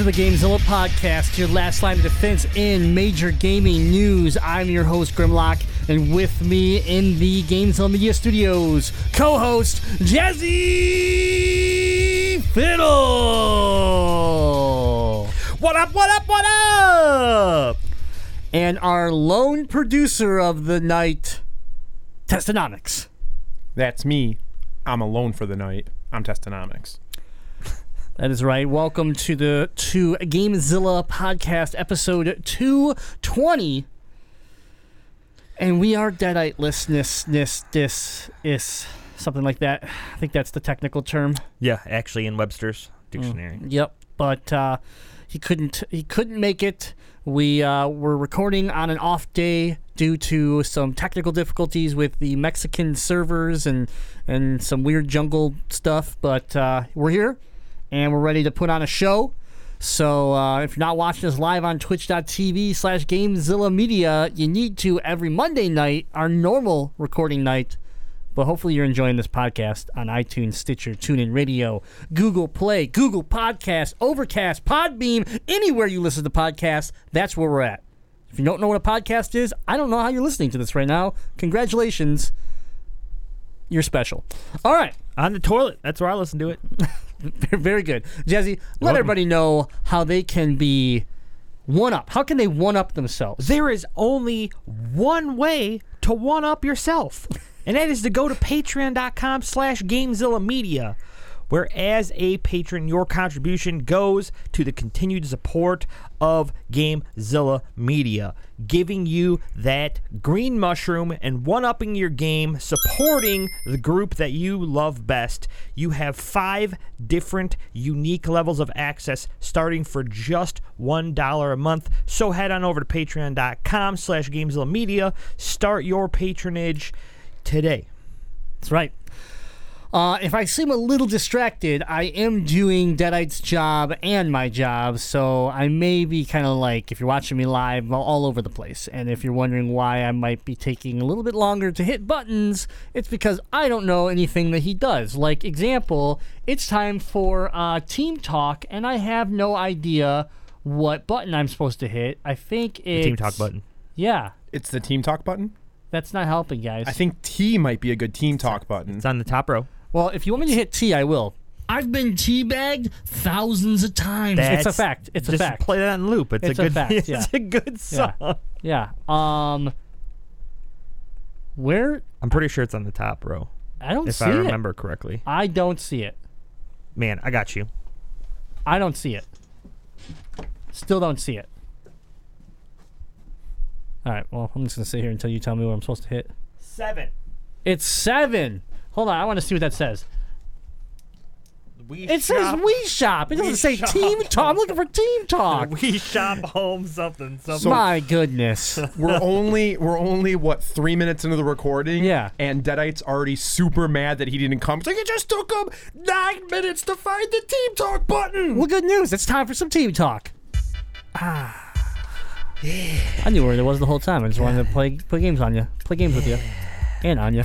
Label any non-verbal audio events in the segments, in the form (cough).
to the Gamezilla podcast, your last line of defense in major gaming news. I'm your host Grimlock, and with me in the Gamezilla Media Studios, co-host Jazzy Fiddle. What up, what up, what up? And our lone producer of the night, Testonomics. That's me. I'm alone for the night. I'm Testonomics. That is right. Welcome to the to Gamezilla podcast episode 220. And we are Deaditeless this this is something like that. I think that's the technical term. Yeah, actually in Webster's dictionary. Yep. But uh, he couldn't he couldn't make it. We uh, were recording on an off day due to some technical difficulties with the Mexican servers and and some weird jungle stuff. But uh, we're here and we're ready to put on a show. So uh, if you're not watching us live on twitch.tv slash Gamezilla Media, you need to every Monday night, our normal recording night. But hopefully you're enjoying this podcast on iTunes, Stitcher, TuneIn Radio, Google Play, Google Podcast, Overcast, Podbean, anywhere you listen to podcasts, that's where we're at. If you don't know what a podcast is, I don't know how you're listening to this right now. Congratulations. You're special. All right. On the toilet. That's where I listen to it. (laughs) (laughs) Very good. Jazzy, let everybody know how they can be one up. How can they one up themselves? There is only one way to one up yourself, (laughs) and that is to go to patreon.com slash Gamezilla Media, where as a patron, your contribution goes to the continued support of Gamezilla Media, giving you that green mushroom and one upping your game, supporting the group that you love best. You have five different unique levels of access starting for just $1 a month. So head on over to patreon.com slash Gamezilla Media. Start your patronage today. That's right. Uh, if I seem a little distracted, I am doing Deadite's job and my job, so I may be kind of like, if you're watching me live, all- all over the place. And if you're wondering why I might be taking a little bit longer to hit buttons, it's because I don't know anything that he does. Like, example, it's time for uh, Team Talk, and I have no idea what button I'm supposed to hit. I think it's. Team Talk button. Yeah, It's the team talk button. that's not helping, guys. I think T might be a good team talk button. It's on the top row. Well, if you want me to hit T, I will. I've been teabagged thousands of times. it's a fact. It's a just fact. Play that on loop. It's, It's a a good. fact, (laughs) It's yeah. a good song. Yeah. Yeah. Um. Where I'm pretty sure it's on the top row, I don't if see I it. remember correctly. I don't see it. Man, I got you. I don't see it. Still don't see it. All right. Well, I'm just gonna sit here until you tell me what I'm supposed to hit. Seven. It's seven. Hold on. I want to see what that says. We It says We Shop. It doesn't say Shop. Team Talk. I'm looking for Team Talk. (laughs) We shop home something something. My goodness. (laughs) we're only we're only what three minutes into the recording. Yeah. And Deadite's already super mad that he didn't come. It's like it just took him nine minutes to find the team talk button. Well, good news. It's time for some team talk. Ah. (sighs) Yeah. I knew where it was the whole time. I just wanted to play play games on you, play games with you, and on you.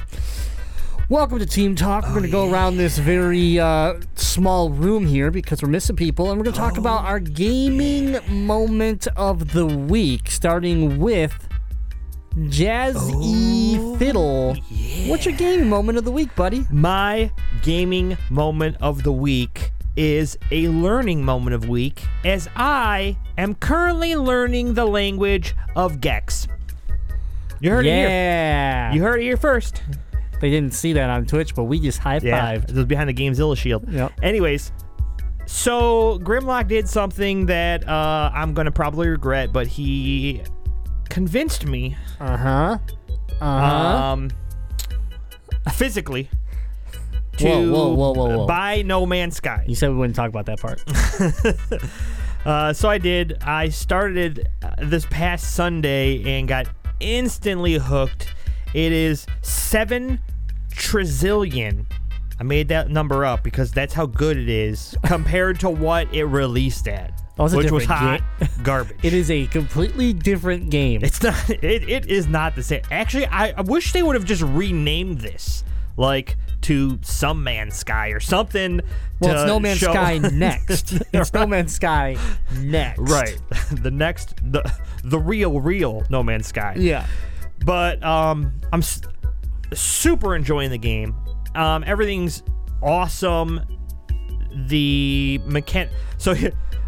Welcome to Team Talk. We're going to go around this very uh, small room here because we're missing people, and we're going to talk about our gaming moment of the week, starting with Jazz Jazzy Fiddle. What's your gaming moment of the week, buddy? My gaming moment of the week is a learning moment of week as I am currently learning the language of Gex. You heard it here. yeah. You heard it here first. They didn't see that on Twitch, but we just high Yeah, it was behind the Gamezilla shield. Yep. Anyways, so Grimlock did something that uh, I'm gonna probably regret, but he convinced me, Uh huh. Uh huh. um, physically, to Whoa, whoa, whoa, whoa, whoa. buy No Man's Sky. you said we wouldn't talk about that part. (laughs) Uh, so I did. I started uh, this past Sunday and got instantly hooked. It is seven trillion. I made that number up because that's how good it is (laughs) compared to what it released at. Oh, which was hot different (laughs) garbage. It is a completely different game. It's not. It, it is not the same. Actually, I, I wish they would have just renamed this, like to Some Man's Sky or something. well, it's No Man's show- Sky (laughs) next. It's No Man's Sky next. right. the next, the the real, real No Man's Sky. Yeah. But um, I'm super enjoying the game. Um, everything's awesome. The mechan. So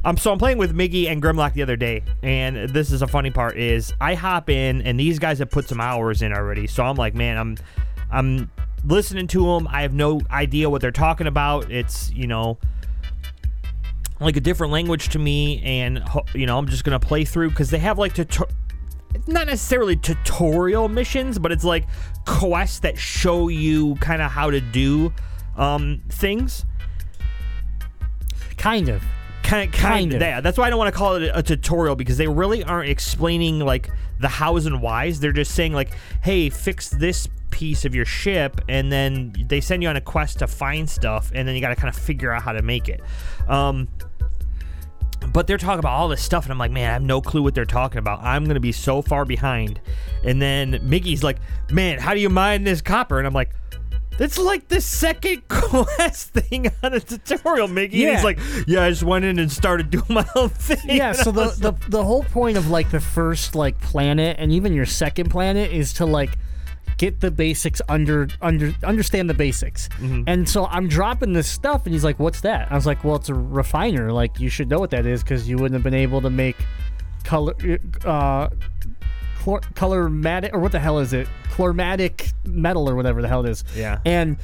I'm (laughs) so I'm playing with Miggy and Grimlock the other day, and this is a funny part is I hop in and these guys have put some hours in already. So I'm like, man, I'm I'm listening to them. I have no idea what they're talking about. It's you know like a different language to me, and you know I'm just gonna play through because they have like not necessarily tutorial missions, but it's like quests that show you kind of how to do um, things. Kind of. Kind, kind, Kind of. of. Yeah, that's why I don't want to call it a, a tutorial because they really aren't explaining like the hows and whys. They're just saying like, "Hey, fix this piece of your ship," and then they send you on a quest to find stuff, and then you got to kind of figure out how to make it. Um, but they're talking about all this stuff, and I'm like, man, I have no clue what they're talking about. I'm gonna be so far behind. And then Miggy's like, man, how do you mine this copper? And I'm like. It's like the second (laughs) quest thing on a tutorial, Miggy. And he's like, yeah, I just went in and started doing my own thing. Yeah, (laughs) And so the, the the whole point of like the first like planet and even your second planet is to like get the basics under under understand the basics. Mm-hmm. And so I'm dropping this stuff and he's like, "What's that?" I was like, "Well, it's a refiner. Like you should know what that is cuz you wouldn't have been able to make color uh chlor- colormatic or what the hell is it? Chromatic metal or whatever the hell it is. Yeah. And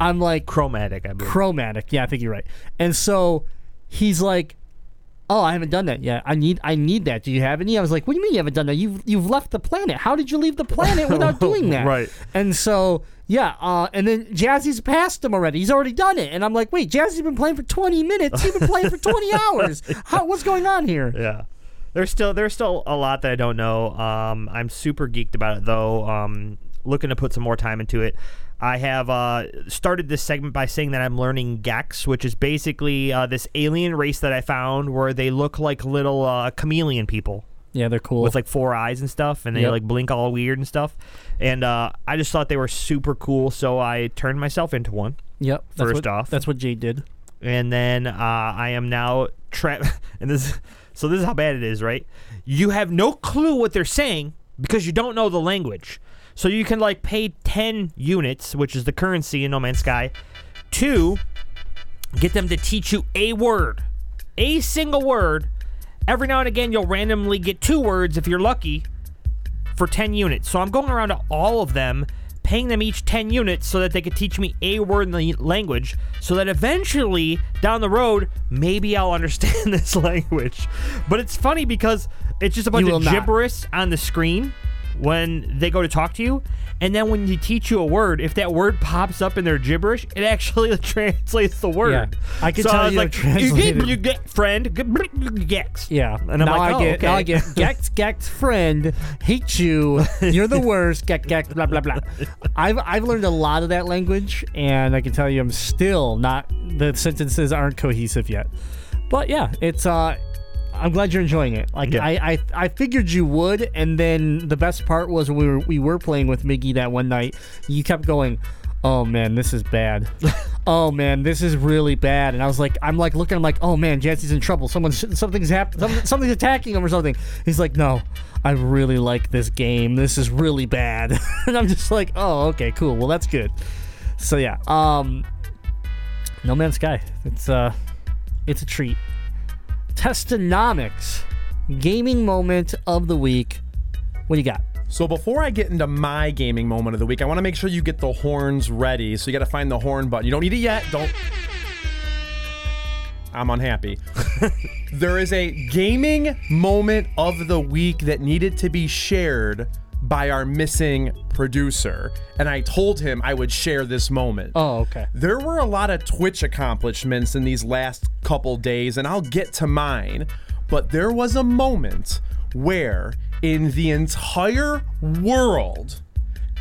I'm like chromatic, I believe. chromatic. Yeah, I think you're right. And so he's like, "Oh, I haven't done that yet. I need I need that. Do you have any?" I was like, "What do you mean you haven't done that? You've you've left the planet. How did you leave the planet without (laughs) doing that?" Right. And so yeah, uh, and then Jazzy's passed him already. He's already done it, and I'm like, "Wait, Jazzy's been playing for 20 minutes. He's been playing for 20 (laughs) hours. (laughs) How, what's going on here?" Yeah. There's still there's still a lot that I don't know. Um, I'm super geeked about it though. Um, looking to put some more time into it. I have uh, started this segment by saying that I'm learning Gex, which is basically uh, this alien race that I found where they look like little uh, chameleon people Yeah, they're cool. with like four eyes and stuff, and they Yep. like blink all weird and stuff. And uh, I just thought they were super cool, so I turned myself into one. yep. That's first what, off. that's what Jade did. and then uh, I am now trapped. (laughs) And this, so this is how bad it is, right? You have no clue what they're saying because you don't know the language. So you can like pay ten units, which is the currency in No Man's Sky, to get them to teach you a word, a single word. Every now and again, you'll randomly get two words if you're lucky for 10 units. So I'm going around to all of them, paying them each 10 units so that they could teach me a word in the language, so that eventually down the road, maybe I'll (laughs) understand this (laughs) language. But it's funny because it's just a bunch of not. gibberish on the screen when they go to talk to you. And then when you teach you a word, if that word pops up in their gibberish, it actually (laughs) translates the word. Yeah, I can so tell I you like, translated. you get, you get friend, (laughs) gex. Yeah. And I'm now like, I oh, get, okay. now I get Gex, (laughs) Gex, friend, hate you, you're the worst, Gex, Gex, blah, blah, blah. I've, I've learned a lot of that language, and I can tell you I'm still not, the sentences aren't cohesive yet. But yeah, it's, uh, I'm glad you're enjoying it. Like Yeah. I, I, I figured you would, and then the best part was we were we were playing with Miggy that one night. You kept going, "Oh man, this is bad. (laughs) oh man, this is really bad." And I was like, I'm like looking, I'm like, "Oh man, Jancy's in trouble. Someone's something's happened. Something, something's attacking him or something." He's like, "No, I really like this game. This is really bad." (laughs) and I'm just like, "Oh, okay, cool. Well, that's good." So yeah, um, No Man's Sky. It's uh, it's a treat. Testonomics, gaming moment of the week. What do you got? So before I get into my gaming moment of the week, I want to make sure you get the horns ready. So you got to find the horn button. You don't need it yet. Don't. I'm unhappy. (laughs) there is a gaming moment of the week that needed to be shared by our missing producer, and I told him I would share this moment. Oh, okay. There were a lot of Twitch accomplishments in these last couple days, and I'll get to mine. But there was a moment where, in the entire world,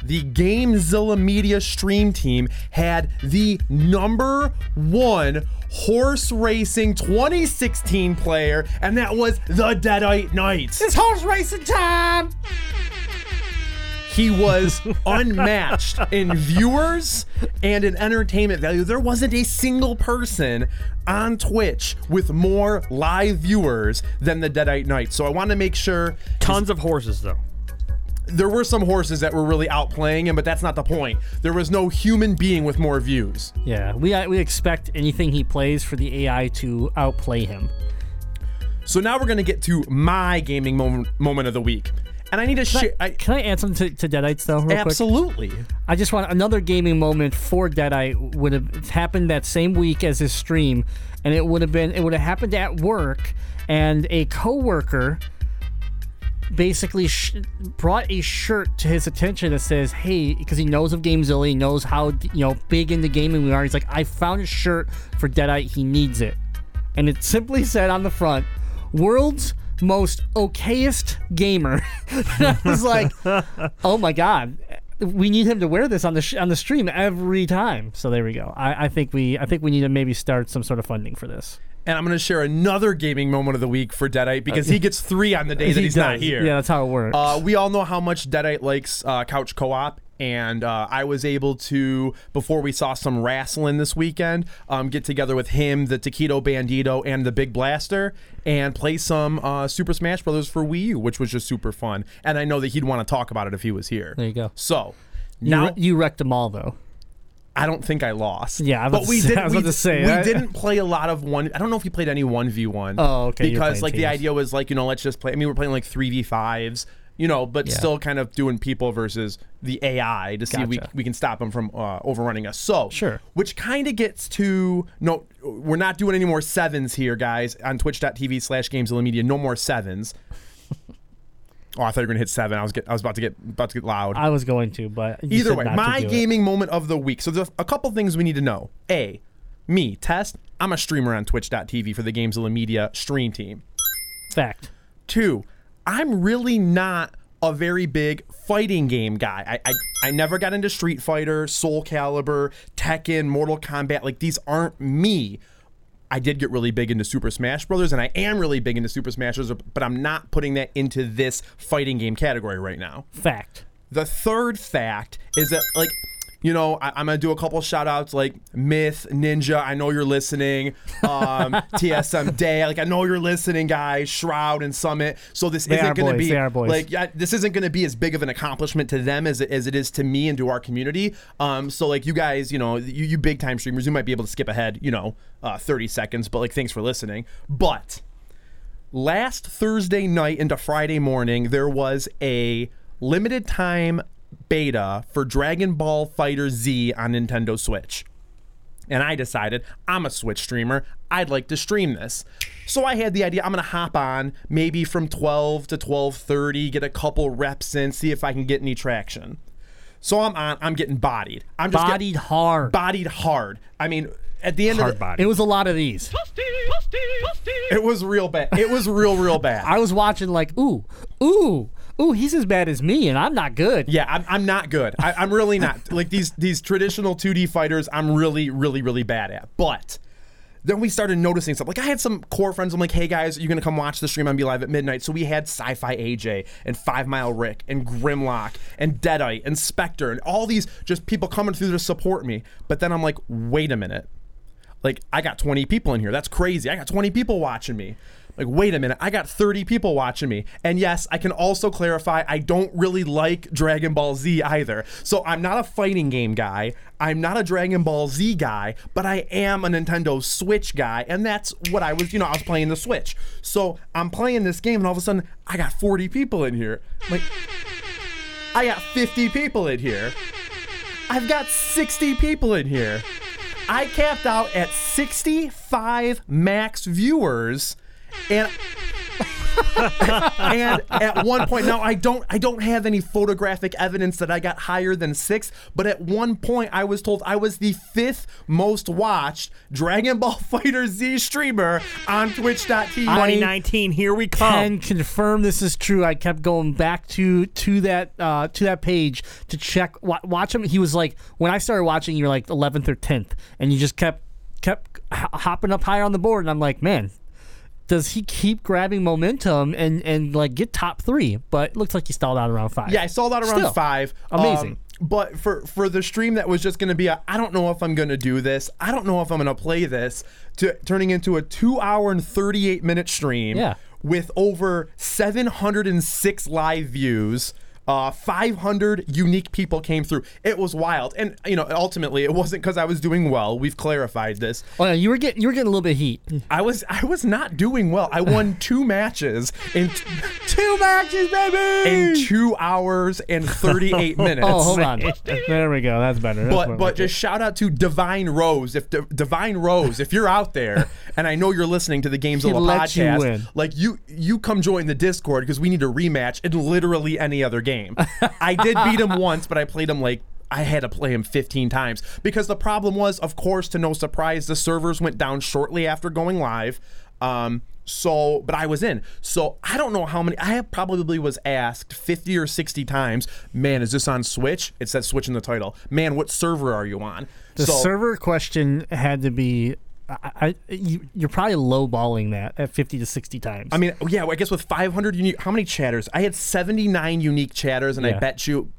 the GameZilla Media stream team had the number one horse racing 2016 player, and that was the Deadite Knights. It's horse racing time. He was (laughs) unmatched in viewers and in entertainment value. There wasn't a single person on Twitch with more live viewers than the Deadite Knight. So I want to make sure Tons of horses though. there were some horses that were really outplaying him, but that's not the point. There was no human being with more views. Yeah, we uh, we expect anything he plays for the AI to outplay him. So now we're gonna get to my gaming moment moment of the week, and I need to Can I, share. I, can I add something to, to Deadites though? Real quick? absolutely. I just want another gaming moment for Deadite would have happened that same week as his stream, and it would have been it would have happened at work, and a coworker basically sh- brought a shirt to his attention that says, "Hey," because he knows of GameZilla, he knows how you know big into gaming we are. He's like, "I found a shirt for Deadite. He needs it," and it simply said on the front, "World's." Most okayest gamer. (laughs) and I was like, (laughs) "Oh my god, we need him to wear this on the sh- on the stream every time." So there we go. I, I think we I think we need to maybe start some sort of funding for this. And I'm gonna share another gaming moment of the week for Deadite because he gets three on the day (laughs) that He he's not here. Yeah, that's how it works. Uh, we all know how much Deadite likes uh, couch co-op, and uh, I was able to before we saw some wrestling this weekend, um, get together with him, the Taquito Bandito, and the Big Blaster, and play some uh, Super Smash Brothers for Wii U, which was just super fun. And I know that he'd want to talk about it if he was here. There you go. So. you, Now re- you wrecked them all though. I don't think I lost. Yeah, I was but we did. I was we, about to say, we I- didn't play a lot of one. I don't know if you played any one v one. Oh, okay, Because like the idea was like you know let's just play. I mean we're playing like three v fives. You know, but Yeah. still kind of doing people versus the AI to see if we, we can stop them from uh, overrunning us. So, Sure. Which kind of gets to no, we're not doing any more sevens here, guys. On Twitch.tv slash Gamezilla Media, no more sevens. (laughs) oh, I thought you were gonna hit seven. I was get, I was about to get about to get loud. I was going to, but Either way, my do it. gaming moment of the week. So there's a couple things we need to know. A, me, test. I'm a streamer on Twitch.tv for the Gamezilla Media stream team. fact. Two, I'm really not a very big fighting game guy. I, I I never got into Street Fighter, Soul Calibur, Tekken, Mortal Kombat. Like these aren't me. I did get really big into Super Smash Brothers, and I am really big into Super Smash Bros. But I'm not putting that into this fighting game category right now. Fact. The third fact is that, like, you know, I, I'm gonna do a couple shout outs like Myth, Ninja. I know you're listening. Um, (laughs) TSM Day. Like, I know you're listening, guys. Shroud and Summit. So this They isn't gonna boys. be They are boys. like yeah, this isn't gonna be as big of an accomplishment to them as it, as it is to me and to our community. Um, so like you guys, you know, you, you big time streamers, you might be able to skip ahead, you know, uh, 30 seconds. But like, thanks for listening. But last Thursday night into Friday morning, there was a limited time beta for Dragon Ball Fighter Z on Nintendo Switch. And I decided I'm a Switch streamer. I'd like to stream this. So I had the idea I'm gonna hop on maybe from 12 to 12:30, get a couple reps in, see if I can get any traction. So I'm on. I'm getting bodied. I'm just Bodied get- hard. bodied hard. I mean, at the end of the, body. It was a lot of these. it was real bad. It was real, real bad. I was watching like, ooh, ooh, ooh, he's as bad as me, and I'm not good. Yeah, I'm, I'm not good. I, I'm really not. (laughs) like these these traditional 2D fighters, I'm really, really, really bad at. But then we started noticing stuff. Like I had some core friends. I'm like, hey guys, you're you gonna come watch the stream on Be Live at midnight? So we had Sci-Fi AJ and Five Mile Rick and Grimlock and Deadite and Spectre and all these just people coming through to support me. But then I'm like, wait a minute. Like I got 20 people in here. That's crazy. I got 20 people watching me. Like wait a minute. I got 30 people watching me. And yes, I can also clarify I don't really like Dragon Ball Z either. So I'm not a fighting game guy. I'm not a Dragon Ball Z guy, but I am a Nintendo Switch guy, and that's what I was, you know, I was playing the Switch. So I'm playing this game and all of a sudden I got 40 people in here. Like I got 50 people in here. I've got 60 people in here. I capped out at 65 max viewers, and (laughs) and at one point, now I don't, I don't have any photographic evidence that I got higher than six, but at one point I was told I was the fifth most watched Dragon Ball (laughs) Fighter Z streamer on Twitch.tv. 2019, here we come. can confirm this is true. I kept going back to to that uh, to that page to check watch him. He was like when I started watching, you were like 11th or 10th, and you just kept kept hopping up higher on the board. And I'm like, man, does he keep grabbing momentum and and like get top three? But it looks like he stalled out around five. Yeah, I stalled out around Still, five. amazing. Um, but for for the stream that was just going to be a, I don't know if I'm going to do this. I don't know if I'm going to play this. To turning into a two hour and 38 minute stream. Yeah. With over 706 live views. Uh, 500 unique people came through. It was wild, and you know, ultimately, it wasn't because I was doing well. We've clarified this. Oh, yeah, you were getting you were getting a little bit of heat. I was I was not doing well. I won (laughs) two matches in Two matches, baby. in two hours and 38 minutes. (laughs) oh, hold on. there we go. That's better. That's But but it. just shout out to Divine Rose. If D- Divine Rose, if you're out there, (laughs) and I know you're listening to the Gamezilla He let you podcast, win. like you you come join the Discord because we need a rematch in literally any other game. I did beat him (laughs) once, but I played him like. I had to play him 15 times because the problem was, of course, to no surprise, the servers went down shortly after going live. Um, so, but I was in. So I don't know how many. I have probably was asked 50 or 60 times. Man, is this on Switch? It says Switch in the title. Man, what server are you on? the so, server question had to be. I, I you, you're probably lowballing that at 50 to 60 times. I mean, yeah, I guess with 500 unique, how many chatters? I had 79 unique chatters, and I bet you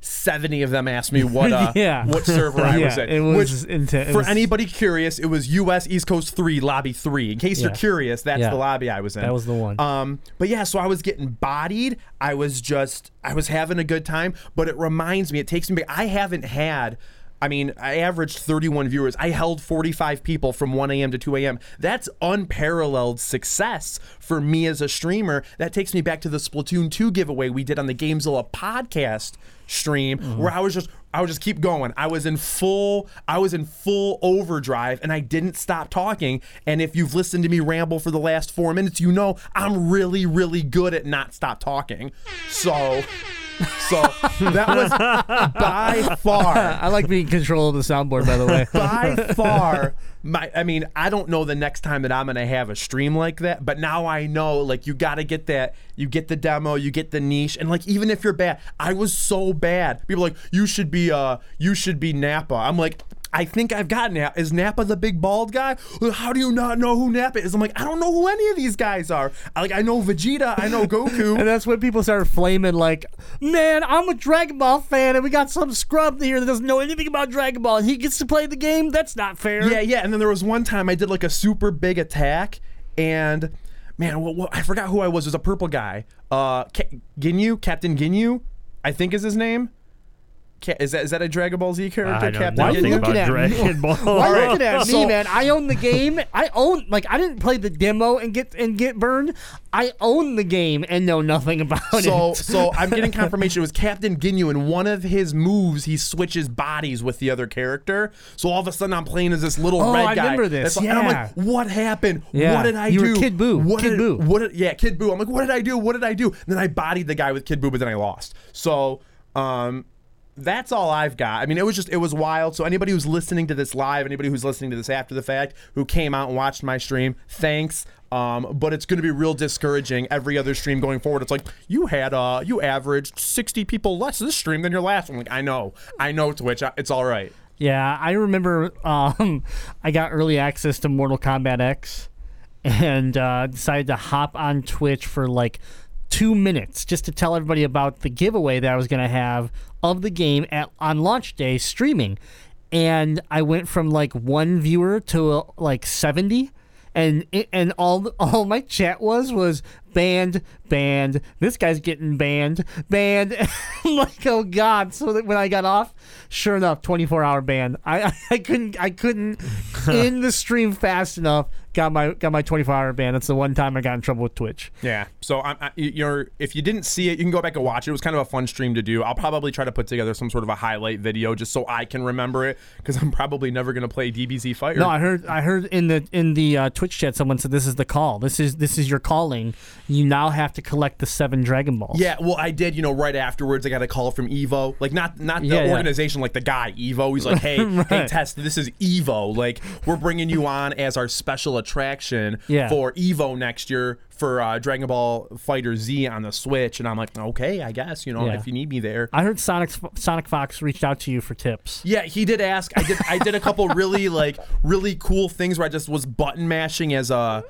70 of them asked me what uh, (laughs) Yeah. what server I was Yeah, in. it was Which, inten- it for was- anybody curious, it was US East Coast 3, Lobby 3. In case you're curious, that's Yeah. the lobby I was in. That was the one. Um, but yeah, so I was getting bodied. I was just, I was having a good time. But it reminds me, it takes me back. I haven't had. I mean, I averaged 31 viewers. I held 45 people from 1 a.m. to 2 a.m. That's unparalleled success for me as a streamer. That takes me back to the Splatoon 2 giveaway we did on the Gamezilla podcast stream, where I was just, I would just keep going. I was in full, I was in full overdrive, and I didn't stop talking. And if you've listened to me ramble for the last four minutes, you know I'm really, really good at not stop talking. So. (laughs) So that was by far I like being in control of the soundboard, by the way. (laughs) by far my I mean, I don't know the next time that I'm gonna have a stream like that, but now I know like you gotta get that you get the demo, you get the niche, and like even if you're bad, I was so bad. People are like, you should be uh you should be Nappa. I'm like I think I've got Nappa. Is Nappa the big bald guy? How do you not know who Nappa is? I'm like, I don't know who any of these guys are. I, like, I know Vegeta, I know Goku. (laughs) And that's when people started flaming like, man, I'm a Dragon Ball fan and we got some scrub here that doesn't know anything about Dragon Ball and he gets to play the game? That's not fair. Yeah, yeah. And then there was one time I did like a super big attack, and man, what, what, I forgot who I was. It was a purple guy. Uh, Ginyu, Captain Ginyu, I think is his name. Ca- is that is that a Dragon Ball Z character? I know Captain Why are you nothing Ginyu? about looking at Dragon me? Ball. Why are you looking at me, (laughs) man? I own the game. I own like I didn't play the demo and get and get burned. I own the game and know nothing about So, it. so so (laughs) I'm getting confirmation it was Captain Ginyu, and one of his moves, he switches bodies with the other character. So all of a sudden, I'm playing as this little Oh, red I guy. remember this, That's- And I'm yeah. like, what happened? Yeah. What did I You were do? Kid Buu. What Kid did, Buu. What did, yeah, Kid Buu. I'm like, what did I do? What did I do? And then I bodied the guy with Kid Buu, but then I lost. So, um, that's all I've got. I mean, it was just it was wild. So anybody who's listening to this live, anybody who's listening to this after the fact, who came out and watched my stream, thanks. Um, but it's going to be real discouraging every other stream going forward. It's like you had uh you averaged 60 people less this stream than your last one. Like I know, I know Twitch. It's all right. Yeah, I remember um, I got early access to Mortal Kombat X and uh, decided to hop on Twitch for like two minutes just to tell everybody about the giveaway that I was going to have of the game at on launch day streaming. And I went from like one viewer to uh, like 70 and and all (laughs) all my chat was was banned, banned. This guy's getting banned, banned. (laughs) Like, oh god! So that when I got off, sure enough, 24 hour ban. I, I couldn't I couldn't (laughs) end the stream fast enough. Got my got my 24 hour ban. That's the one time I got in trouble with Twitch. Yeah. So I'm, I, you're if you didn't see it, you can go back and watch it. It was kind of a fun stream to do. I'll probably try to put together some sort of a highlight video just so I can remember it because I'm probably never gonna play DBZ Fighter. No, I heard I heard in the in the uh, Twitch chat someone said this is the call. This is this is your calling. You now have to collect the seven Dragon Balls. Yeah, well, I did. You know, right afterwards, I got a call from Evo. Like, not not the Yeah, yeah. organization, like the guy Evo. He's like, (laughs) "Hey, hey, Right. Tess, this is Evo. Like, we're bringing you on as our special attraction Yeah. for Evo next year for uh, Dragon Ball Fighter Z on the Switch." And I'm like, "Okay, I guess. You know, Yeah. if you need me there." I heard Sonic Sonic Fox reached out to you for tips. Yeah, he did ask. I did. I did a couple really like really cool things where I just was button mashing as a.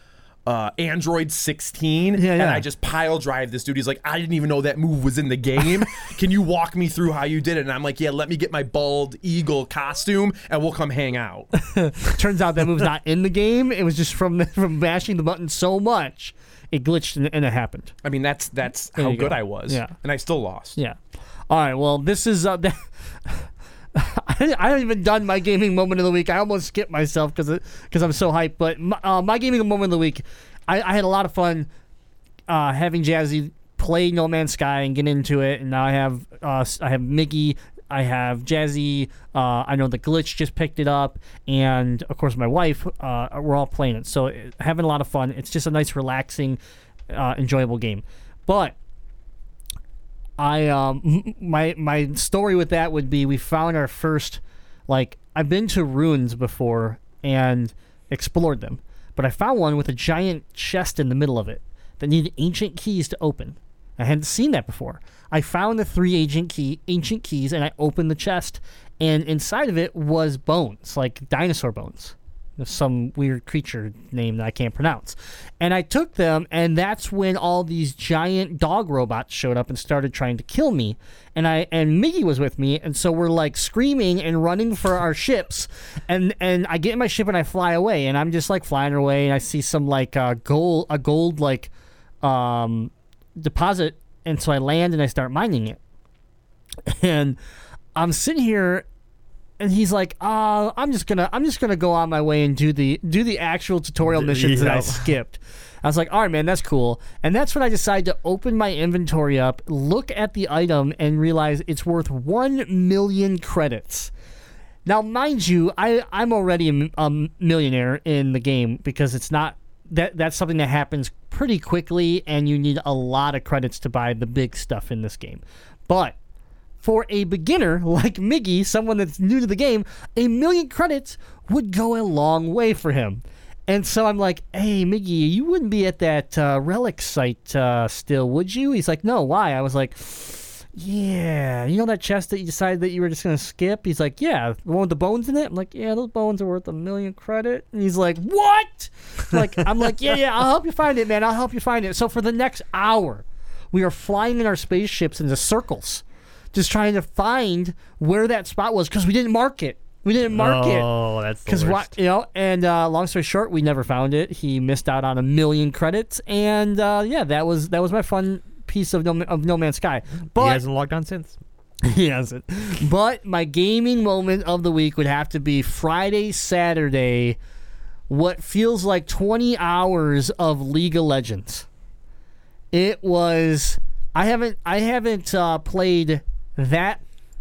Uh, Android 16, Yeah, and. I just pile drive this dude. He's like, I didn't even know that move was in the game. (laughs) Can you walk me through how you did it? And I'm like, Yeah, let me get my bald eagle costume, and we'll come hang out. (laughs) Turns out that move's not in the game. It was just from (laughs) from mashing the button so much, it glitched and, and it happened. I mean, that's that's There how good go. I was. Yeah. and I still lost. Yeah. All right. Well, this is. Uh, (laughs) I haven't even done my gaming moment of the week. I almost skipped myself because because I'm so hyped. But my, uh, my gaming moment of the week, I, I had a lot of fun uh, having Jazzy play No Man's Sky and get into it. And now I have uh, I have Miggy, I have Jazzy. Uh, I know the glitch just picked it up, and of course my wife. Uh, we're all playing it, so uh, having a lot of fun. It's just a nice, relaxing, uh, enjoyable game. But I um (laughs) my my story with that would be we found our first like I've been to ruins before and explored them, but I found one with a giant chest in the middle of it that needed ancient keys to open. I hadn't seen that before. I found the three ancient key ancient keys and I opened the chest and inside of it was bones, like dinosaur bones some weird creature name that I can't pronounce. And I took them, and that's when all these giant dog robots showed up and started trying to kill me. And I and Miggy was with me, and so we're like screaming and running for our ships. And and I get in my ship and I fly away, and I'm just like flying away, and I see some like uh, gold, a gold like um, deposit, and so I land and I start mining it. And I'm sitting here and he's like, "Uh, I'm just gonna, I'm just gonna go on my way and do the do the actual tutorial missions that I skipped." I was like, "All right, man, that's cool." And that's when I decided to open my inventory up, look at the item, and realize it's worth one million credits. Now, mind you, I I'm already a millionaire in the game because it's not that that's something that happens pretty quickly, and you need a lot of credits to buy the big stuff in this game. But for a beginner like Miggy, someone that's new to the game, a million credits would go a long way for him. And so I'm like, hey, Miggy, you wouldn't be at that uh, relic site uh, still, would you? He's like, no, why? I was like, yeah, you know that chest that you decided that you were just going to skip? He's like, yeah, the one with the bones in it? I'm like, yeah, those bones are worth a million credit. And he's like, what? like, I'm like, yeah, yeah, I'll help you find it, man. I'll help you find it. So for the next hour, we are flying in our spaceships into circles just trying to find where that spot was because we didn't mark it. We didn't mark it Oh, that's the because worst. what you know. And uh, long story short, we never found it. He missed out on a million credits, and uh, yeah, that was that was my fun piece of No, of no Man's Sky. But he hasn't logged on since. (laughs) he hasn't. But my gaming moment of the week would have to be Friday, Saturday. What feels like 20 hours of League of Legends. It was. I haven't. I haven't uh, played that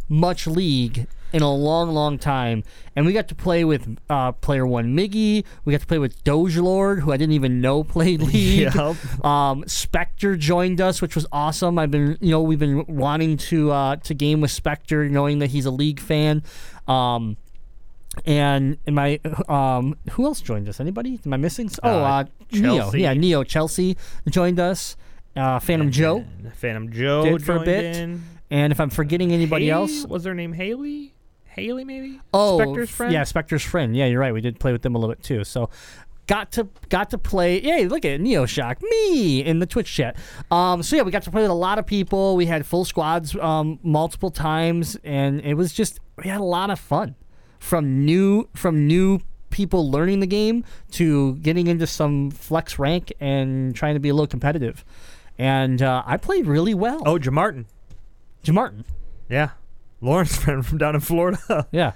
much League in a long, long time, and we got to play with uh, player one Miggy. We got to play with Doge Lord, who I didn't even know (laughs) played League. Yup. Um, Spectre joined us, which was awesome. I've been, you know, we've been wanting to uh, to game with Spectre, knowing that he's a league fan. Um, and am I? Um, who else joined us? Anybody? Am I missing? Oh, Uh, uh, Neo. Yeah, Neo. Chelsea joined us. Uh, Phantom Joe. Phantom Joe Did for a bit. in. And if I'm forgetting anybody Haley- else, Was their name Haley? Haley, maybe? Oh, Spectre's friend? Yeah, Spectre's friend. Yeah, you're right. We did play with them a little bit too. So got to got to play. Yay! Look at Neo Shock me in the Twitch chat. Um, so yeah, we got to play with a lot of people. We had full squads um, multiple times, and it was just we had a lot of fun. From new from new people learning the game to getting into some flex rank and trying to be a little competitive. And uh, I played really well. Oh, Jamartin. Jim Martin. Yeah. Lauren's friend from down in Florida. (laughs) Yeah,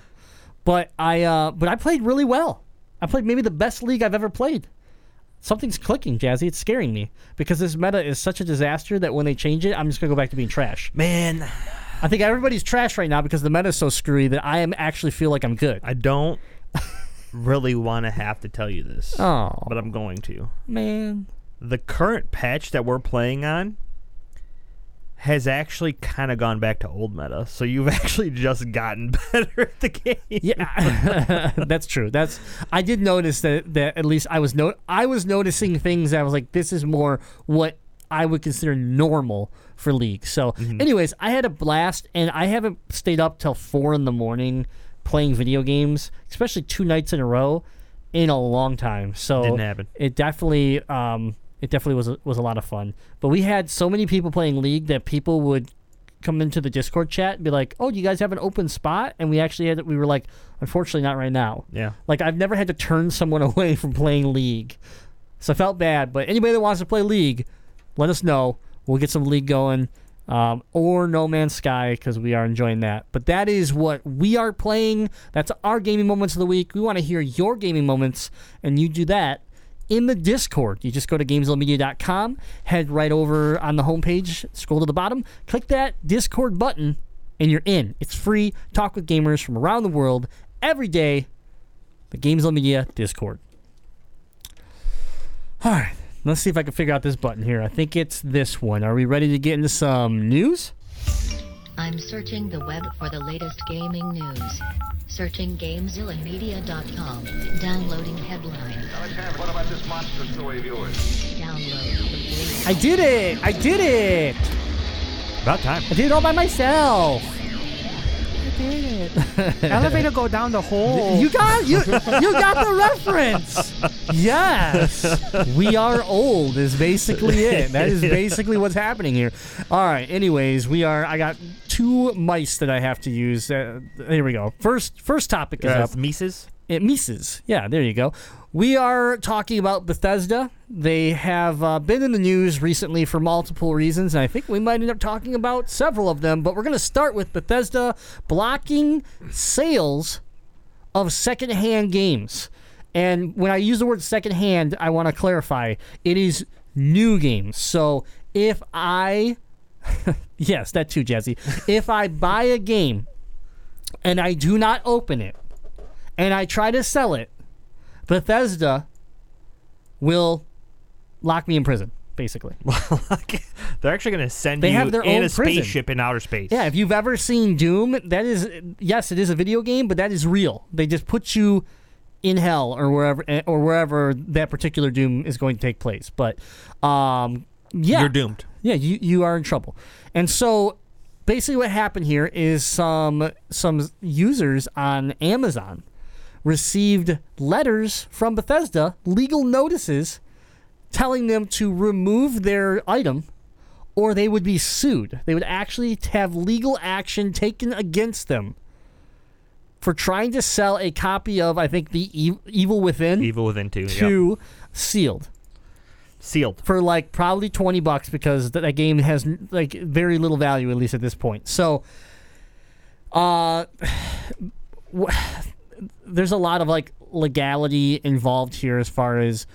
but I uh, but I played really well. I played maybe the best league I've ever played. Something's clicking, Jazzy. It's scaring me because this meta is such a disaster that when they change it, I'm just gonna go back to being trash. Man, I think everybody's trash right now because the meta is so screwy that I am actually feel like I'm good. I don't (laughs) really want to have to tell you this, Oh but I'm going to. man, the current patch that we're playing on has actually kind of gone back to old meta. So you've (laughs) actually just gotten (laughs) better at the game. Yeah, (laughs) that's true. That's I did notice that that at least I was no I was noticing things that I was like, this is more what I would consider normal for League. So, anyways, I had a blast, and I haven't stayed up till four in the morning playing video games, especially two nights in a row, in a long time. So Didn't happen. It definitely, um, it definitely was a, was a lot of fun. But we had so many people playing League that people would come into the Discord chat and be like, "Oh, do you guys have an open spot?" And we actually had we were like, "Unfortunately, not right now." Yeah. Like I've never had to turn someone (laughs) away from playing League, so I felt bad. But anybody that wants to play League, let us know. We'll get some League going, um, or No Man's Sky because we are enjoying that. But that is what we are playing. That's our gaming moments of the week. We want to hear your gaming moments, and you do that in the Discord. You just go to GameZillaMedia.com, head right over on the homepage, scroll to the bottom, click that Discord button, and you're in. It's free. Talk with gamers from around the world every day. The Gamezilla Media Discord. All right, let's see if I can figure out this button here. I think it's this one. Are we ready to get into some news? I'm searching the web for the latest gaming news. Searching GameZillaMedia.com. Downloading headline. Alexander, what about this monster story of yours? Download complete. I did it! I did it! About time. I did it all by myself. I did it. Elevator go down the hole. You got you you got the reference. Yes. We are old is basically it. That is basically what's happening here. All right. Anyways, we are I got two mice that I have to use. Uh, here we go. First first topic is uh, up. Mises. It Mises. Yeah, there you go. We are talking about Bethesda. They have uh, been in the news recently for multiple reasons, and I think we might end up talking about several of them. But we're going to start with Bethesda blocking sales of secondhand games. And when I use the word secondhand, I want to clarify it is new games. So if I, (laughs) yes, that too, Jazzy. If I buy a game and I do not open it, and I try to sell it, Bethesda will lock me in prison, basically. (laughs) They're actually going to send They you have their in own a prison. spaceship in outer space. Yeah, if you've ever seen Doom, that is yes, it is a video game, but that is real. They just put you in hell or wherever eh, or wherever that particular Doom is going to take place. But um, yeah, You're doomed. Yeah, you you are in trouble. And so basically what happened here is some some users on Amazon received letters from Bethesda, legal notices telling them to remove their item or they would be sued. They would actually have legal action taken against them for trying to sell a copy of I think the e- Evil Within Evil Within 2. yep. sealed Sealed. for like probably 20 bucks because th- that game has like very little value at least at this point. So uh (sighs) there's a lot of like legality involved here as far as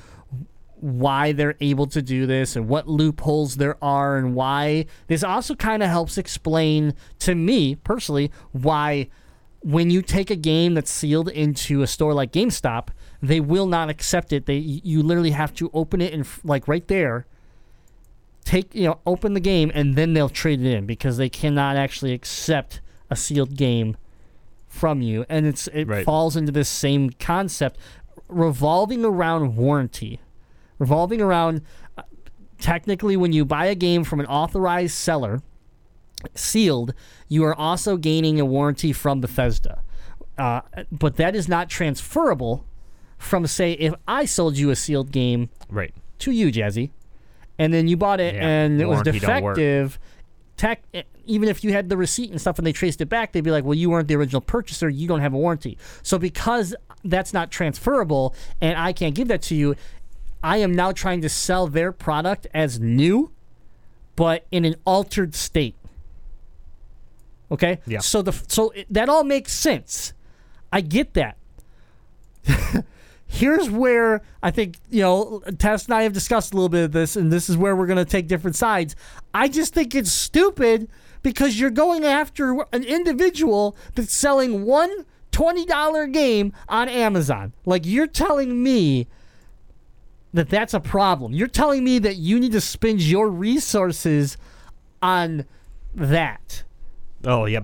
why they're able to do this and what loopholes there are and why this also kind of helps explain to me personally why when you take a game that's sealed into a store like GameStop, they will not accept it. They you literally have to open it and like right there take you know open the game and then they'll trade it in because they cannot actually accept a sealed game from you and it's it Right. falls into this same concept revolving around warranty revolving around uh, technically when you buy a game from an authorized seller sealed you are also gaining a warranty from Bethesda uh, but that is not transferable from say if I sold you a sealed game Right. to you, Jazzy, and then you bought it Yeah, and it was warranty don't defective. Tech, even if you had the receipt and stuff and they traced it back, they'd be like, "Well, you weren't the original purchaser. You don't have a warranty." So because that's not transferable and I can't give that to you, I am now trying to sell their product as new, but in an altered state. Okay. Yeah. So the so it, that all makes sense. I get that. (laughs) Here's where I think you know Tess and I have discussed a little bit of this, and this is where we're going to take different sides. I just think it's stupid because you're going after an individual that's selling one $20 game on Amazon. Like you're telling me that that's a problem. You're telling me that you need to spend your resources on that. Oh yeah,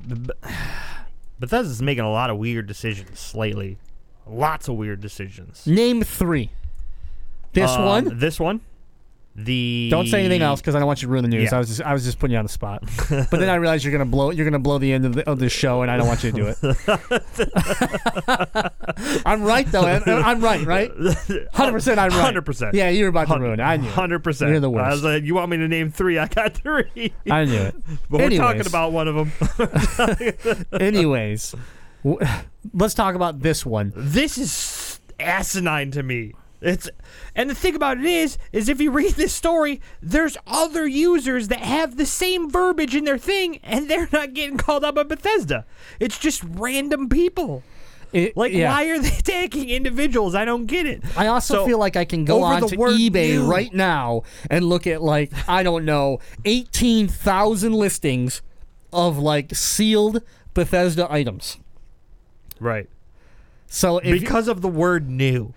(sighs) Bethesda's making a lot of weird decisions lately. Lots of weird decisions. Name three. This Um, one. This one. The Don't say anything else because I don't want you to ruin the news. Yeah. I was just I was just putting you on the spot. (laughs) but then I realized you're gonna blow you're gonna blow the end of the, of the show, and I don't want you to do it. (laughs) I'm right though. I'm, I'm right, right? Hundred percent. I'm right. 100%. Yeah, you were about to ruin it. I knew. Hundred percent. You're the I worst. was like, you want me to name three? I got three. I knew it. (laughs) but we're talking about one of them. Anyways, w- let's talk about this one. this is asinine to me. It's and the thing about it is, is if you read this story, there's other users that have the same verbiage in their thing, and they're not getting called out by Bethesda. It's just random people. It- Like, yeah. why are they (laughs) tagging individuals? I don't get it. I also So, feel like I can go on to eBay new- right now and look at like I don't know, eighteen thousand listings of like sealed Bethesda items. right So because of the word new.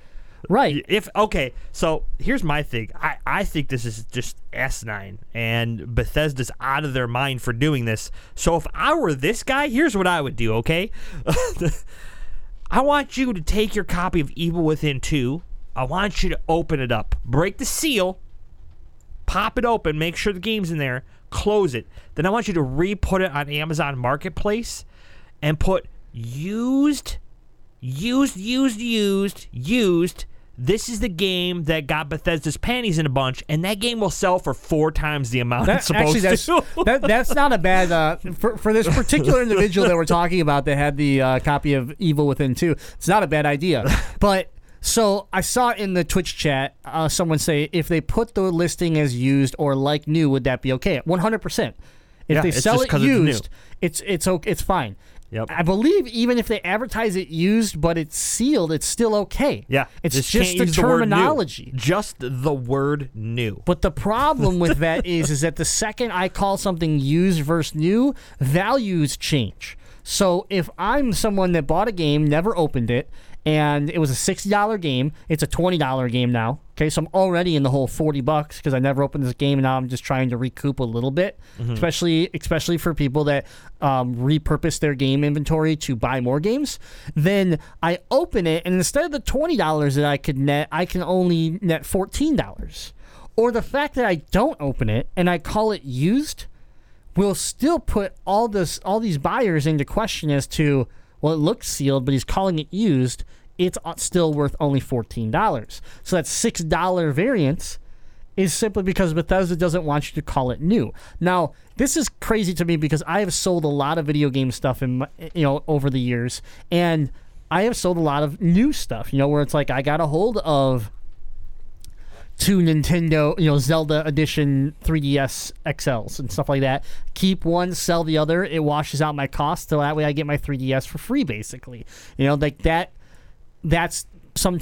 Right, If okay, so here's my thing. I, I think this is just asinine, and Bethesda's out of their mind for doing this. So if I were this guy, here's what I would do. Okay, (laughs) I want you to take your copy of Evil Within two. I want you to open it up, break the seal, pop it open, make sure the game's in there, close it. Then I want you to re-put it on Amazon Marketplace and put used used, used, used, used. This is the game that got Bethesda's panties in a bunch, and that game will sell for four times the amount it's supposed actually that's to. (laughs) that, that's not a bad uh, for for this particular individual that we're talking about that had the uh, copy of Evil Within two. It's not a bad idea, but. So I saw in the Twitch chat uh, someone say if they put the listing as used or like new, would that be okay? One hundred percent. If Yeah, they sell it 'cause it's used, it's it's okay, it's fine. Yep. I believe even if they advertise it used but it's sealed, it's still okay. yeah, it's just just, the use the terminology. Just the word new. But the problem with (laughs) that is, is that the second I call something used versus new, values change. So if I'm someone that bought a game, never opened it, and it was a sixty dollar game, it's a twenty dollar game now. Okay, so I'm already in the whole forty bucks because I never opened this game, and now I'm just trying to recoup a little bit, especially especially for people that um, repurpose their game inventory to buy more games. Then I open it, and instead of the twenty dollars that I could net, I can only net fourteen dollars or the fact that I don't open it and I call it used will still put all this all these buyers into question as to well it looks sealed but he's calling it used it's uh, still worth only $14 so that $6 variance is simply because Bethesda doesn't want you to call it new. Now, this is crazy to me because I have sold a lot of video game stuff in my, you know over the years and I have sold a lot of new stuff, you know, where it's like I got a hold of two Nintendo, you know, Zelda edition 3DS XLs and stuff like that. Keep one, sell the other. It washes out my cost, so that way I get my 3DS for free, basically. You know, like that. That's some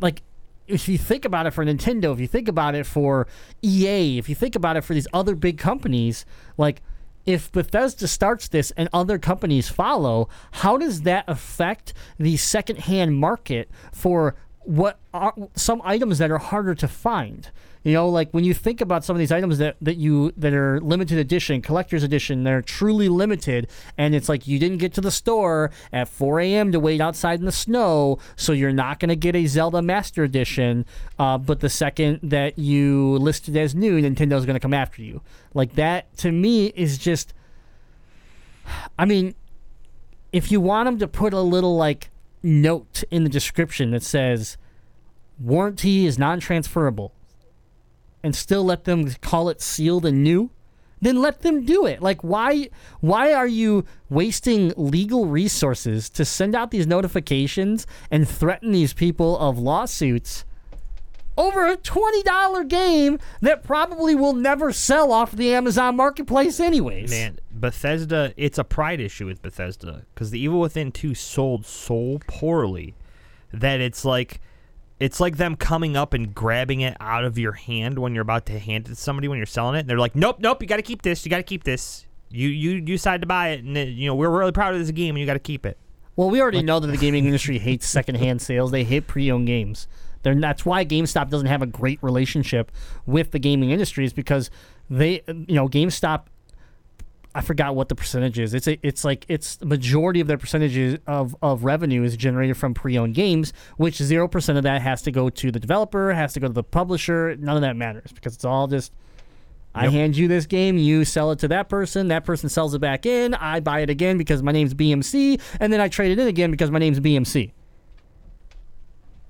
like. If you think about it for Nintendo, if you think about it for EA, if you think about it for these other big companies, like if Bethesda starts this and other companies follow, how does that affect the secondhand market for what are some items that are harder to find? You know, like when you think about some of these items that, that you that are limited edition, collector's edition, they're truly limited, and it's like you didn't get to the store at 4 a.m. to wait outside in the snow, so you're not going to get a Zelda Master Edition. Uh, but the second that you listed as new, Nintendo's going to come after you. Like that to me is just. I mean, if you want them to put a little like note in the description that says warranty is non-transferable. And still let them call it sealed and new? Then let them do it. Like why why are you wasting legal resources to send out these notifications and threaten these people of lawsuits over a $20 game that probably will never sell off the Amazon marketplace anyways Man, Bethesda, it's a pride issue with Bethesda because the Evil Within 2 sold so poorly that it's like it's like them coming up and grabbing it out of your hand when you're about to hand it to somebody when you're selling it. And they're like, "Nope, nope, you got to keep this. You got to keep this. You you you decide to buy it, and uh, you know we're really proud of this game, and you got to keep it." Well, we already know that the gaming industry hates secondhand sales. They hate pre-owned games. They're, that's why GameStop doesn't have a great relationship with the gaming industry is because they, you know, GameStop. I forgot what the percentage is. It's a, it's like it's the majority of their percentages of, of revenue is generated from pre-owned games, which zero percent of that has to go to the developer, has to go to the publisher. None of that matters because it's all just I hand you this game, you sell it to that person, that person sells it back in, I buy it again because my name's BMC, and then I trade it in again because my name's BMC.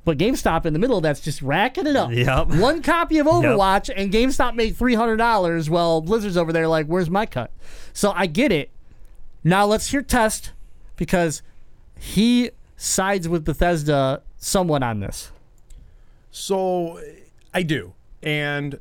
But GameStop in the middle, that's just racking it up. Yep. One copy of (laughs) Overwatch, and GameStop made three hundred dollars. Well, Blizzard's over there like, where's my cut? So I get it. Now let's hear Test because he sides with Bethesda somewhat on this. So I do. And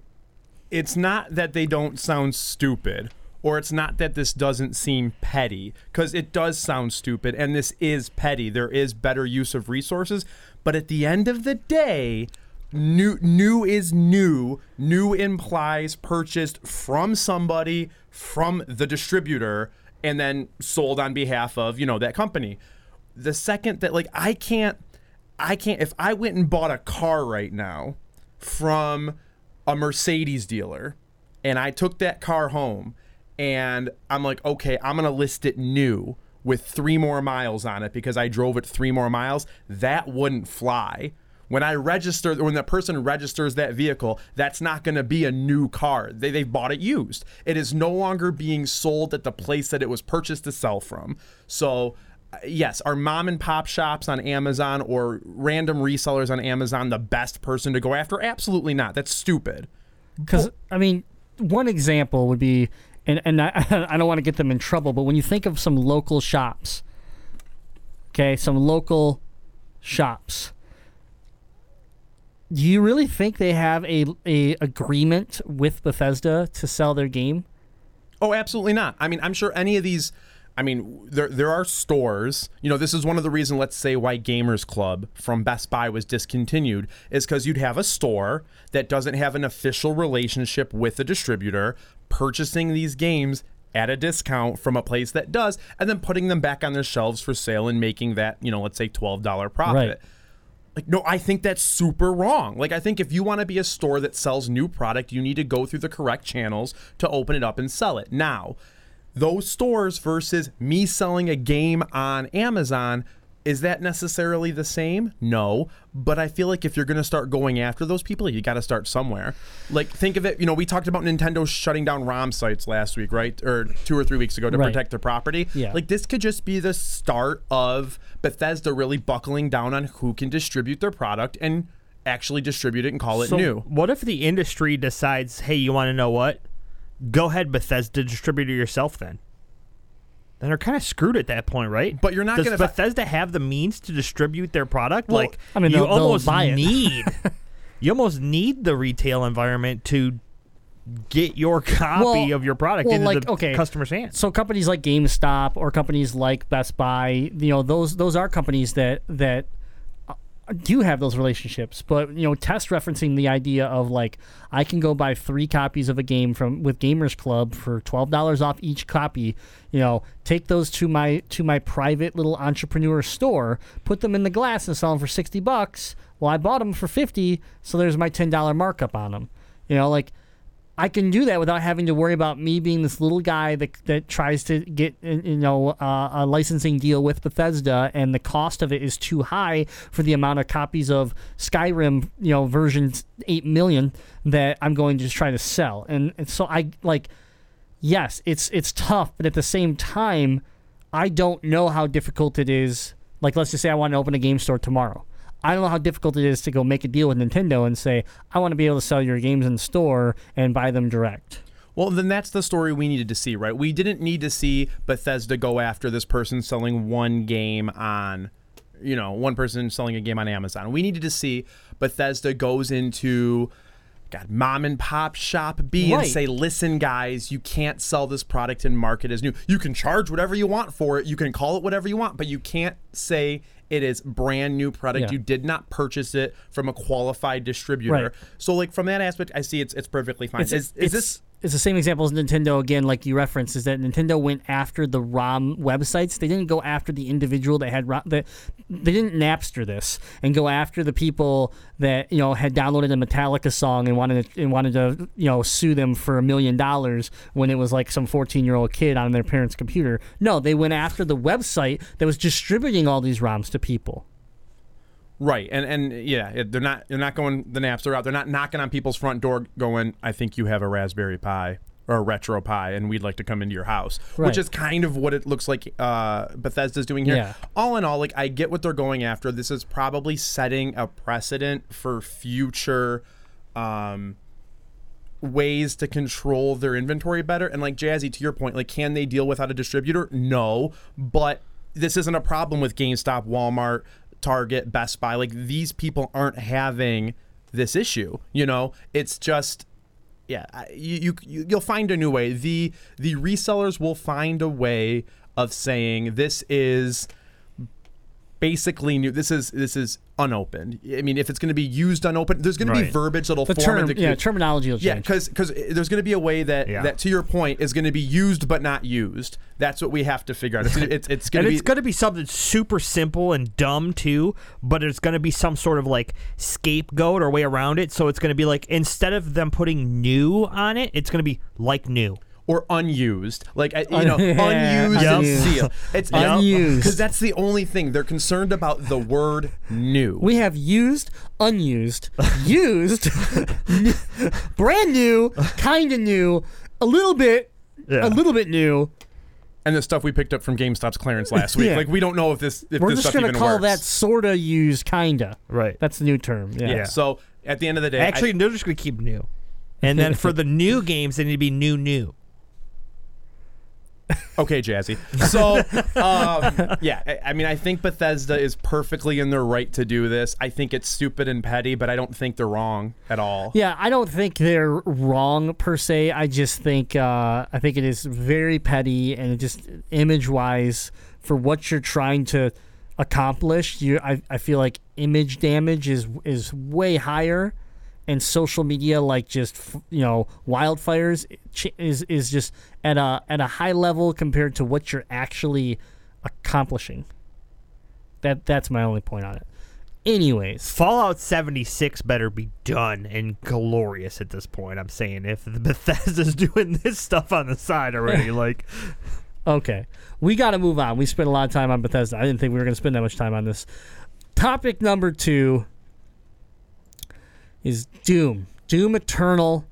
it's not that they don't sound stupid or it's not that this doesn't seem petty because it does sound stupid and this is petty. There is better use of resources, but at the end of the day, new new is new. New implies purchased from somebody from the distributor and then sold on behalf of, you know, that company. The second that like I can't I can't if I went and bought a car right now from a Mercedes dealer and I took that car home and I'm like, okay, I'm gonna list it new with three more miles on it because I drove it three more miles, that wouldn't fly. When I register, when the person registers that vehicle, that's not going to be a new car. They, they've bought it used. It is no longer being sold at the place that it was purchased to sell from. So, uh, yes, are mom and pop shops on Amazon or random resellers on Amazon the best person to go after? Absolutely not. That's stupid. Because I mean, one example would be, and and I, (laughs) I don't want to get them in trouble, but when you think of some local shops, okay, some local shops, do you really think they have a a agreement with Bethesda to sell their game? Oh, absolutely not. I mean, I'm sure any of these. I mean, there there are stores. You know, this is one of the reasons. Let's say why Gamers Club from Best Buy was discontinued is because you'd have a store that doesn't have an official relationship with a distributor purchasing these games at a discount from a place that does, and then putting them back on their shelves for sale and making that you know, let's say twelve dollar profit. Right. Like, no, I think that's super wrong. Like, I think if you want to be a store that sells new product, you need to go through the correct channels to open it up and sell it. Now, those stores versus me selling a game on Amazon, is that necessarily the same? No. But I feel like if you're going to start going after those people, you got to start somewhere. Like, think of it, you know, we talked about Nintendo shutting down ROM sites last week, right? Or two or three weeks ago to Right. protect their property. Yeah. Like, this could just be the start of Bethesda really buckling down on who can distribute their product and actually distribute it and call it So new. what if the industry decides, hey, you want to know what? Go ahead, Bethesda, distribute it yourself then. Then they're kind of screwed at that point, right? But you're not Does gonna- Bethesda have the means to distribute their product? Well, like, I mean, you they'll- they'll almost buy need, (laughs) you almost need the retail environment to get your (laughs) copy Well- of your product well, into like, the okay, customer's hands. So companies like GameStop or companies like Best Buy, you know, those those are companies that that do have those relationships. But you know, test referencing the idea of like I can go buy three copies of a game from with Gamers Club for twelve dollars off each copy. You know, take those to my to my private little entrepreneur store, put them in the glass and sell them for sixty bucks. Well, I bought them for fifty, so there's my ten dollar markup on them. You know, like I can do that without having to worry about me being this little guy that, that tries to get uh, you know uh, a licensing deal with Bethesda, and the cost of it is too high for the amount of copies of Skyrim, you know, version eight million that I'm going to just try to sell. And, and so I like, yes, it's it's tough, but at the same time, I don't know how difficult it is. Like, let's just say I want to open a game store tomorrow. I don't know how difficult it is to go make a deal with Nintendo and say, I want to be able to sell your games in the store and buy them direct. Well, then that's the story we needed to see, right? We didn't need to see Bethesda go after this person selling one game on, you know, one person selling a game on Amazon. We needed to see Bethesda goes into, God, mom and pop shop B Right. and say, listen, guys, you can't sell this product and market as new. You can charge whatever you want for it. You can call it whatever you want, but you can't say it is brand new product. Yeah. You did not purchase it from a qualified distributor. Right. So, like from that aspect, I see it's it's perfectly fine. It's, is, is this it's the same example as Nintendo again, like you referenced, is that Nintendo went after the ROM websites. They didn't go after the individual that had ROM. That they didn't Napster this and go after the people that you know had downloaded a Metallica song and wanted to and wanted to you know sue them for a million dollars when it was like some fourteen year old kid on their parents' computer. No, they went after the website that was distributing all these ROMs to people. Right, and and yeah, it, they're not they're not going the Napster route. They're not knocking on people's front door, going, "I think you have a Raspberry Pi or a RetroPie, and we'd like to come into your house," Right. which is kind of what it looks like uh, Bethesda's doing here. Yeah. All in all, like I get what they're going after. This is probably setting a precedent for future. Um, ways to control their inventory better and like jazzy to your point like can they deal without a distributor no but this isn't a problem with GameStop, Walmart, Target, Best Buy. Like these people aren't having this issue. You know, it's just yeah. You, you you'll find a new way. The the resellers will find a way of saying this is basically new. This is this is unopened. I mean, if it's going to be used unopened, there's going to be verbiage that'll The form term, in the yeah, terminology will yeah, because because there's going to be a way that Yeah. that to your point is going to be used but not used. That's what we have to figure out. It's it's, it's going to be it's going to be something super simple and dumb too, but it's going to be some sort of like scapegoat or way around it. So it's going to be like instead of them putting new on it, it's going to be like new. Or unused, like I- you (laughs) know, Yeah, unused Yep. and sealed. It's (laughs) Unused. because that's the only thing they're concerned about. The word new. We have used, unused, (laughs) used, n- brand new, kind of new, a little bit, Yeah. a little bit new. and the stuff we picked up from GameStop's clearance last week. Yeah. Like we don't know if this if We're this just stuff gonna even call works. that sorta used, kinda. Right. That's the new term. Yeah. yeah. So at the end of the day, I- Actually, they're just going to keep new. And then for the new games, they need to be new, new. Okay, Jazzy. So, um, yeah, I, I mean, I think Bethesda is perfectly in their right to do this. I think it's stupid and petty, but I don't think they're wrong at all. Yeah, I don't think they're wrong per se. I just think uh, I think it is very petty and just image wise for what you're trying to accomplish. You, I, I feel like image damage is is way higher, and social media like just you know wildfires is is just at a at a high level compared to what you're actually accomplishing. That that's my only point on it. Anyways, Fallout 76 better be done and glorious at this point. I'm saying if the (laughs) Bethesda's doing this stuff on the side already, (laughs) like Okay. We got to move on. We spent a lot of time on Bethesda. I didn't think we were going to spend that much time on this. Topic number two is Doom. Doom Eternal.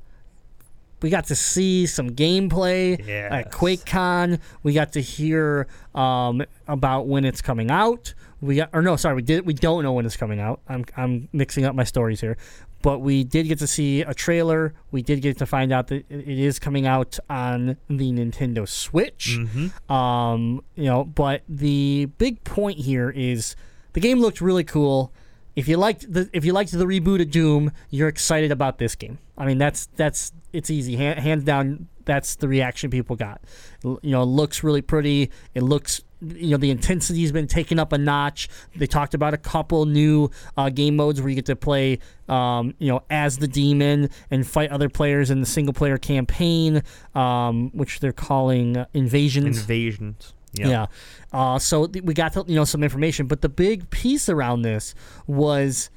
We got to see some gameplay at QuakeCon. We got to hear um, about when it's coming out. We got, or no, sorry, we did. We don't know when it's coming out. I'm I'm mixing up my stories here, but we did get to see a trailer. We did get to find out that it is coming out on the Nintendo Switch. Um, you know, but the big point here is the game looked really cool. If you liked the if you liked the reboot of Doom, you're excited about this game. I mean, that's that's it's easy, Han- hands down. That's the reaction people got. You know, it looks really pretty. It looks, you know, the intensity's been taken up a notch. They talked about a couple new uh, game modes where you get to play, um, you know, as the demon and fight other players in the single player campaign, um, which they're calling uh, invasions. invasions. Yeah. Uh, so th- we got to, you know some information, but the big piece around this was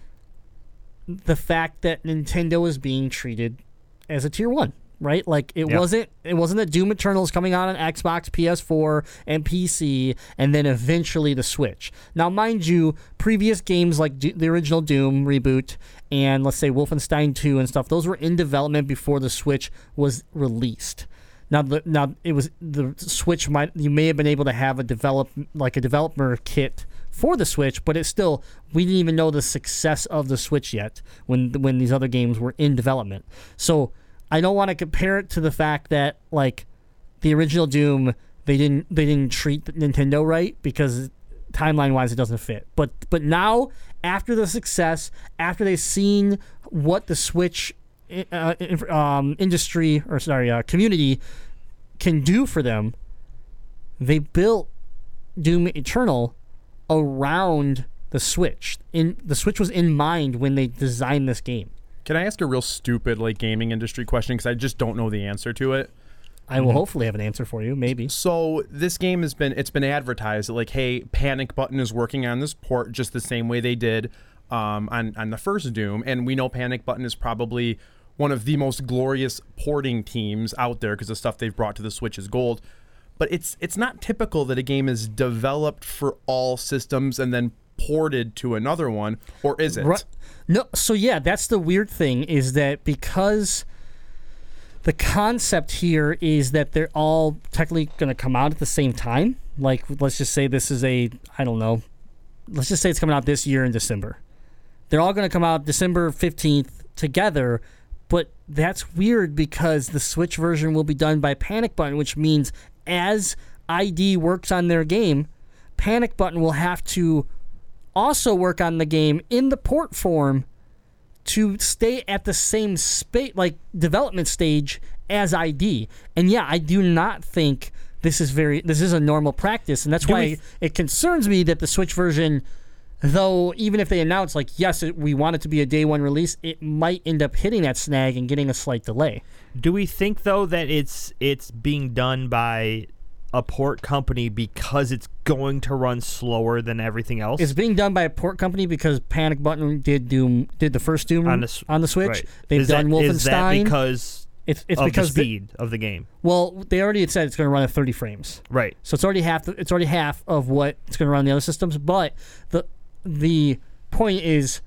the fact that Nintendo is being treated as a tier one, right? Like it Yeah. wasn't it wasn't that Doom Eternals coming out on Xbox, PS4, and PC, and then eventually the Switch. Now, mind you, previous games like Do- the original Doom reboot and let's say Wolfenstein 2 and stuff, those were in development before the Switch was released. Now, the, now it was the Switch might you may have been able to have a develop like a developer kit for the Switch, but it's still we didn't even know the success of the Switch yet when when these other games were in development. So I don't want to compare it to the fact that like the original Doom they didn't they didn't treat Nintendo right because timeline wise it doesn't fit. But but now after the success, after they've seen what the Switch uh, um, industry or sorry uh, community can do for them, they built Doom Eternal around the Switch. In the Switch was in mind when they designed this game. Can I ask a real stupid like gaming industry question because I just don't know the answer to it? I will hopefully have an answer for you. Maybe. So this game has been it's been advertised like, hey, Panic Button is working on this port just the same way they did um, on on the first Doom, and we know Panic Button is probably one of the most glorious porting teams out there because the stuff they've brought to the Switch is gold. But it's it's not typical that a game is developed for all systems and then ported to another one, or is it? Right. No, so yeah, that's the weird thing is that because the concept here is that they're all technically going to come out at the same time. Like, let's just say this is a, I don't know, let's just say it's coming out this year in December. They're all going to come out December 15th together, that's weird because the Switch version will be done by Panic Button, which means as ID works on their game, Panic Button will have to also work on the game in the port form to stay at the same space like development stage as ID. And yeah, I do not think this is very this is a normal practice and that's Do why we- it concerns me that the Switch version though even if they announce like yes it, we want it to be a day one release, it might end up hitting that snag and getting a slight delay. Do we think though that it's it's being done by a port company because it's going to run slower than everything else? It's being done by a port company because Panic Button did Doom did the first Doom on the on the Switch. right. They've is done that, Wolfenstein. Is that because it's it's of because the the- speed of the game? well, they already had said it's going to run at 30 frames. Right. So it's already half. It's already half of what it's going to run on the other systems. But the the point is,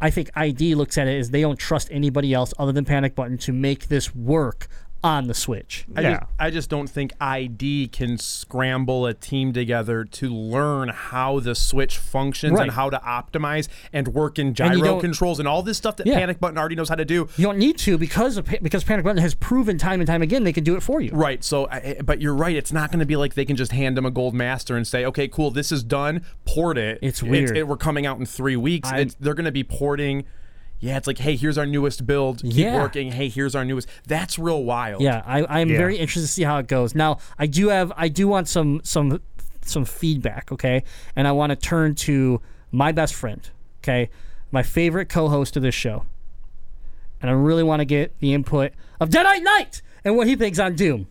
I think ID looks at it as they don't trust anybody else other than Panic Button to make this work on the Switch. I, Yeah. just, I just don't think ID can scramble a team together to learn how the Switch functions Right. and how to optimize and work in gyro don't- controls and all this stuff that Yeah. Panic Button already knows how to do. You don't need to because of, because Panic Button has proven time and time again they can do it for you. Right. So, I- but you're right. It's not going to be like they can just hand them a gold master and say, "Okay, cool, this is done. Port it." It's weird. it- we're coming out in three weeks. It's, they're going to be porting. Yeah, it's like, hey, here's our newest build. Keep Yeah. working. Hey, here's our newest. That's real wild. Yeah, I, I'm Yeah. very interested to see how it goes. Now, I do have, I do want some, some, some feedback. Okay, and I want to turn to my best friend. Okay, my favorite co-host of this show, and I really want to get the input of Deadite Knight and what he thinks on Doom.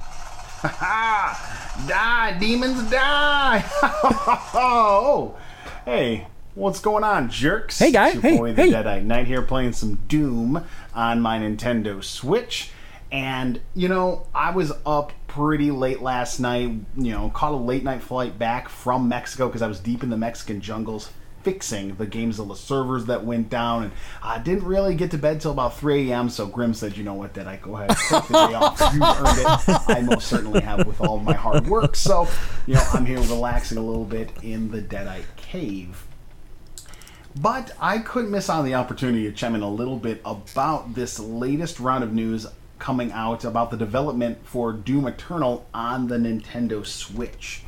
Ha (laughs) ha! Die, demons, die! (laughs) Oh, oh, oh, hey, what's going on, jerks? Hey, guy. It's your Hey, boy, the hey. Deadite Knight here, playing some Doom on my Nintendo Switch. And you know, I was up pretty late last night. You know, caught a late night flight back from Mexico because I was deep in the Mexican jungles fixing the Gamezilla servers that went down, and I didn't really get to bed till about 3 a.m. So Grim said, "You know what? I go ahead, and take the day off. (laughs) You earned it. I most certainly have with all my hard work. So, you know, I'm here relaxing a little bit in the Deadite Cave." But I couldn't miss on the opportunity to chime in a little bit about this latest round of news coming out about the development for Doom Eternal on the Nintendo Switch.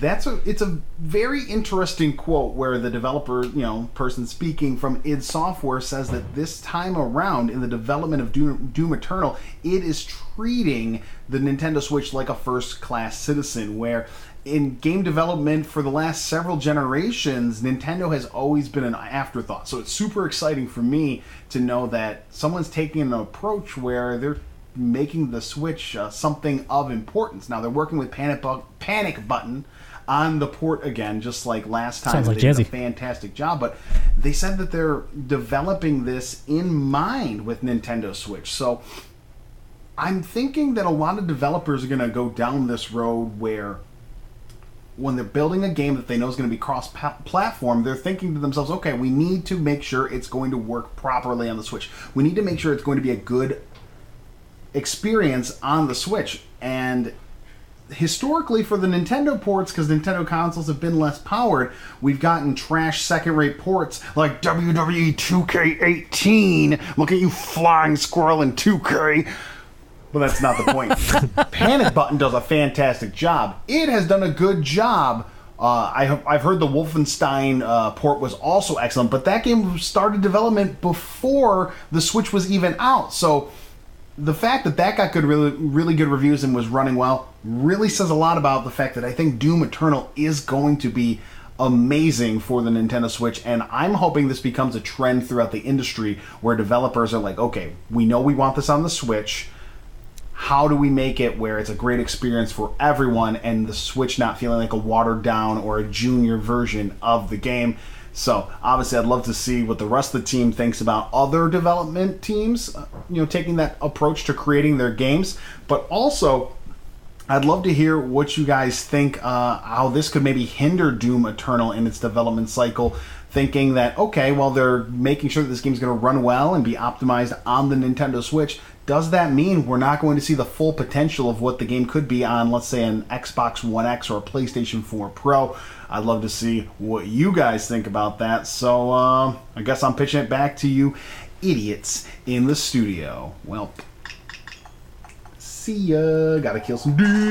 That's a it's a very interesting quote where the developer, you know, person speaking from id Software says that this time around in the development of Doom, Doom Eternal, it is treating the Nintendo Switch like a first-class citizen where in game development for the last several generations, Nintendo has always been an afterthought. So it's super exciting for me to know that someone's taking an approach where they're making the Switch uh, something of importance. Now they're working with Panic, Bu- Panic Button on the port again, just like last time. Sounds like they did a Jazzy. fantastic job, but they said that they're developing this in mind with Nintendo Switch. So I'm thinking that a lot of developers are going to go down this road where when they're building a game that they know is going to be cross platform, they're thinking to themselves, okay, we need to make sure it's going to work properly on the Switch. We need to make sure it's going to be a good experience on the Switch. And historically, for the Nintendo ports, because Nintendo consoles have been less powered, we've gotten trash second rate ports like WWE 2K18. Look at you, flying squirrel in 2K. But that's not the point. (laughs) Panic Button does a fantastic job. It has done a good job. Uh, I have, I've heard the Wolfenstein uh, port was also excellent, but that game started development before the Switch was even out. So the fact that that got good, really, really good reviews and was running well, really says a lot about the fact that I think Doom Eternal is going to be amazing for the Nintendo Switch, and I'm hoping this becomes a trend throughout the industry where developers are like, okay, we know we want this on the Switch. How do we make it where it's a great experience for everyone and the Switch not feeling like a watered down or a junior version of the game? So obviously, I'd love to see what the rest of the team thinks about other development teams, uh, you know, taking that approach to creating their games. But also, I'd love to hear what you guys think. Uh, how this could maybe hinder Doom Eternal in its development cycle. Thinking that okay, well, they're making sure that this game's going to run well and be optimized on the Nintendo Switch. Does that mean we're not going to see the full potential of what the game could be on, let's say, an Xbox One X or a PlayStation 4 Pro? I'd love to see what you guys think about that. So uh, I guess I'm pitching it back to you, idiots in the studio. Well, see ya. Gotta kill some demons.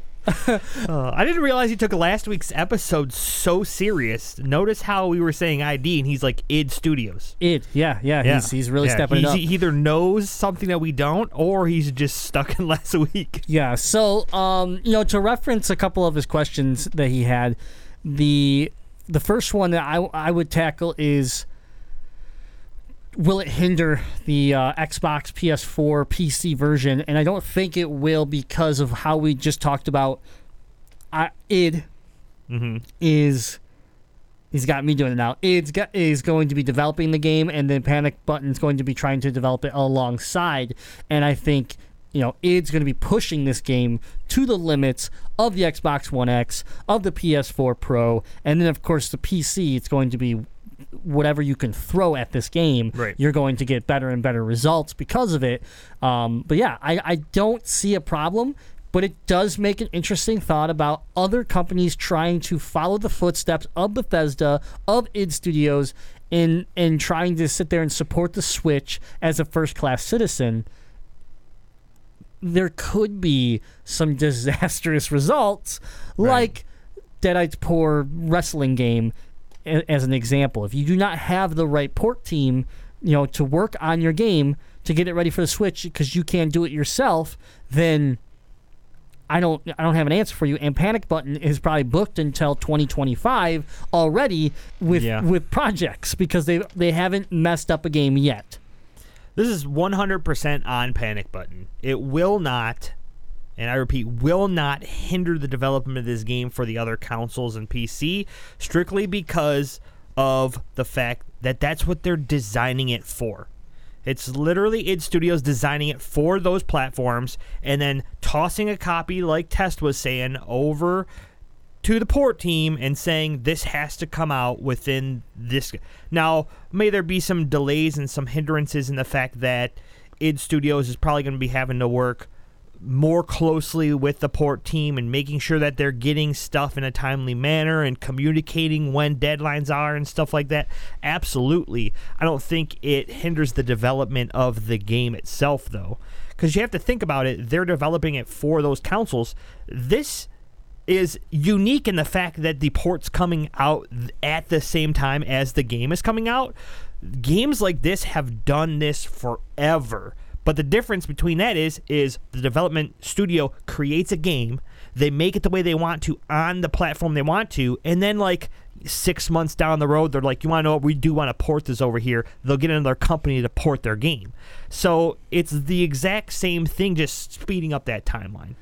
(laughs) (laughs) Uh, I didn't realize he took last week's episode so serious. Notice how we were saying ID, and he's like id Studios. It, yeah, yeah, He's, he's really Yeah, stepping he's- it up. He either knows something that we don't, or he's just stuck in (laughs) last week. Yeah. So, um, you know, to reference a couple of his questions that he had, the the first one that I I would tackle is will it hinder the uh, Xbox, PS4, PC version? And I don't think it will because of how we just talked about. I, id is he's got me doing it now. Id's got, is going to be developing the game, and then Panic Button's going to be trying to develop it alongside. And I think you know id's going to be pushing this game to the limits of the Xbox One X, of the PS4 Pro, and then of course the PC. It's going to be whatever you can throw at this game, Right. you're going to get better and better results because of it. Um, but yeah, I, I don't see a problem, but it does make an interesting thought about other companies trying to follow the footsteps of Bethesda, of id Studios, in in trying to sit there and support the Switch as a first class citizen. There could be some (laughs) disastrous results, like Deadites Poor wrestling game as an example. If you do not have the right port team, you know, to work on your game to get it ready for the Switch because you can't do it yourself, then I don't I don't have an answer for you. And Panic Button is probably booked until 2025 already with Yeah. with projects because they they haven't messed up a game yet. This is 100% on Panic Button. It will not, and I repeat, will not hinder the development of this game for the other consoles and PC strictly because of the fact that that's what they're designing it for. It's literally id Studios designing it for those platforms and then tossing a copy, like Test was saying, over to the port team and saying this has to come out within this. Now, may there be some delays and some hindrances in the fact that id Studios is probably going to be having to work more closely with the port team and making sure that they're getting stuff in a timely manner and communicating when deadlines are and stuff like that. Absolutely. I don't think it hinders the development of the game itself, though. Because you have to think about it, they're developing it for those consoles. This is unique in the fact that the port's coming out at the same time as the game is coming out. Games like this have done this forever. But the difference between that is is the development studio creates a game, they make it the way they want to on the platform they want to, and then like 6 months down the road they're like, "You want to know what we do want to port this over here." They'll get another company to port their game. So, it's the exact same thing just speeding up that timeline.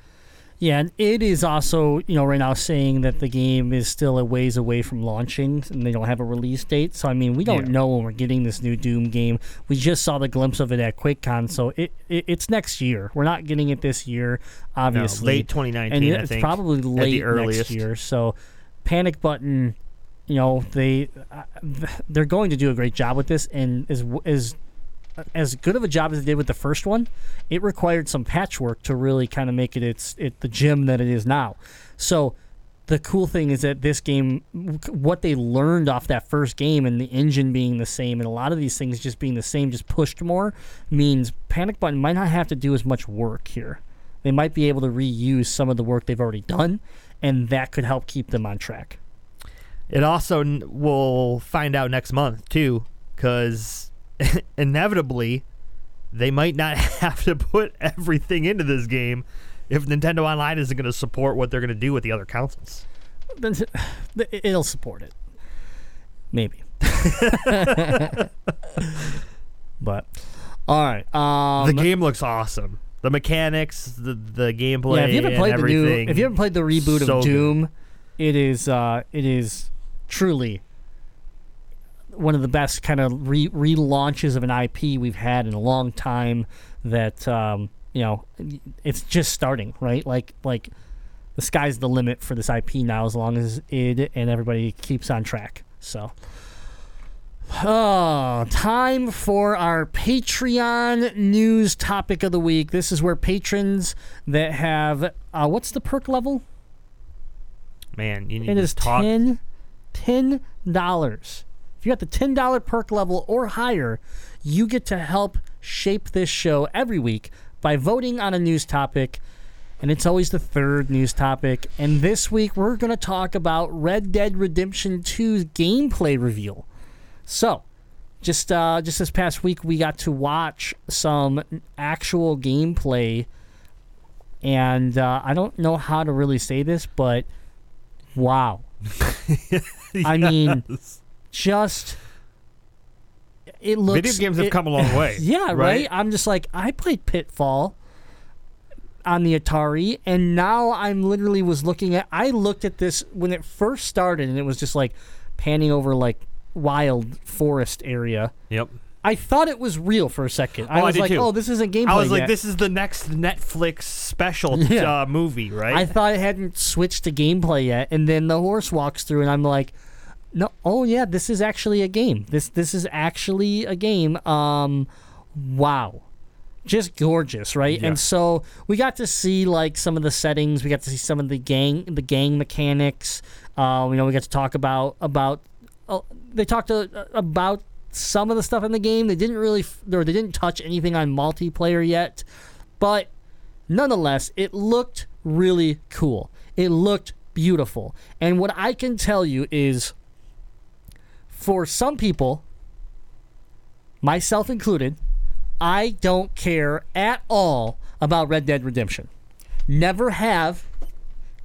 Yeah, and it is also, you know, right now saying that the game is still a ways away from launching and they don't have a release date. So, I mean, we don't Yeah. know when we're getting this new Doom game. We just saw the glimpse of it at QuakeCon, so it, it it's next year. We're not getting it this year, obviously. late 2019, And I it's think, probably late earliest. next year. So, Panic Button, you know, they uh, they're going to do a great job with this and is is as good of a job as they did with the first one, it required some patchwork to really kind of make it its it the gem that it is now. So the cool thing is that this game, what they learned off that first game, and the engine being the same, and a lot of these things just being the same, just pushed more, means Panic Button might not have to do as much work here. They might be able to reuse some of the work they've already done, and that could help keep them on track. It also we'll find out next month too, because (laughs) inevitably they might not (laughs) have to put everything into this game if Nintendo Online isn't going to support what they're going to do with the other consoles. Then (sighs) it'll support it. Maybe. (laughs) but all right. Um, the game looks awesome. The mechanics, the the gameplay, yeah, if you haven't played the new, everything. if you haven't played the reboot so of good. Doom, it is uh, it is truly one of the best kind of re- relaunches of an IP we've had in a long time. That um, you know, it's just starting, right? Like like the sky's the limit for this IP now, as long as it and everybody keeps on track. So. Oh, time for our Patreon news topic of the week. This is where patrons that have uh, what's the perk level? man, you need It to is talk. ten ten dollars. If you got the ten dollar perk level or higher, you get to help shape this show every week by voting on a news topic. And it's always the third news topic. And this week we're going to talk about Red Dead Redemption 2's gameplay reveal. So, just uh, just this past week, we got to watch some actual gameplay, and uh, I don't know how to really say this, but wow! (laughs) I mean, just it looks. Video games have it- come a long way. (laughs) Yeah, right? right? I'm just like I played Pitfall on the Atari, and now I'm literally was looking at. I looked at this when it first started, and it was just like panning over like wild forest area. Yep. I thought it was real for a second. I Oh, I was did like, too. "Oh, this isn't gameplay." I was like, yet. this is the next Netflix special (laughs) Yeah. uh, movie, right? I thought it hadn't switched to gameplay yet, and then the horse walks through, and I'm like, "No, oh yeah, this is actually a game. This this is actually a game." Um, wow, just gorgeous, right? Yeah. And so we got to see like some of the settings. We got to see some of the gang the gang mechanics. Uh, you know, we got to talk about about. Uh, they talked uh, about some of the stuff in the game. They didn't really, f- or they didn't touch anything on multiplayer yet, but nonetheless, it looked really cool. It looked beautiful. And what I can tell you is for some people, myself included, I don't care at all about Red Dead Redemption. Never have.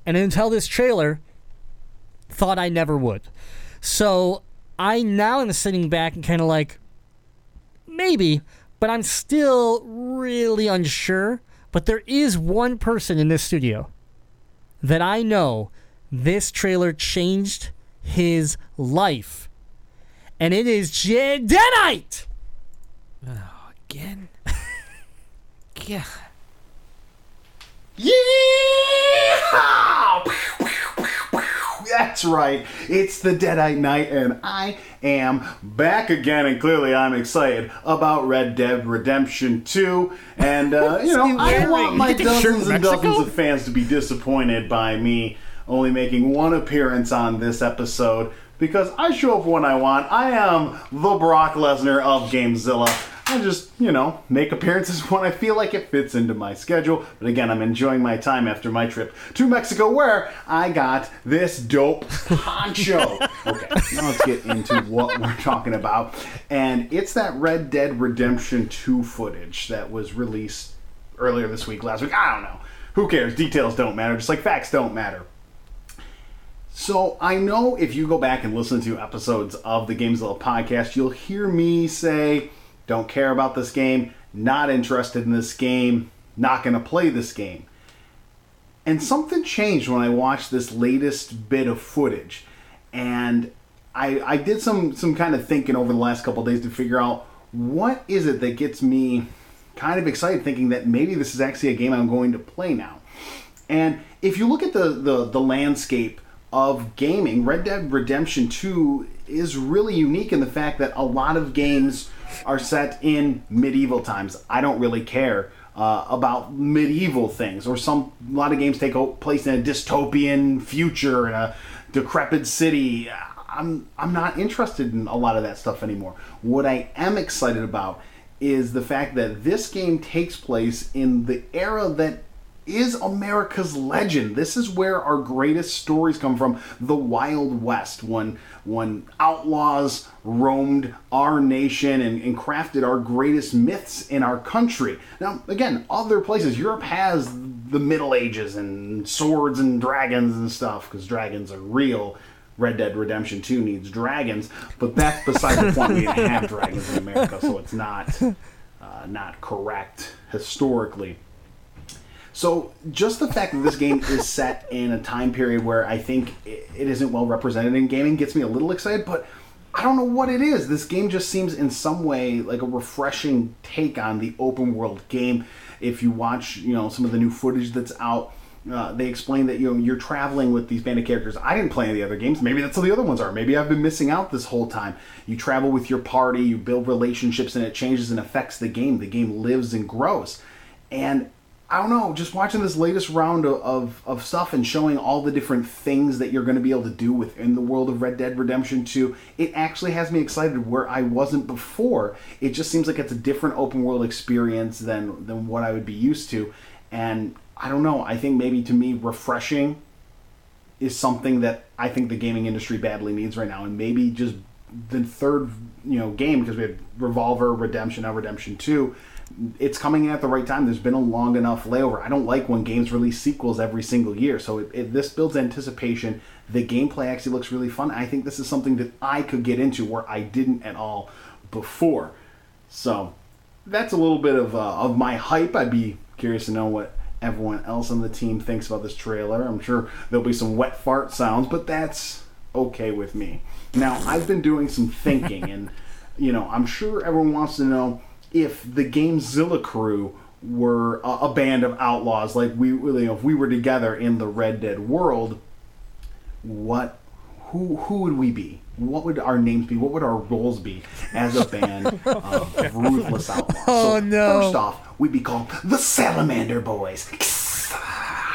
And until this trailer, thought I never would. So I now am sitting back and kind of like, maybe, but I'm still really unsure. But there is one person in this studio that I know this trailer changed his life. And it is Jadenite! Again. (laughs) yeah. Yeah! That's right. It's the Deadite Knight, and I am back again. And clearly, I'm excited about Red Dead Redemption 2. And, uh, (laughs) you know, I want my You get to shirt dozens and Mexico? dozens of fans to be disappointed by me only making one appearance on this episode because I show up when I want. I am the Brock Lesnar of Gamezilla. I just, you know, make appearances (laughs) when I feel like it fits into my schedule. But again, I'm enjoying my time after my trip to Mexico where I got this dope poncho. (laughs) okay, now let's get into what we're talking about. And it's that Red Dead Redemption 2 footage that was released earlier this week, last week. I don't know. Who cares? Details don't matter, just like facts don't matter. So I know if you go back and listen to episodes of the Games Gamezilla podcast, you'll hear me say, "Don't care about this game, not interested in this game, not going to play this game." And something changed when I watched this latest bit of footage, and I, I did some some kind of thinking over the last couple days to figure out what is it that gets me kind of excited, thinking that maybe this is actually a game I'm going to play now. And if you look at the, the, the landscape of gaming, Red Dead Redemption 2 is really unique in the fact that a lot of games are set in medieval times. I don't really care uh, about medieval things, or some a lot of games take place in a dystopian future in a decrepit city. I'm I'm not interested in a lot of that stuff anymore. What I am excited about is the fact that this game takes place in the era that is America's legend. This is where our greatest stories come from. The Wild West, when when outlaws roamed our nation and, and crafted our greatest myths in our country. Now, again, other places, Europe has the Middle Ages and swords and dragons and stuff because dragons are real. Red Dead Redemption 2 needs dragons, but that's beside the point. We didn't have dragons in America, so it's not uh, not correct historically. So just the fact that this game is set in a time period where I think it isn't well represented in gaming gets me a little excited, but I don't know what it is. This game just seems in some way like a refreshing take on the open world game. If you watch, you know, some of the new footage that's out, uh, they explain that you know you're traveling with these band of characters. I didn't play any of the other games. Maybe that's how the other ones are. Maybe I've been missing out this whole time. You travel with your party, you build relationships, and it changes and affects the game. The game lives and grows. And I don't know, just watching this latest round of, of, of stuff and showing all the different things that you're going to be able to do within the world of Red Dead Redemption 2, it actually has me excited where I wasn't before. It just seems like it's a different open world experience than, than what I would be used to. And I don't know, I think maybe to me, refreshing is something that I think the gaming industry badly needs right now. And maybe just the third you know game, because we have Revolver, Redemption, now Redemption 2 it's coming in at the right time. There's been a long enough layover. I don't like when games release sequels every single year. So it, it, this builds anticipation. The gameplay actually looks really fun. I think this is something that I could get into where I didn't at all before. So that's a little bit of uh, of my hype. I'd be curious to know what everyone else on the team thinks about this trailer. I'm sure there'll be some wet fart sounds, but that's okay with me. Now I've been doing some thinking, and you know I'm sure everyone wants to know if the Gamezilla crew were a, a band of outlaws, like we, you know, if we were together in the Red Dead world, what, who, who would we be? What would our names be? What would our roles be as a band (laughs) of ruthless outlaws? Oh, no. First off, we'd be called the Salamander Boys.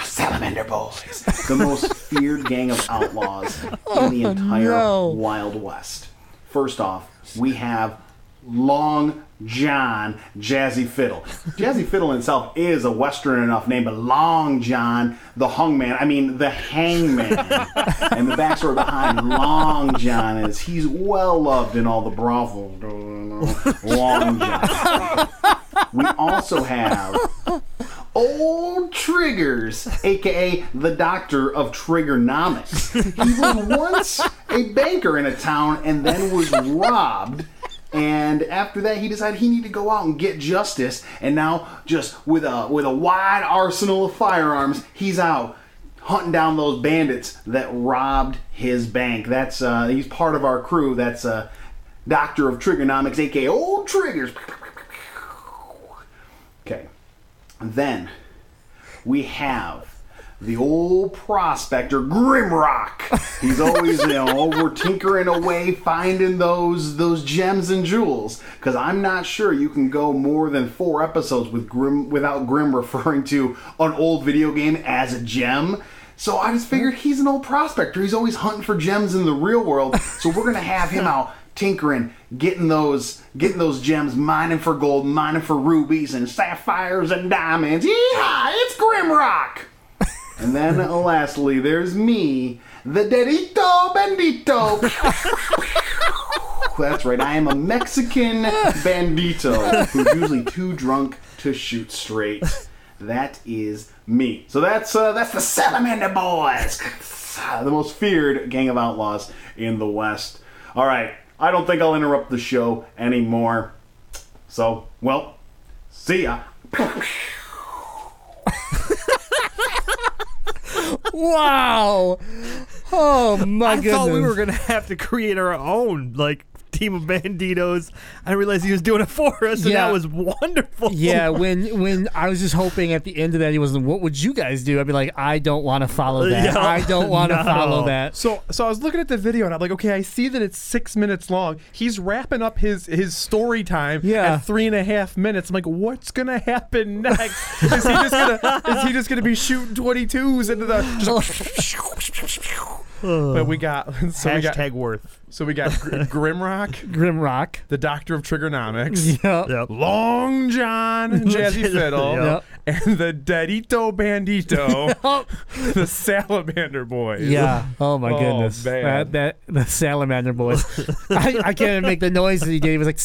Salamander Boys, the most feared gang of outlaws in the oh, entire no. Wild West. First off, we have Long John Jazzy Fiddle. Jazzy Fiddle itself is a Western enough name, but Long John, the hungman, I mean the hangman, and the backstory behind Long John is he's well loved in all the brothels. Long John. We also have Old Triggers, aka the Doctor of Triggernomics. He was once a banker in a town and then was robbed. And after that, he decided he needed to go out and get justice. And now, just with a with a wide arsenal of firearms, he's out hunting down those bandits that robbed his bank. That's uh, he's part of our crew. That's uh, Doctor of Triggernomics, aka Old Triggers. Okay. Then we have the old prospector Grimrock. He's always you know (laughs) over tinkering away, finding those those gems and jewels. Because I'm not sure you can go more than four episodes with Grim without Grim (laughs) referring to an old video game as a gem. So I just figured he's an old prospector. He's always hunting for gems in the real world. So we're gonna have him out tinkering, getting those getting those gems, mining for gold, mining for rubies and sapphires and diamonds. Yeehaw! It's Grimrock! And then (laughs) lastly, there's me, the Dedito Bandito. (laughs) That's right, I am a Mexican bandito who's usually too drunk to shoot straight. That is me. So that's uh, that's the Salamander Boys, the most feared gang of outlaws in the West. All right, I don't think I'll interrupt the show anymore. So, well, see ya. (laughs) Wow. Oh my god. I goodness. thought we were gonna have to create our own like team of banditos. I realized he was doing it for us, and Yeah. that was wonderful. Yeah, when when I was just hoping at the end of that he wasn't. What would you guys do? I'd be like, I don't want to follow (laughs) that. Yeah. I don't want to No. follow that. So so I was looking at the video and I'm like, okay, I see that it's six minutes long. He's wrapping up his his story time Yeah. at three and a half minutes. I'm like, what's gonna happen (laughs) next? is he just gonna is he just gonna be shooting 22s into the (laughs) just But we got (laughs) so we got Hashtag worth. so we got Gr- (laughs) Grimrock, Grimrock. the Doctor of Triggernomics, Yeah. Yep. Long John, (laughs) Jazzy Fiddle, Yep. And the Dedito Bandito, (laughs) the Salamander Boys. Yeah. Oh my Oh, goodness. man. That, that the salamander boys. (laughs) I, I can't even make the noise that he did. He was like.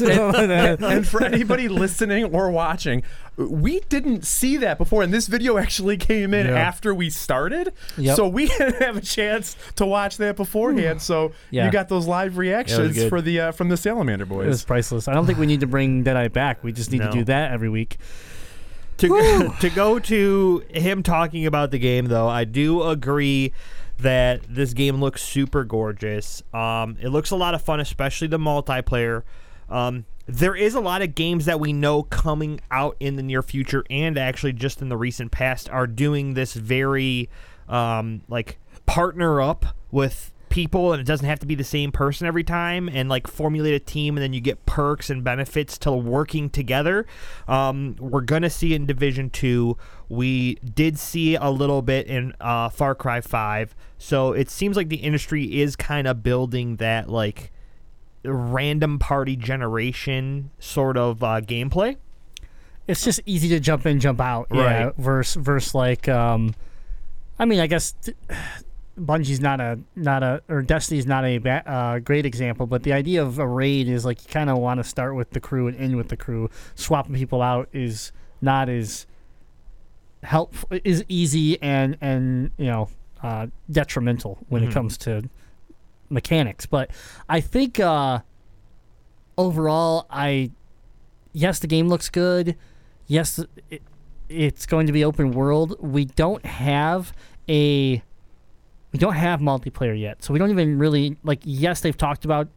and for anybody listening or watching, we didn't see that before, and this video actually came in Yeah. after we started, Yep. so we (laughs) didn't have a chance to watch that beforehand. So Yeah. you got those live reactions good. for the uh, from the Salamander Boys. It was priceless. I don't think we need to bring Deadeye back. We just need No. to do that every week. To go, (laughs) to go to him talking about the game though i do agree that this game looks super gorgeous. Um, it looks a lot of fun especially the multiplayer. Um, there is a lot of games that we know coming out in the near future and actually just in the recent past are doing this very um, like partner up with people and it doesn't have to be the same person every time and like formulate a team and then you get perks and benefits to working together um, we're gonna see in division 2 we did see a little bit in uh, far cry 5 so it seems like the industry is kind of building that like random party generation sort of uh, gameplay It's just easy to jump in, jump out. Yeah. Right. Verse, verse like, um, I mean, I guess t- Bungie's not a not a or Destiny's not a ba- uh, great example, but the idea of a raid is like you kind of want to start with the crew and end with the crew. Swapping people out is not as helpful, is easy and and you know uh, detrimental when it comes to mechanics. But I think uh, overall, I yes, the game looks good. Yes, it, it's going to be open world. We don't have a we don't have multiplayer yet, so we don't even really like. Yes, they've talked about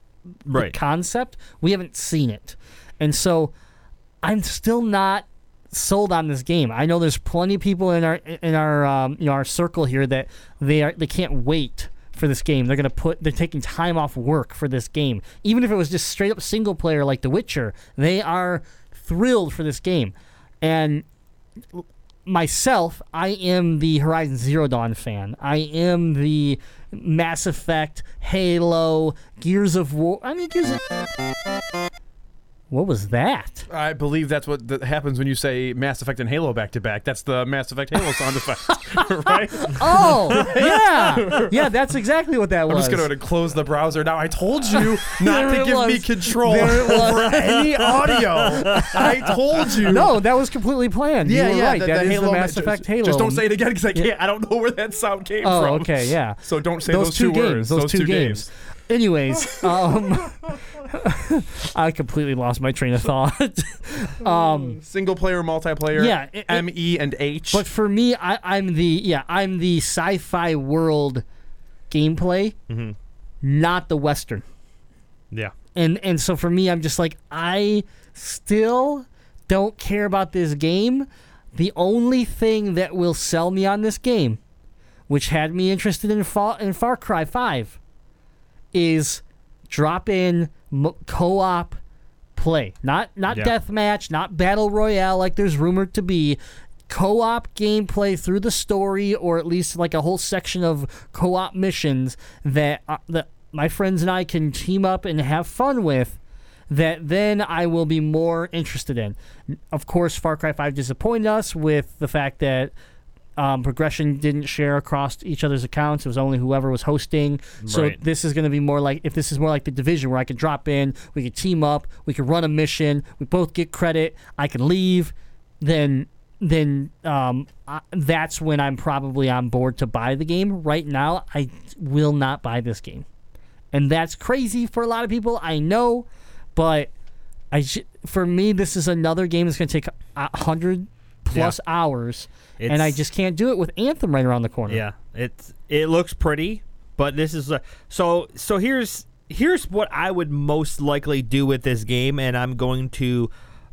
Right. the concept. We haven't seen it, and so I'm still not sold on this game. I know there's plenty of people in our in our um, you know our circle here that they are they can't wait for this game. They're gonna put they're taking time off work for this game, even if it was just straight up single player like The Witcher. They are thrilled for this game, and myself, I am the Horizon Zero Dawn fan. I am the Mass Effect, Halo, Gears of War. I mean, Gears of. What was that? I believe that's what that happens when you say Mass Effect and Halo back to back. That's the Mass Effect Halo sound (laughs) effect, (laughs) right? Oh, yeah, (laughs) yeah, that's exactly what that was. I'm was. just going to close the browser now. I told you not There to it give me was. control There it was. over any audio. I told you. No, that was completely planned. Yeah, you were yeah. right. the, that is Halo the Mass just- Effect Halo. Just don't say it again because I can't. I don't know where that sound came Oh, from. okay, yeah. So don't say those, two, words. games. Those, two, games. Games. Anyways, (laughs) um, (laughs) I completely lost my train of thought. (laughs) um, Single player, multiplayer. Yeah, it- it- M, E, and H. but for me, I, I'm the yeah, I'm the sci-fi world gameplay, Mm-hmm. not the western. yeah and and so for me i'm just like i still don't care about this game the only thing that will sell me on this game which had me interested in far, in far cry 5 is drop in co-op play not not Yeah. deathmatch not battle royale like there's rumored to be co-op gameplay through the story or at least like a whole section of co-op missions that uh, that my friends and I can team up and have fun with that then I will be more interested in. Of course, Far Cry 5 disappointed us with the fact that um, progression didn't share across each other's accounts. It was only whoever was hosting. So Right. this is going to be more like if this is more like the division where I can drop in, we can team up, we can run a mission, we both get credit, I can leave, then then um, I, that's when I'm probably on board to buy the game. Right now, I will not buy this game, and that's crazy for a lot of people. I know, but I sh- for me, this is another game that's going to take a hundred plus hours, and I just can't do it with Anthem right around the corner. Yeah, it's it looks pretty, but this is a, so so here's here's what I would most likely do with this game, and I'm going to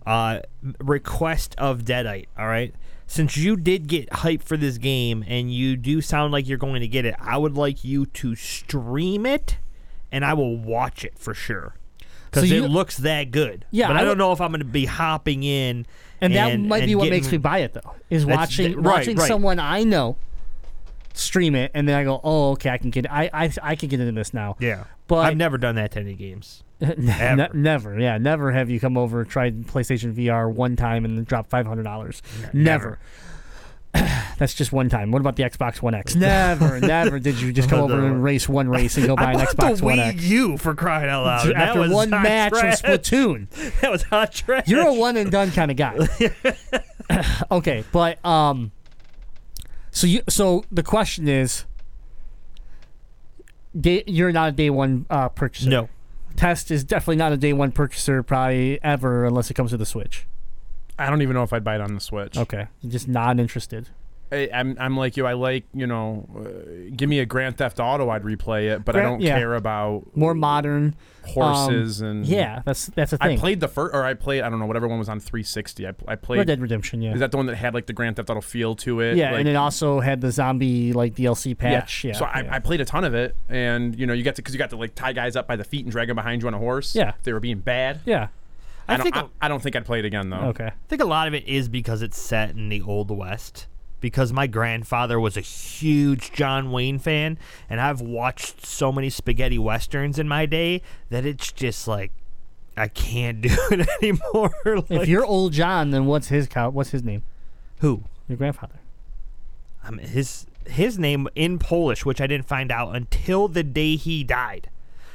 uh, request of Deadite. All right, since you did get hype for this game, and you do sound like you're going to get it, I would like you to stream it, and I will watch it for sure. Because So it looks that good. Yeah, but I I, don't know if I'm going to be hopping in, And that and- might be what getting- makes me buy it though. Is watching right, watching right. someone I know stream it, and then I go, oh, okay, I can get, I, I, I can get into this now. Yeah. But I've never done that to any games. (laughs) Ne- never, yeah, never have you come over tried PlayStation VR one time and then dropped five hundred dollars. Never. (coughs) That's just one time. What about the Xbox One X? Never, (laughs) never did you just come over and race one race and go (laughs) buy I an Xbox the One Wii X U for crying out loud. and that after was one hot match trash. of Splatoon. (laughs) That was hot trash. You're a one and done kind of guy. (coughs) okay, but um, so you so the question is, day, you're not a day one uh, purchaser. no. Test is definitely not a day one purchaser, probably ever, unless it comes to the Switch. I don't even know if I'd buy it on the Switch. Okay, just not interested. I, I'm I'm like you. I like you know, uh, give me a Grand Theft Auto, I'd replay it, but I don't yeah. care about More modern horses um, and Yeah, that's that's a I thing. I played the first, or I played I don't know whatever one was on 360. I, I played. Red Dead Redemption. Yeah, Is that the one that had like the Grand Theft Auto feel to it? yeah, Like, and it also had the zombie like DLC patch. Yeah, so I, yeah. I played a ton of it, and you know you got to because you got to like tie guys up by the feet and drag them behind you on a horse. Yeah. if they were being bad. yeah. I, I don't, think I, I don't think I'd play it again though. Okay. I think a lot of it is because it's set in the old west. Because my grandfather was a huge John Wayne fan, and I've watched so many spaghetti westerns in my day that it's just like I can't (laughs) do it (laughs) anymore. (laughs) If you're old John, then what's his cow? What's his name? who? Your grandfather. Um, his his name in Polish, which I didn't find out until the day he died,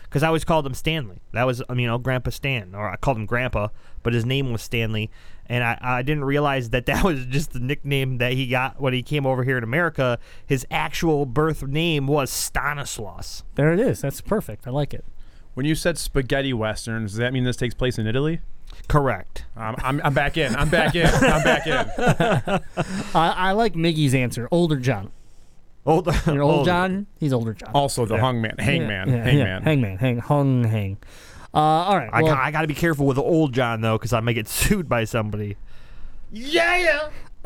because I always called him Stanley. That was I mean, you know, Grandpa Stan, or I called him Grandpa, but his name was Stanley, and I, I didn't realize that (laughs) that was just the nickname that he got when he came over here in America. His actual birth name was Stanislaus. There it is. That's perfect. I like it. When you said spaghetti westerns, does that mean this takes place in Italy? Correct. Um, I'm, I'm back in. I'm back in. I'm back in. (laughs) I, I like Miggy's answer. Older John. Old, (laughs) You're old John. He's older John. Also, the hangman, hangman, Yeah, yeah, hangman. yeah. Hangman. Hang. Hung. Hang. Uh, all right. I, well, got, I got to be careful with the old John though, because I may get sued by somebody. Yeah. (laughs)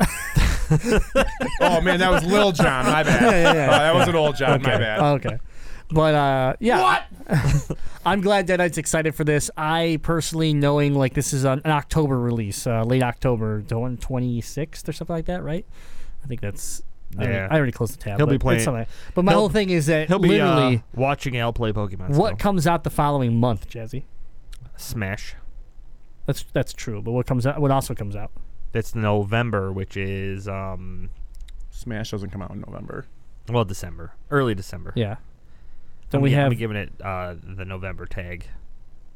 oh man, that was Lil Jon. My bad. (laughs) yeah, yeah. Oh, that was an old John. My bad. Okay. But uh, yeah, what? I'm glad Dead Deadites excited for this. I personally, knowing like this is an, an October release, uh, late October, 26th or something like that, right? I think that's. I already- Yeah. I already closed the tab. He'll be but it's playing- something- But my whole thing is that He'll be literally uh, watching Al play Pokemon. what still. comes out the following month, Jazzy. Smash? That's that's true. But what comes out? What also comes out? That's November, which is um, Smash doesn't come out in November. well, December, early December. Yeah. Then I'm we gi- have I'm giving it uh, the November tag.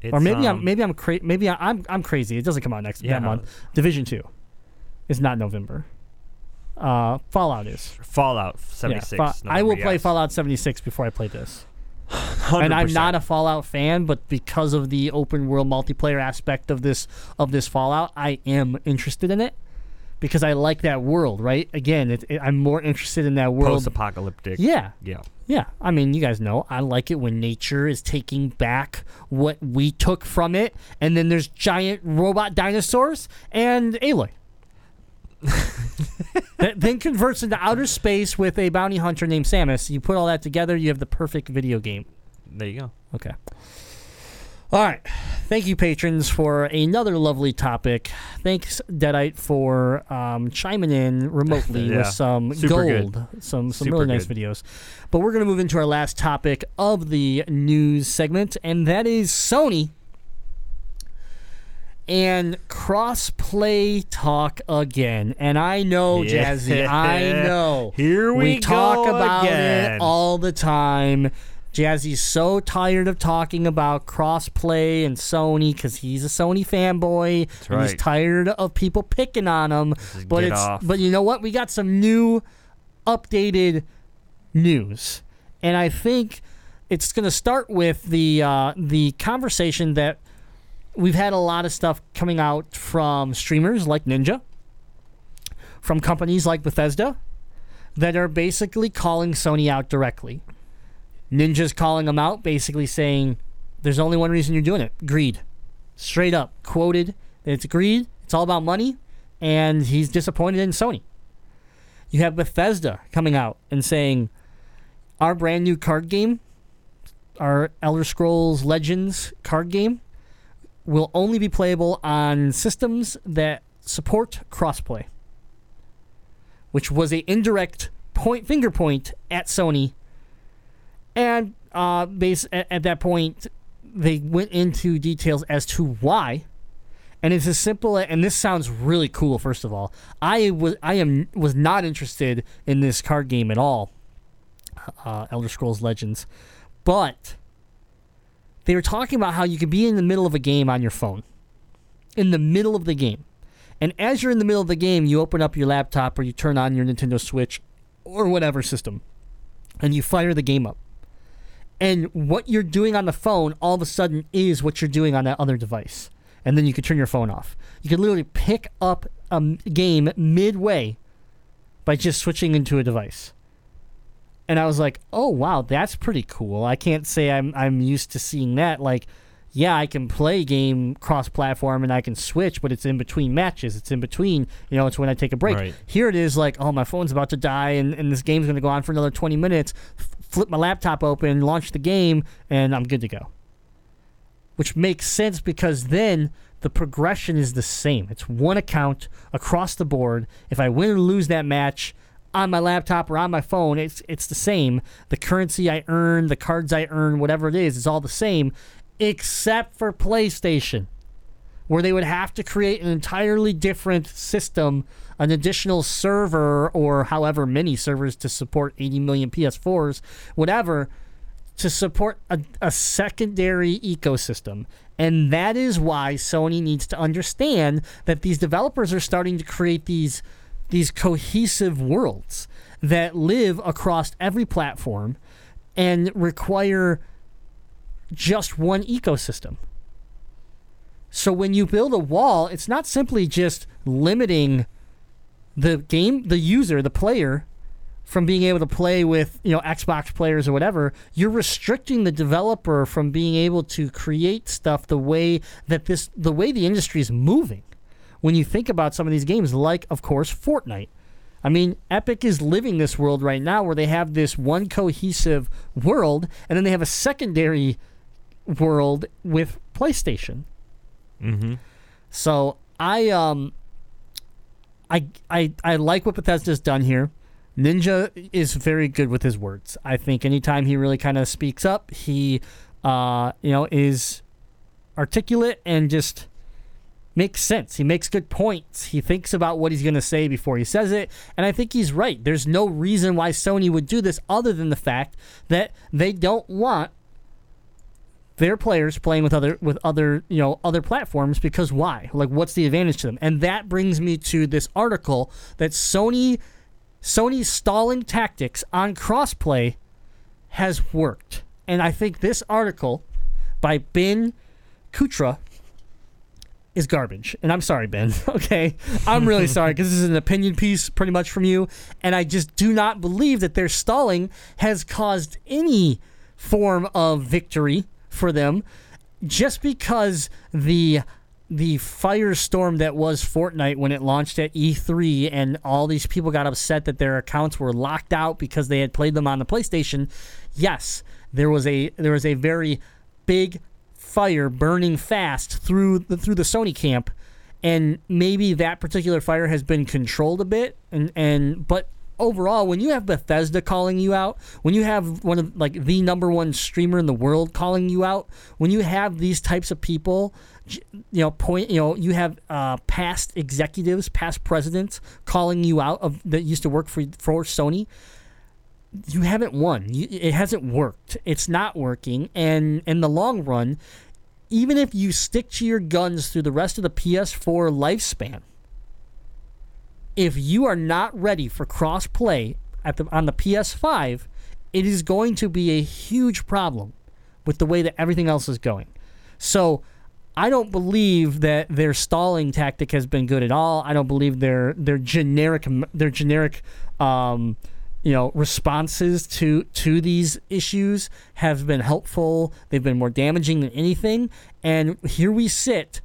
It's, or maybe I'm um, maybe I'm cra- maybe I, I'm I'm crazy. It doesn't come out next Yeah, that month. Division two is not November. Uh, Fallout is. Fallout Yeah, 76. Fa- I will play yes. Fallout 76 before I play this. (sighs) And I'm not a Fallout fan, but because of the open world multiplayer aspect of this of this Fallout, I am interested in it because I like that world. Right? Again, it, it- I'm more interested in that world. post-apocalyptic. yeah, Yeah. yeah. I mean, you guys know I like it when nature is taking back what we took from it, and then there's giant robot dinosaurs and Aloy. (laughs) that then converts into outer space with a bounty hunter named Samus. You put all that together, you have the perfect video game. There you go. Okay. All right. Thank you, patrons, for another lovely topic. Thanks, Deadite, for um, chiming in remotely (laughs) Yeah. with some Super gold, good. some some Super really nice good. videos. But we're going to move into our last topic of the news segment, and that is Sony and crossplay talk again. And I know, Yeah. Jazzy, (laughs) I know. Here we talk go about again. it all the time. Jazzy's so tired of talking about crossplay and Sony because he's a Sony fanboy. and He's tired of people picking on him. But get it's off. but you know what? We got some new, updated news, and I think it's going to start with the uh, the conversation that we've had a lot of stuff coming out from streamers like Ninja, from companies like Bethesda, that are basically calling Sony out directly. Ninja's calling them out, basically saying, "There's only one reason you're doing it: greed." Straight up quoted, "It's greed. It's all about money," and he's disappointed in Sony. You have Bethesda coming out and saying, "Our brand new card game, our Elder Scrolls Legends card game, will only be playable on systems that support crossplay." Which was a indirect point finger point at Sony and uh, base at, at that point, they went into details as to why. And it's as simple and this sounds really cool. First of all, I was I am was not interested in this card game at all, uh, Elder Scrolls Legends, but they were talking about how you could be in the middle of a game on your phone, in the middle of the game, and as you're in the middle of the game, you open up your laptop or you turn on your Nintendo Switch or whatever system, and you fire the game up. And what you're doing on the phone all of a sudden is what you're doing on that other device. And then you can turn your phone off. You can literally pick up a game midway by just switching into a device. And I was like, "Oh wow, that's pretty cool." I can't say I'm I'm used to seeing that like yeah, I can play game cross-platform and I can switch, but it's in between matches. It's in between, you know, it's when I take a break. Right. Here it is like, oh, my phone's about to die and, and this game's going to go on for another 20 minutes. F- flip my laptop open, launch the game, and I'm good to go. Which makes sense because then the progression is the same. It's one account across the board. If I win or lose that match on my laptop or on my phone, it's it's the same. The currency I earn, the cards I earn, whatever it is, is all the same, except for PlayStation, where they would have to create an entirely different system, an additional server or however many servers to support 80 million PS4s, whatever to support a, a secondary ecosystem. And that is why Sony needs to understand that these developers are starting to create these these cohesive worlds that live across every platform and require just one ecosystem. So when you build a wall, it's not simply just limiting the game, the user, the player from being able to play with, you know, Xbox players or whatever. You're restricting the developer from being able to create stuff the way that this the way the industry is moving. When you think about some of these games like of course Fortnite. I mean, Epic is living this world right now where they have this one cohesive world and then they have a secondary world with PlayStation. Mm-hmm. So I um I I I like what Bethesda's done here. Ninja is very good with his words. I think anytime he really kind of speaks up, he uh you know is articulate and just makes sense. He makes good points. He thinks about what he's going to say before he says it, and I think he's right. There's no reason why Sony would do this other than the fact that they don't want their players playing with other with other you know other platforms because why like what's the advantage to them and that brings me to this article that sony sony's stalling tactics on crossplay has worked and i think this article by ben kuchera is garbage and i'm sorry ben (laughs) okay i'm really (laughs) sorry because this is an opinion piece pretty much from you and i just do not believe that their stalling has caused any form of victory for them just because the the firestorm that was Fortnite when it launched at E3 and all these people got upset that their accounts were locked out because they had played them on the PlayStation. Yes, there was a there was a very big fire burning fast through the, through the Sony camp and maybe that particular fire has been controlled a bit and and but overall when you have Bethesda calling you out when you have one of like the number one streamer in the world calling you out when you have these types of people you know point you know you have uh, past executives past presidents calling you out of that used to work for for Sony you haven't won you, it hasn't worked it's not working and in the long run even if you stick to your guns through the rest of the PS4 lifespan if you are not ready for cross play at the on the PS5, it is going to be a huge problem with the way that everything else is going. So I don't believe that their stalling tactic has been good at all. I don't believe their their generic their generic um, you know responses to to these issues have been helpful. They've been more damaging than anything. And here we sit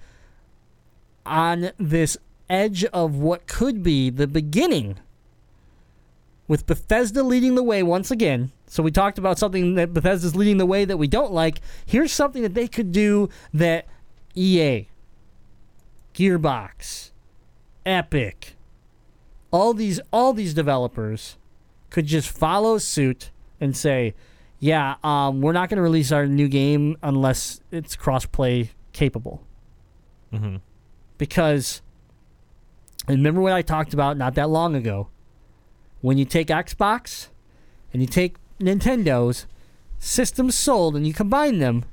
on this edge of what could be the beginning with Bethesda leading the way once again. So we talked about something that Bethesda's leading the way that we don't like. Here's something that they could do that EA, Gearbox, Epic, all these all these developers could just follow suit and say, yeah, um, we're not going to release our new game unless it's cross-play capable. Mm-hmm. Because and remember what I talked about not that long ago. When you take Xbox and you take Nintendo's systems sold and you combine them,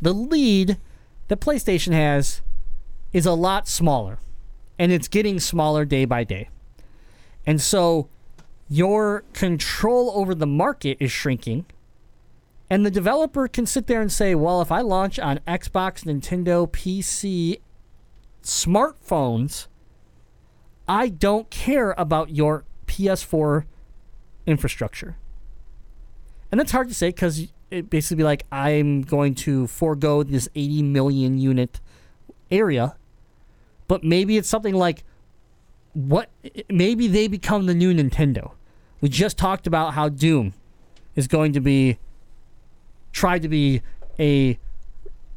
the lead that PlayStation has is a lot smaller. And it's getting smaller day by day. And so your control over the market is shrinking. And the developer can sit there and say, well, if I launch on Xbox, Nintendo, PC, smartphones, I don't care about your PS4 infrastructure. And that's hard to say because it basically be like, I'm going to forego this 80 million unit area. But maybe it's something like, what? Maybe they become the new Nintendo. We just talked about how Doom is going to be tried to be a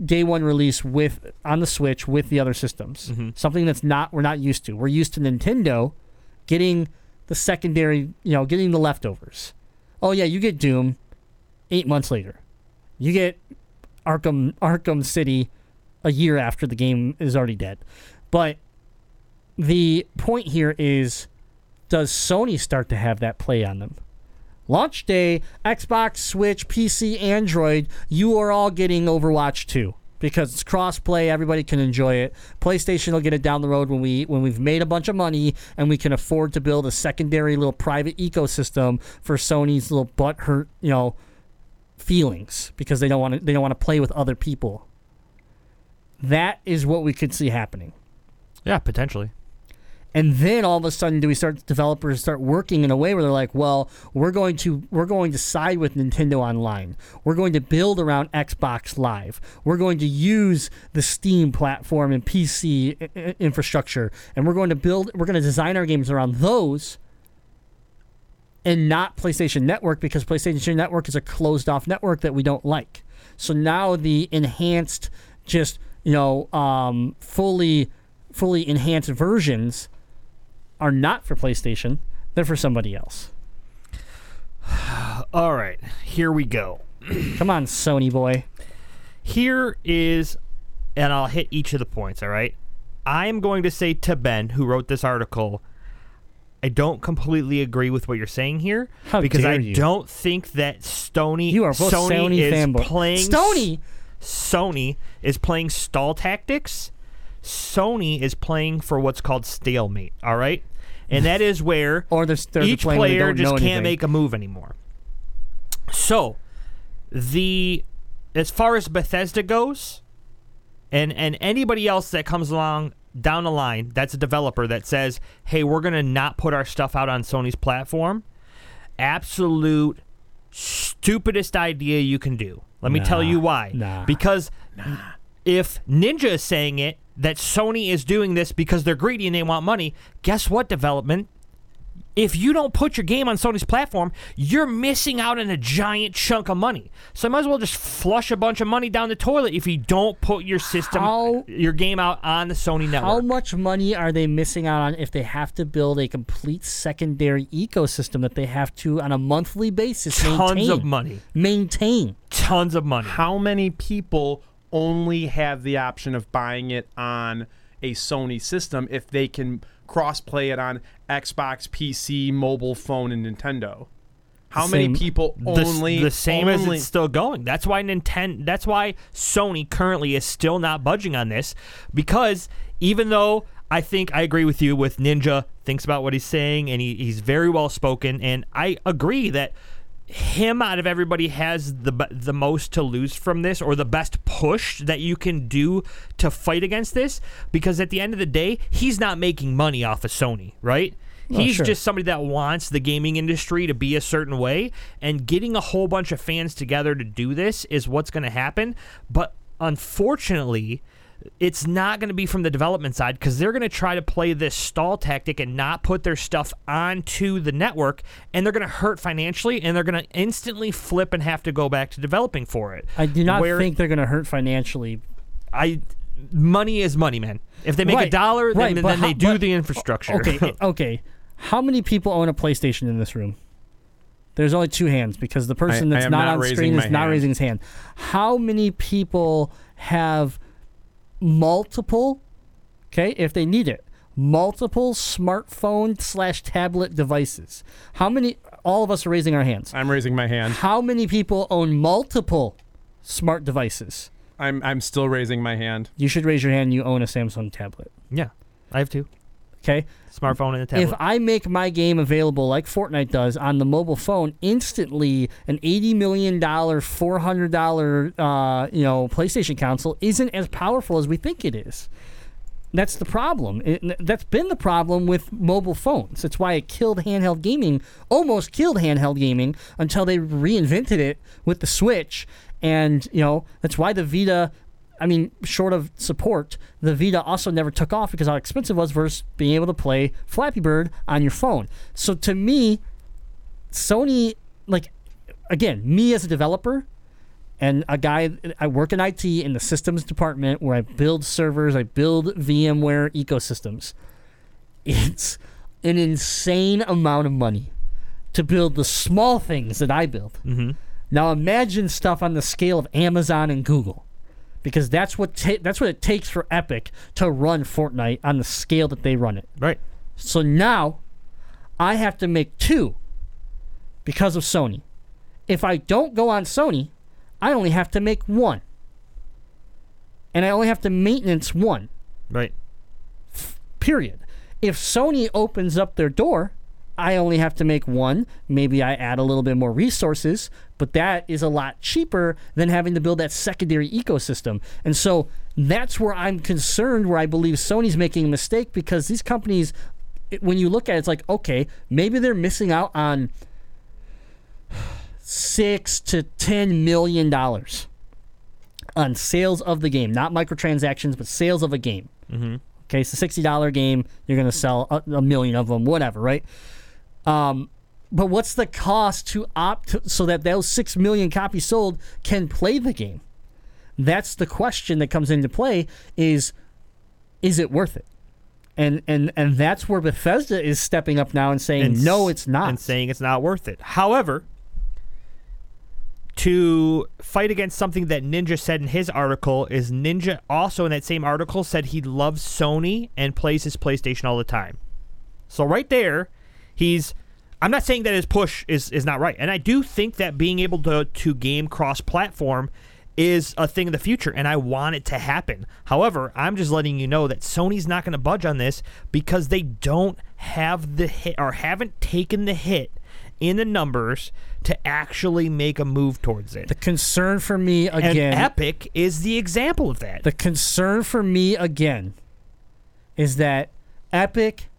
day one release with on the Switch with the other systems. Mm-hmm. Something that's not we're not used to. We're used to Nintendo getting the secondary, you know, getting the leftovers. Oh yeah, you get Doom eight months later. You get Arkham Arkham City a year after the game is already dead. But the point here is does Sony start to have that play on them? Launch day, Xbox, Switch, PC, Android, you are all getting Overwatch 2 because it's cross-play, everybody can enjoy it. PlayStation will get it down the road when we when we've made a bunch of money and we can afford to build a secondary little private ecosystem for Sony's little butt hurt, you know, feelings because they don't want to they don't want to play with other people. That is what we could see happening. Yeah, potentially. And then all of a sudden, do we start developers start working in a way where they're like, well, we're going to we're going to side with Nintendo Online. We're going to build around Xbox Live. We're going to use the Steam platform and PC infrastructure, and we're going to build. We're going to design our games around those, and not PlayStation Network because PlayStation Network is a closed off network that we don't like. So now the enhanced, just you know, um, fully fully enhanced versions are not for PlayStation. They're for somebody else. (sighs) All right, here we go. (clears throat) Come on, Sony boy. Here is, and I'll hit each of the points, all right? I am going to say to Ben, who wrote this article, I don't completely agree with what you're saying here How because I you. don't think that Sony You are both Sony, Sony is fanboy. playing Sony. Sony is playing stall tactics. Sony is playing for what's called stalemate, all right? And that is (laughs) where Or they're, they're each playing player just can't make a move anymore. So, the as far as Bethesda goes, and and anybody else that comes along down the line, that's a developer that says, "Hey, we're gonna not put our stuff out on Sony's platform." Absolute stupidest idea you can do. Let me tell you why. nah. Because if Ninja is saying it that Sony is doing this because they're greedy and they want money, guess what, development? If you don't put your game on Sony's platform, you're missing out on a giant chunk of money. So I might as well just flush a bunch of money down the toilet if you don't put your system, How- your game out on the Sony network. How much money are they missing out on if they have to build a complete secondary ecosystem that they have to, on a monthly basis, Tons maintain? of money. Maintain. Tons of money. How many people only have the option of buying it on a Sony system if they can cross-play it on Xbox, PC, mobile phone, and Nintendo? How many Same- people only the same as it's still going. That's why Nintendo. That's why Sony currently is still not budging on this because even though I think I agree with you with Ninja thinks about what he's saying and he, he's very well spoken and I agree that him out of everybody has the the most to lose from this or the best push that you can do to fight against this? Because at the end of the day he's not making money off of Sony right? Oh, he's sure. just somebody that wants the gaming industry to be a certain way and getting a whole bunch of fans together to do this is what's going to happen. But unfortunately it's not going to be from the development side because they're going to try to play this stall tactic and not put their stuff onto the network and they're going to hurt financially and they're going to instantly flip and have to go back to developing for it I do not Where think they're going to hurt financially. i money is money man if they make a dollar then, right, then but they do but- the infrastructure Okay, (laughs) okay. How many people own a PlayStation in this room? There's only two hands because the person I that's am not, not on screen my is not hand. raising his hand. How many people have multiple? Okay, if they need it, multiple smartphone slash tablet devices. How many? All of us are raising our hands. I'm raising my hand. How many people own multiple smart devices? I'm I'm still raising my hand. You should raise your hand. You own a Samsung tablet. Yeah, I have two. Okay. Smartphone and a tablet. If I make my game available like Fortnite does on the mobile phone, instantly an eighty million dollar, four hundred dollar, uh, you know, PlayStation console isn't as powerful as we think it is. That's the problem. It, that's been the problem with mobile phones. That's why it killed handheld gaming, almost killed handheld gaming until they reinvented it with the Switch. And, you know, that's why the Vita, I mean, short of support, the Vita also never took off because how expensive it was versus being able to play Flappy Bird on your phone. So to me, Sony, like, again, me as a developer, and a guy I work in IT in the systems department where I build servers, I build VMware ecosystems. It's an insane amount of money to build the small things that I build. Mm-hmm. Now imagine stuff on the scale of Amazon and Google, because that's what ta- that's what it takes for Epic to run Fortnite on the scale that they run it. right. So now I have to make two because of Sony. If I don't go on Sony, I only have to make one. And I only have to maintenance one, Right. period. If Sony opens up their door, I only have to make one. Maybe I add a little bit more resources, but that is a lot cheaper than having to build that secondary ecosystem. And so that's where I'm concerned, where I believe Sony's making a mistake because these companies, when you look at it, it's like, okay, maybe they're missing out on six to ten million dollars on sales of the game, not microtransactions, but sales of a game. Mm-hmm. Okay, it's a sixty dollar game. You're gonna sell a, a million of them, whatever, right? Um, but what's the cost to opt so that those six million copies sold can play the game? That's the question that comes into play: is is it worth it? And and and that's where Bethesda is stepping up now and saying, and no, it's not. and saying it's not worth it. However, to fight against something that Ninja said in his article is Ninja also in that same article said he loves Sony and plays his PlayStation all the time. So right there, he's I'm not saying that his push is is not right. And I do think that being able to to game cross platform is a thing of the future and I want it to happen. However, I'm just letting you know that Sony's not going to budge on this because they don't have the hit or haven't taken the hit in the numbers to actually make a move towards it. the concern for me and again. Epic is the example of that. The concern for me again is that Epic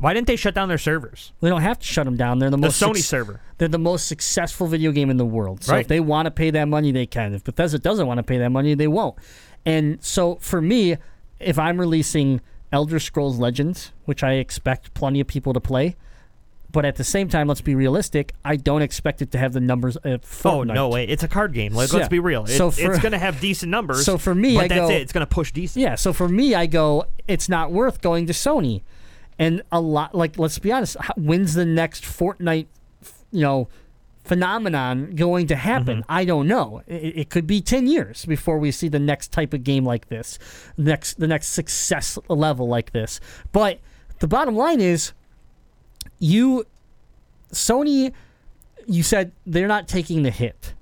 Why didn't they shut down their servers? they don't have to shut them down. They're the The most Sony suc- server. They're the most successful video game in the world. So Right. if they want to pay that money, they can. If Bethesda doesn't want to pay that money, they won't. And so for me, if I'm releasing Elder Scrolls Legends, which I expect plenty of people to play, but at the same time, let's be realistic. I don't expect it to have the numbers of Oh no way! It's a card game. Like, Yeah. let's be real. It, So for- it's going to have decent numbers. So for me, but I that's go- it. It's going to push decent. Yeah, so for me, I go, it's not worth going to Sony. And a lot, like, let's be honest, when's the next Fortnite, you know, phenomenon going to happen? Mm-hmm. I don't know. It, it could be 10 years before we see the next type of game like this, next the next success level like this. But the bottom line is, you, Sony, you said they're not taking the hit.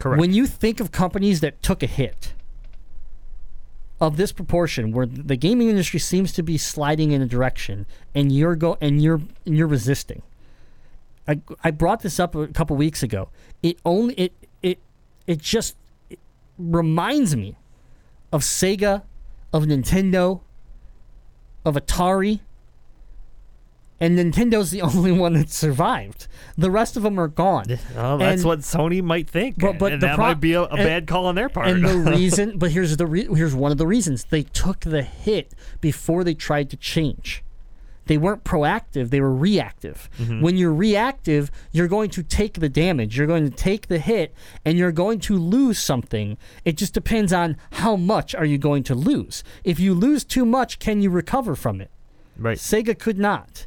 Correct. When you think of companies that took a hit of this proportion, where the gaming industry seems to be sliding in a direction, and you're go and you're and you're resisting. I, I brought this up a couple weeks ago. It only it it it just it reminds me of Sega, of Nintendo, of Atari. And Nintendo's the (laughs) only one that survived. The rest of them are gone. Well, that's And- what Sony might think. But- but and that pro- might be a, a and- bad call on their part. And the (laughs) reason, but here's the re- here's one of the reasons they took the hit before they tried to change. They weren't proactive; they were reactive. Mm-hmm. When you're reactive, you're going to take the damage. You're going to take the hit, and you're going to lose something. It just depends on how much are you going to lose. If you lose too much, can you recover from it? right. Sega could not.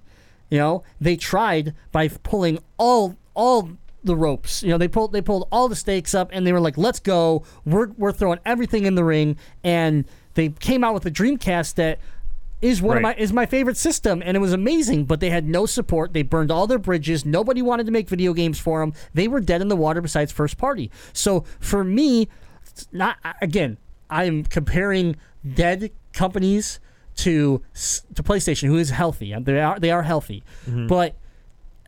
You know, they tried by pulling all all the ropes. You know, they pulled they pulled all the stakes up, and they were like, "Let's go! We're we're throwing everything in the ring." And they came out with a Dreamcast that is one Right. of my is my favorite system, and it was amazing. But they had no support. They burned all their bridges. Nobody wanted to make video games for them. They were dead in the water. Besides first party. So for me, not again. I'm comparing dead companies to to PlayStation, who is healthy. Uh, they are they are healthy, mm-hmm. but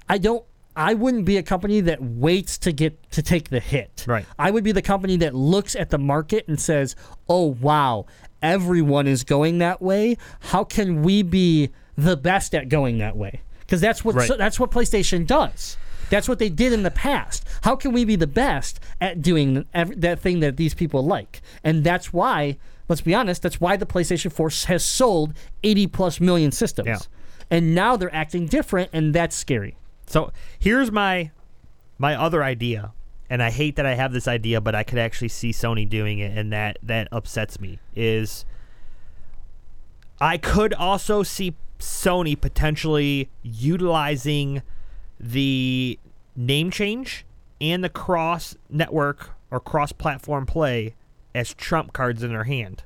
I don't. I wouldn't be a company that waits to get to take the hit. Right. I would be the company that looks at the market and says, "Oh wow, everyone is going that way. How can we be the best at going that way?" Because that's what Right. so that's what PlayStation does. That's what they did in the past. How can we be the best at doing that thing that these people like? And that's why, let's be honest, that's why the PlayStation 4 has sold 80 plus million systems. Yeah. And now they're acting different, and that's scary. So here's my my other idea, and I hate that I have this idea, but I could actually see Sony doing it, and that that upsets me. Is I could also see Sony potentially utilizing the name change and the cross network or cross platform play as trump cards in their hand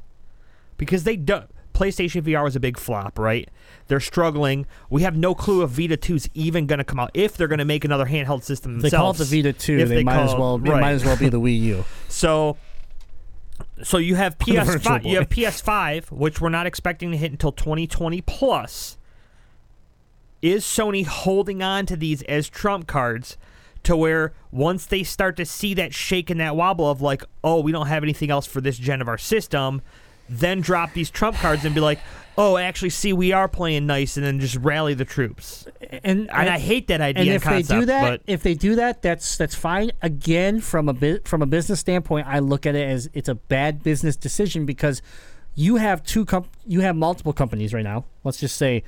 because they don't. PlayStation VR was a big flop, right? They're struggling. We have no clue if Vita 2 is even going to come out. If they're going to make another handheld system themselves, They call it the Vita 2. If They, might as well. It right. might as well be the Wii U. (laughs) So, so you have (laughs) PS5. You have PS5, which we're not expecting to hit until 2020 plus. Is Sony holding on to these as trump cards to where once they start to see that shake and that wobble of like, oh, we don't have anything else for this gen of our system, then drop these trump cards and be like, oh, actually, see, we are playing nice, and then just rally the troops. And, And I hate that idea. and and if concept, they do that, if they do that, that's that's fine. Again, from a bit from a business standpoint, I look at it as it's a bad business decision because you have two comp- you have multiple companies right now. Let's just say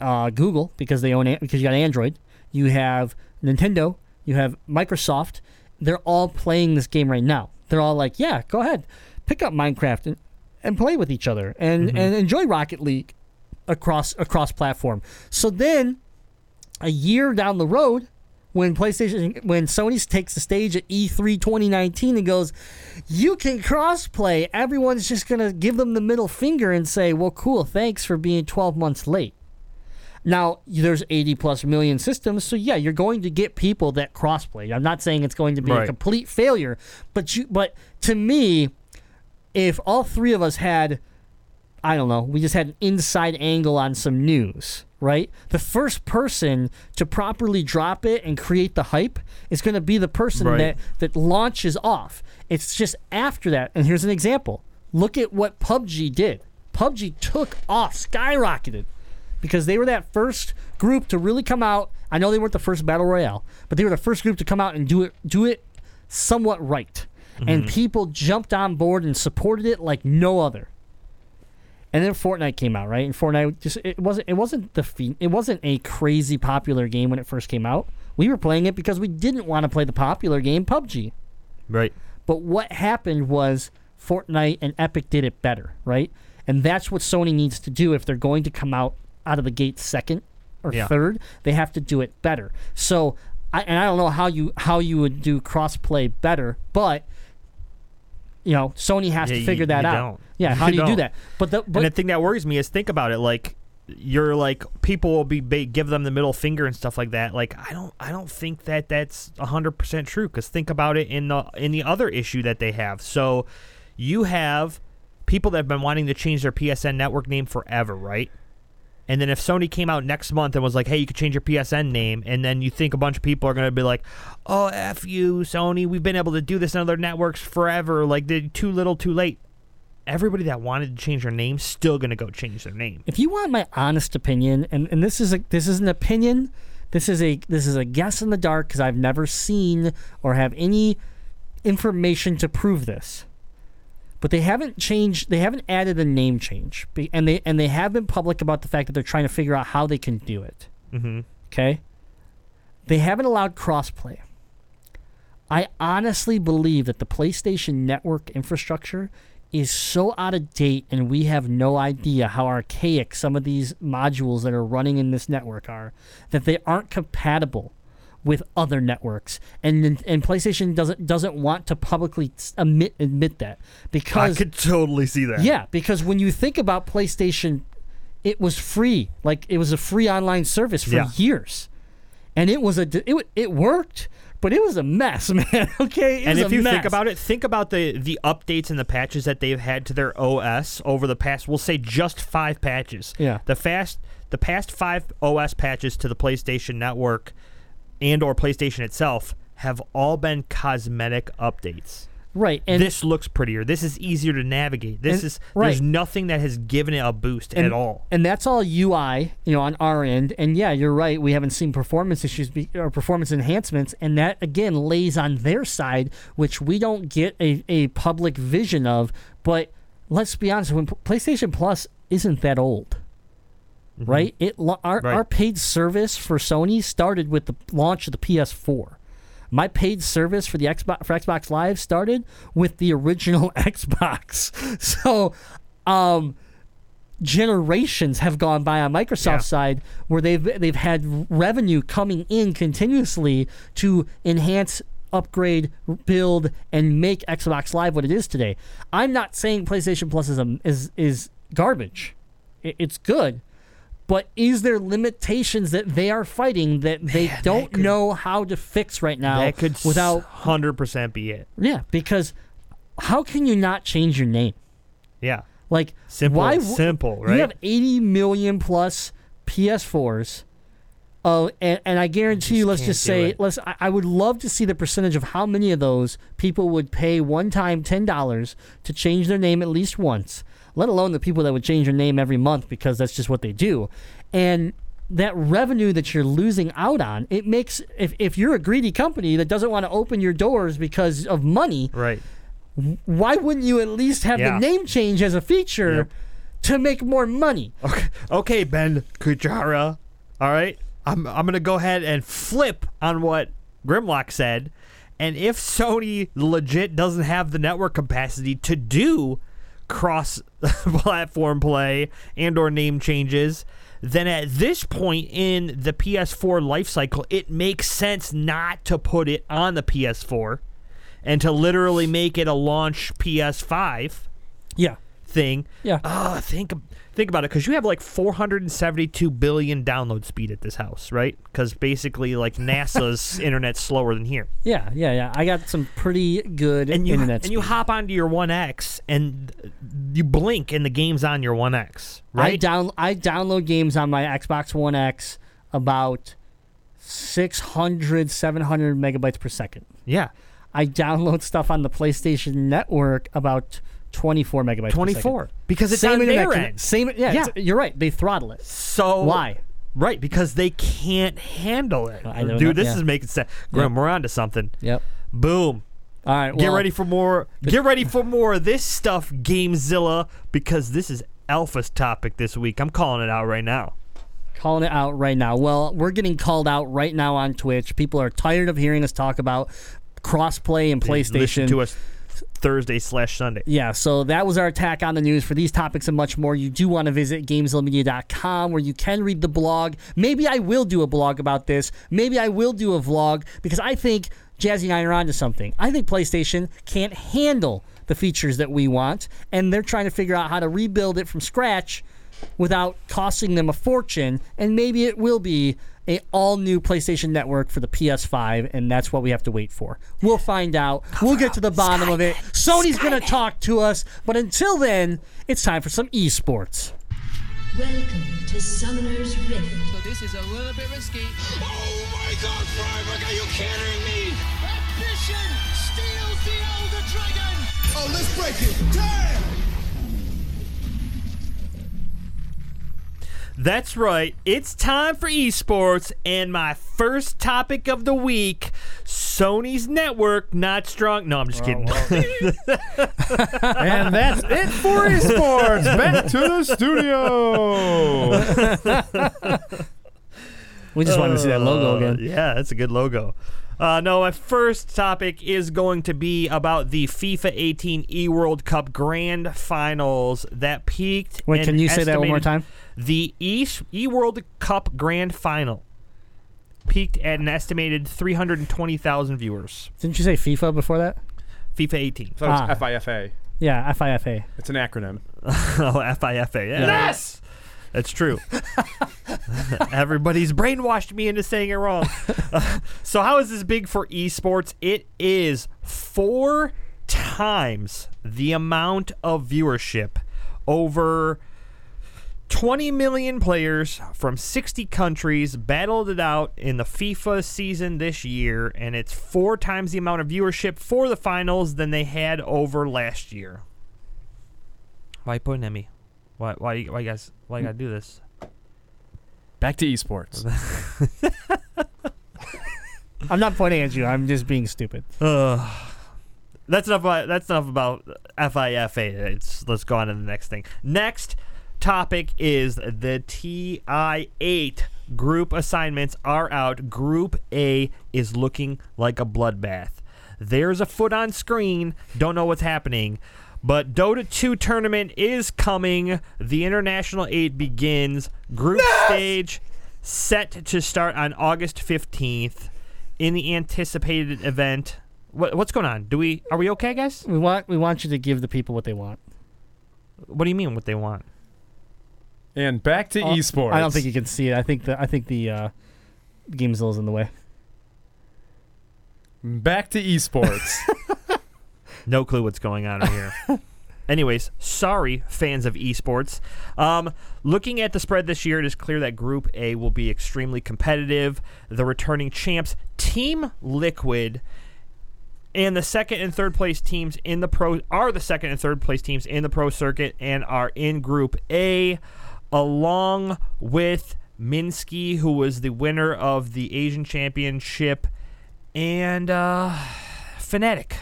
uh, Google because they own because you got Android. You have Nintendo. You have Microsoft. They're all playing this game right now. They're all like, yeah, go ahead, pick up Minecraft and, and play with each other and, mm-hmm. and enjoy Rocket League across across platform. So then a year down the road when PlayStation when Sony takes the stage at E E3 2019 and goes, "You can crossplay." Everyone's just going to give them the middle finger and say, "Well, cool, thanks for being 12 months late." Now, there's 80 plus million systems, so yeah, you're going to get people that crossplay. I'm not saying it's going to be a complete failure, but you but to me, if all three of us had I don't know, we just had an inside angle on some news, right? The first person to properly drop it and create the hype is going to be the person Right. that that launches off. It's just after that. And here's an example. Look at what PUBG did. PUBG took off, skyrocketed because they were that first group to really come out. I know they weren't the first battle royale, but they were the first group to come out and do it do it somewhat right. And mm-hmm. people jumped on board and supported it like no other. And then Fortnite came out, right? And Fortnite just it wasn't it wasn't the fe- it wasn't a crazy popular game when it first came out. We were playing it because we didn't want to play the popular game PUBG. right. But what happened was Fortnite and Epic did it better, right? And that's what Sony needs to do if they're going to come out out of the gate second or Yeah. third. They have to do it better. So, I, and I don't know how you how you would do crossplay better, but you know Sony has Yeah, to you- figure that you out. don't. Yeah, how You do you do don't. that? But the but and the thing that worries me is think about it like you're like people will be give them the middle finger and stuff like that like i don't i don't think that that's 100% true because think about it in the in the other issue that they have so you have people that have been wanting to change their psn network name forever right and then if Sony came out next month and was like, "Hey, you could change your PSN name," and then you think a bunch of people are going to be like, "Oh, f you, Sony. We've been able to do this in other networks forever. Like, they too little, too late." Everybody that wanted to change their name still going to go change their name. if you want my honest opinion, and, and this is a this is an opinion, this is a this is a guess in the dark because I've never seen or have any information to prove this. But they haven't changed. They haven't added a name change, and they and they have been public about the fact that they're trying to figure out how they can do it. Mm-hmm. Okay. They haven't allowed crossplay. I honestly believe that the PlayStation Network infrastructure is so out of date, and we have no idea how archaic some of these modules that are running in this network are, that they aren't compatible with other networks, and and PlayStation doesn't doesn't want to publicly admit admit that because I could totally see that. yeah, because when you think about PlayStation, it was free. Like it was a free online service for Yeah. years, and it was a it it worked, but it was a mess, (laughs) man. Okay, and if you mess. think about it, think about the the updates and the patches that they've had to their OS over the past. We'll say just five patches. Yeah. The fast the past five OS patches to the PlayStation Network and or PlayStation itself have all been cosmetic updates. right, and this looks prettier. This is easier to navigate. This And- is right. there's nothing that has given it a boost and, at all. And that's all UI, you know, on our end. And yeah, you're right. We haven't seen performance issues be, or performance enhancements, and that again lays on their side, which we don't get a, a public vision of. But let's be honest, when PlayStation Plus isn't that old. Right, it our Mm-hmm. Right. our paid service for Sony started with the launch of the PS4. My paid service for the Xbox for Xbox Live started with the original (laughs) Xbox. (laughs) So, um, generations have gone by on Microsoft's Yeah. side where they've they've had revenue coming in continuously to enhance upgrade build and make Xbox Live what it is today. I'm not saying PlayStation Plus is a, is is garbage. I- It's good. But is there limitations that they are fighting that they Man, don't could- know how to fix right now that could without hundred percent be it. yeah, because how can you not change your name? Yeah. Like Simple, why simple, right? You have 80 million plus PS4s. Oh, uh, and, and I guarantee you, let's just say, it. let's. I, I would love to see the percentage of how many of those people would pay one time ten dollars to change their name at least once. Let alone the people that would change their name every month because that's just what they do, and that revenue that you're losing out on, it makes if if you're a greedy company that doesn't want to open your doors because of money, right. why wouldn't you at least have Yeah. the name change as a feature Yep. to make more money? Okay, okay, Ben Kuchera. All right, I'm I'm gonna go ahead and flip on what Grimlock said, and if Sony legit doesn't have the network capacity to do cross-platform (laughs) play and or name changes, then at this point in the PS4 life cycle, it makes sense not to put it on the PS4 and to literally make it a launch PS5 Yeah, thing. yeah. Uh, think think about it, because you have like 472 billion download speed at this house, right? Because basically, like NASA's (laughs) internet's slower than here, Yeah, yeah, yeah. I got some pretty good and you internet. and you hop onto your One X and you blink, and the game's on your One X. right? I down I download games on my Xbox One X about 600 700 megabytes per second. yeah, I download stuff on the PlayStation Network about 24 megabytes per 24 second. because it's same on their end. Same yeah, Yeah. you're right. They throttle it. So Why? Right, because they can't handle it. I know Dude, that- this yeah. is making sense. Grim, we're on to something. Yep. Boom. All right. Get well, ready for more. Get ready for more of this stuff, Gamezilla, because this is Alpha's topic this week. I'm calling it out right now. calling it out right now. Well, we're getting called out right now on Twitch. People are tired of hearing us talk about crossplay and PlayStation. Listen to us Thursday slash Sunday. Yeah, so that was our attack on the news. For these topics and much more, you do want to visit GamezillaMedia.com where you can read the blog. Maybe I will do a blog about this. Maybe I will do a vlog because I think Jazzy and I are onto something. I think PlayStation can't handle the features that we want, and they're trying to figure out how to rebuild it from scratch without costing them a fortune. And maybe it will be a all new PlayStation Network for the PS5, and that's what we have to wait for. We'll find out. We'll get to the bottom of it. Sony's gonna talk to us, but until then, it's time for some esports. Welcome to Summoner's Rift. So this is a little bit risky. Oh my god, Freiburg, are you kidding me? Ambition steals the Elder Dragon. Oh, let's break it. Damn! That's right. It's time for esports, and my first topic of the week: Sony's network not strong. No, I'm just kidding. (laughs) And that's it for esports. Back to the studio. (laughs) We just wanted to see that logo Uh, again. Yeah, that's a good logo. Uh, no, my first topic is going to be about the FIFA 18 E World Cup Grand Finals that peaked. Wait, can you say that one more time? The E E World Cup Grand Final peaked at an estimated 320,000 viewers. Didn't you say FIFA before that? FIFA 18. So it's Ah. FIFA. Yeah, FIFA. It's an acronym. (laughs) oh, FIFA. Yeah. Yes! That's true. (laughs) Everybody's brainwashed me into saying it wrong. (laughs) so, how is this big for esports? It is four times the amount of viewership over 20 million players from 60 countries battled it out in the FIFA season this year, and it's four times the amount of viewership for the finals than they had over last year. Why you pointing at me? Why? Why? you- Why you guys? Why you gotta do this? Back to esports. (laughs) I'm not pointing at you. I'm just being stupid. Ugh. That's enough. About, that's enough about FIFA. It's let's go on to the next thing. Next topic is the TI8 group assignments are out. Group A is looking like a bloodbath. There's a foot on screen. Don't know what's happening. But Dota 2 tournament is coming. The International 8 begins. Group stage set to start on August 15th in the anticipated event. What, what's going on? Do we are we okay, guys? We want we want you to give the people what they want. What do you mean what they want? And back to Oh, esports. I don't think you can see it. I think the I think the uh, Gamezilla's in the way. Back to esports. (laughs) No clue what's going on here. (laughs) Anyways, sorry, fans of esports. Um, looking at the spread this year, it is clear that Group A will be extremely competitive. The returning champs, Team Liquid, and the second and third place teams in the pro are the second and third place teams in the pro circuit and are in Group A, along with Mineski, who was the winner of the Asian Championship, and uh, Fnatic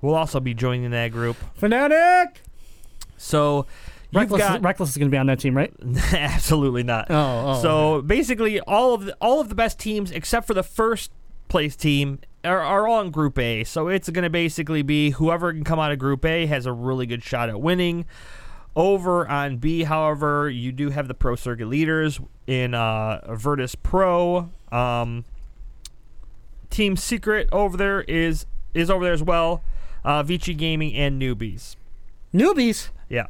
will also be joining that group. Fnatic. So Reckless, got Reckless is going to be on that team, right? (laughs) absolutely not. Oh, oh, so basically, all of the, all of the best teams except for the first place team are, are all in Group A. So it's going to basically be whoever can come out of Group A has a really good shot at winning. Over on B, however, you do have the pro circuit leaders in uh, Virtus Pro. Um, Team Secret over there is is over there as well. Uh, Vici Gaming and Newbies. Newbies. Yeah,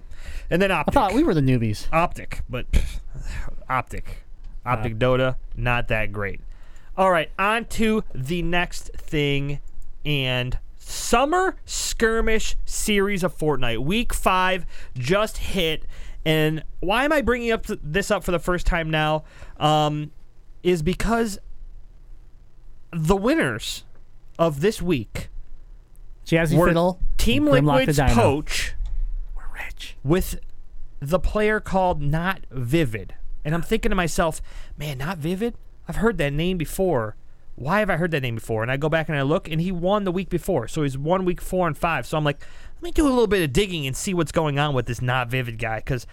and then Optic. I thought we were the newbies. Optic, but pff, (sighs) Optic, Optic Dota, not that great. All right, on to the next thing, and summer skirmish series of Fortnite. Week five just hit, and why am I bringing up th- this up for the first time now? Um, is because the winners of this week Jazzy were Fiddle. Team Liquid's coach We're rich. with the player called Not Vivid. And I'm thinking to myself, man, Not Vivid? I've heard that name before. Why have I heard that name before? And I go back and I look, and he won the week before. So he's won week four and five. So I'm like, let me do a little bit of digging and see what's going on with this Not Vivid guy. Because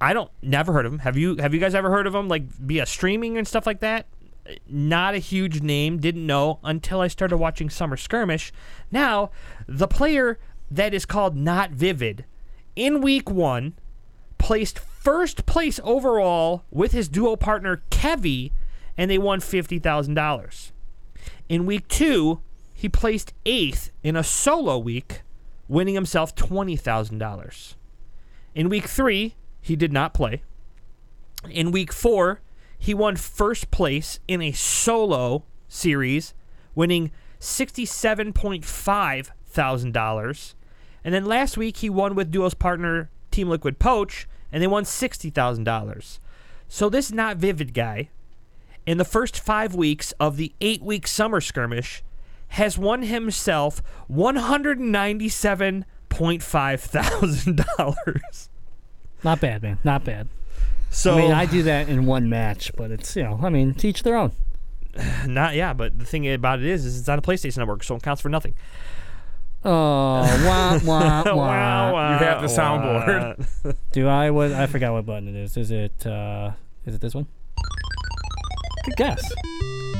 I don't, never heard of him. Have you, have you guys ever heard of him? Like via streaming and stuff like that? Not a huge name. Didn't know until I started watching Summer Skirmish. Now, the player that is called Not Vivid in week one placed first place overall with his duo partner Kevy, and they won $50,000. In week two, he placed eighth in a solo week, winning himself $20,000. In week three, he did not play. In week four, he won first place in a solo series, winning $67.5 thousand. And then last week he won with duo's partner Team Liquid Poach, and they won sixty thousand dollars. So this not vivid guy, in the first five weeks of the eight-week summer skirmish, has won himself one hundred ninety-seven point five thousand dollars. Not bad, man. Not bad. So I mean, I do that in one match, but it's you know, I mean, teach their own. (sighs) not yeah, but the thing about it is, is it's on a PlayStation Network, so it counts for nothing. Oh, wah, (laughs) wah, wah. Wow, wow, You have the soundboard. (laughs) (laughs) Do I? What? I forgot what button it is. Is it? uh Is it this one? Good guess.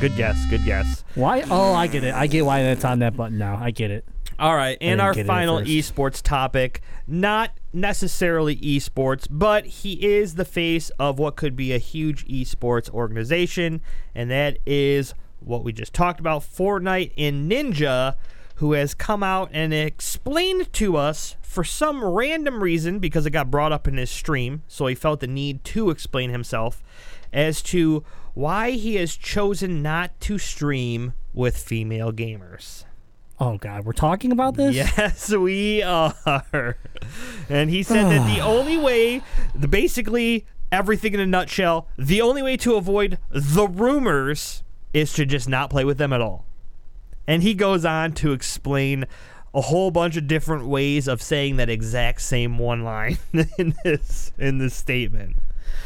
Good guess. Good guess. Why? Oh, I get it. I get why that's on that button now. I get it. All right, and our get it at final esports topic, not necessarily esports, but he is the face of what could be a huge esports organization, and that is what we just talked about Fortnite and Ninja, who has come out and explained to us for some random reason, because it got brought up in his stream, so he felt the need to explain himself as to why he has chosen not to stream with female gamers. Oh God, we're talking about this. Yes, (laughs) we are. And he said that the (sighs) only way, the basically everything in a nutshell, the only way to avoid the rumors is to just not play with them at all. And he goes on to explain a whole bunch of different ways of saying that exact same one line (laughs) in this in this statement.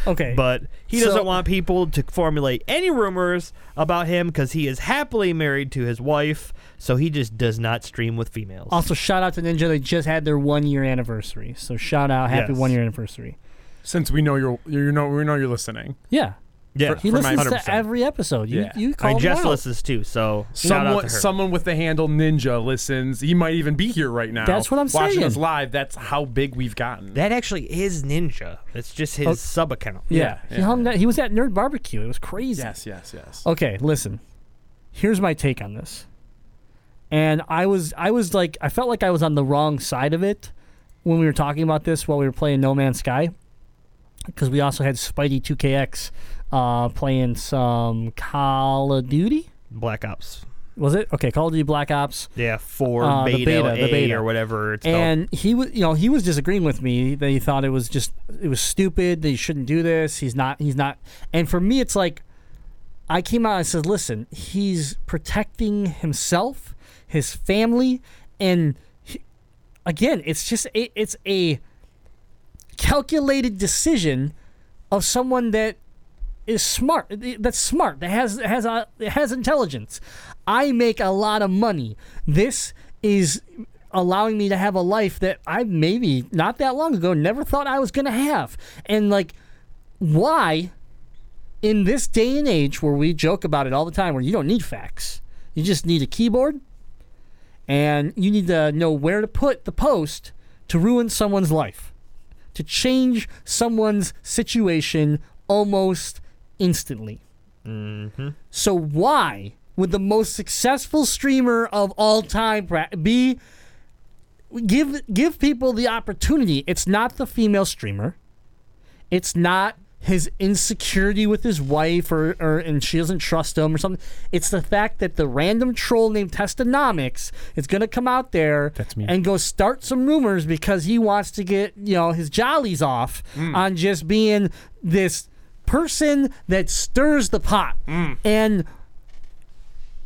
Okay. But he doesn't So- want people to formulate any rumors about him because he is happily married to his wife, so he just does not stream with females. also, shout out to Ninja. They just had their one year anniversary. So shout out, happy Yes. one year anniversary. Since we know you're, you know, we know you're listening. Yeah. Yeah, He For my listens 100%. to every episode. You, Yeah. you I called mean, Jess out. listens too, so shout out Someone, to her. someone with the handle Ninja listens. He might even be here right now. That's what I'm watching saying. us live. That's how big we've gotten. that actually is Ninja. It's just his Oh. sub account. Yeah. He yeah. hung that. He was at Nerd Barbecue. It was crazy. yes, yes, yes. Okay, listen. Here's my take on this. And I was I was like I felt like I was on the wrong side of it when we were talking about this while we were playing No Man's Sky. Because we also had Spidey 2KX uh, playing some Call of Duty. Black Ops. Was it? Okay, Call of Duty Black Ops. Yeah, four Uh, the beta, beta, the beta. or whatever it's called. And he was, you know, he was disagreeing with me. That he thought it was just, it was stupid. That he shouldn't do this. He's not. He's not. And for me, it's like, I came out and said, listen, he's protecting himself, his family, and he- again, it's just, a, it's a calculated decision of someone that is smart. That's smart. That has has a has intelligence. I make a lot of money. This is allowing me to have a life that I maybe not that long ago never thought I was gonna have. And like, why? In this day and age where we joke about it all the time, where you don't need facts, you just need a keyboard, and you need to know where to put the post to ruin someone's life to change someone's situation almost instantly. Mm-hmm. So why would the most successful streamer of all time be give give people the opportunity? It's not the female streamer. It's not his insecurity with his wife or, or and she doesn't trust him or something. It's the fact that the random troll named Testonomics is gonna come out there and go start some rumors because he wants to get, you know, his jollies off mm. on just being this person that stirs the pot. And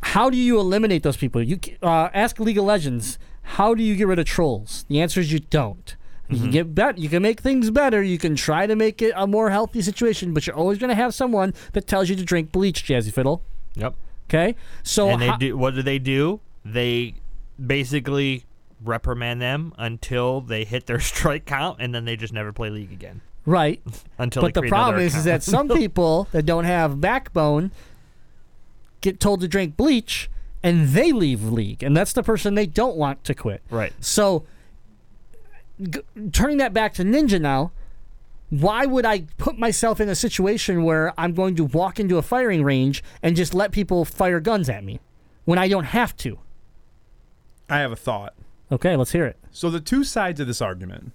how do you eliminate those people? You uh, ask League of Legends. How do you get rid of trolls? The answer is you don't. You can get bet. You can make things better. You can try to make it a more healthy situation, but you're always going to have someone that tells you to drink bleach, Jazzy Fiddle. yep. Okay, so and they ho- do what do they do? They basically reprimand them until they hit their (laughs) strike count, and then they just never play league again right. (laughs) until. But the problem is, is that some (laughs) people that don't have backbone get told to drink bleach, and they leave league, and that's the person they don't want to quit. right. So, g- turning that back to Ninja now, why would I put myself in a situation where I'm going to walk into a firing range and just let people fire guns at me when I don't have to? I have a thought. Okay, let's hear it. So the two sides of this argument.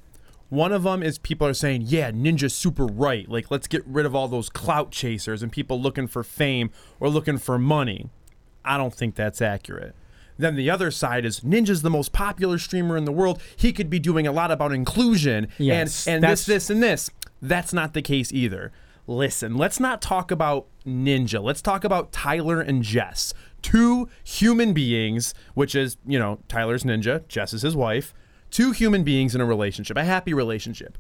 One of them is people are saying, "Yeah, Ninja's super right. Like, let's get rid of all those clout chasers and people looking for fame or looking for money." I don't think that's accurate. Then the other side is Ninja's the most popular streamer in the world. He could be doing a lot about inclusion Yes, and and this this and this. That's not the case either. Listen, let's not talk about Ninja. Let's talk about Tyler and Jess. Two human beings, which is, you know, Tyler's Ninja, Jess is his wife. Two human beings in a relationship, a happy relationship.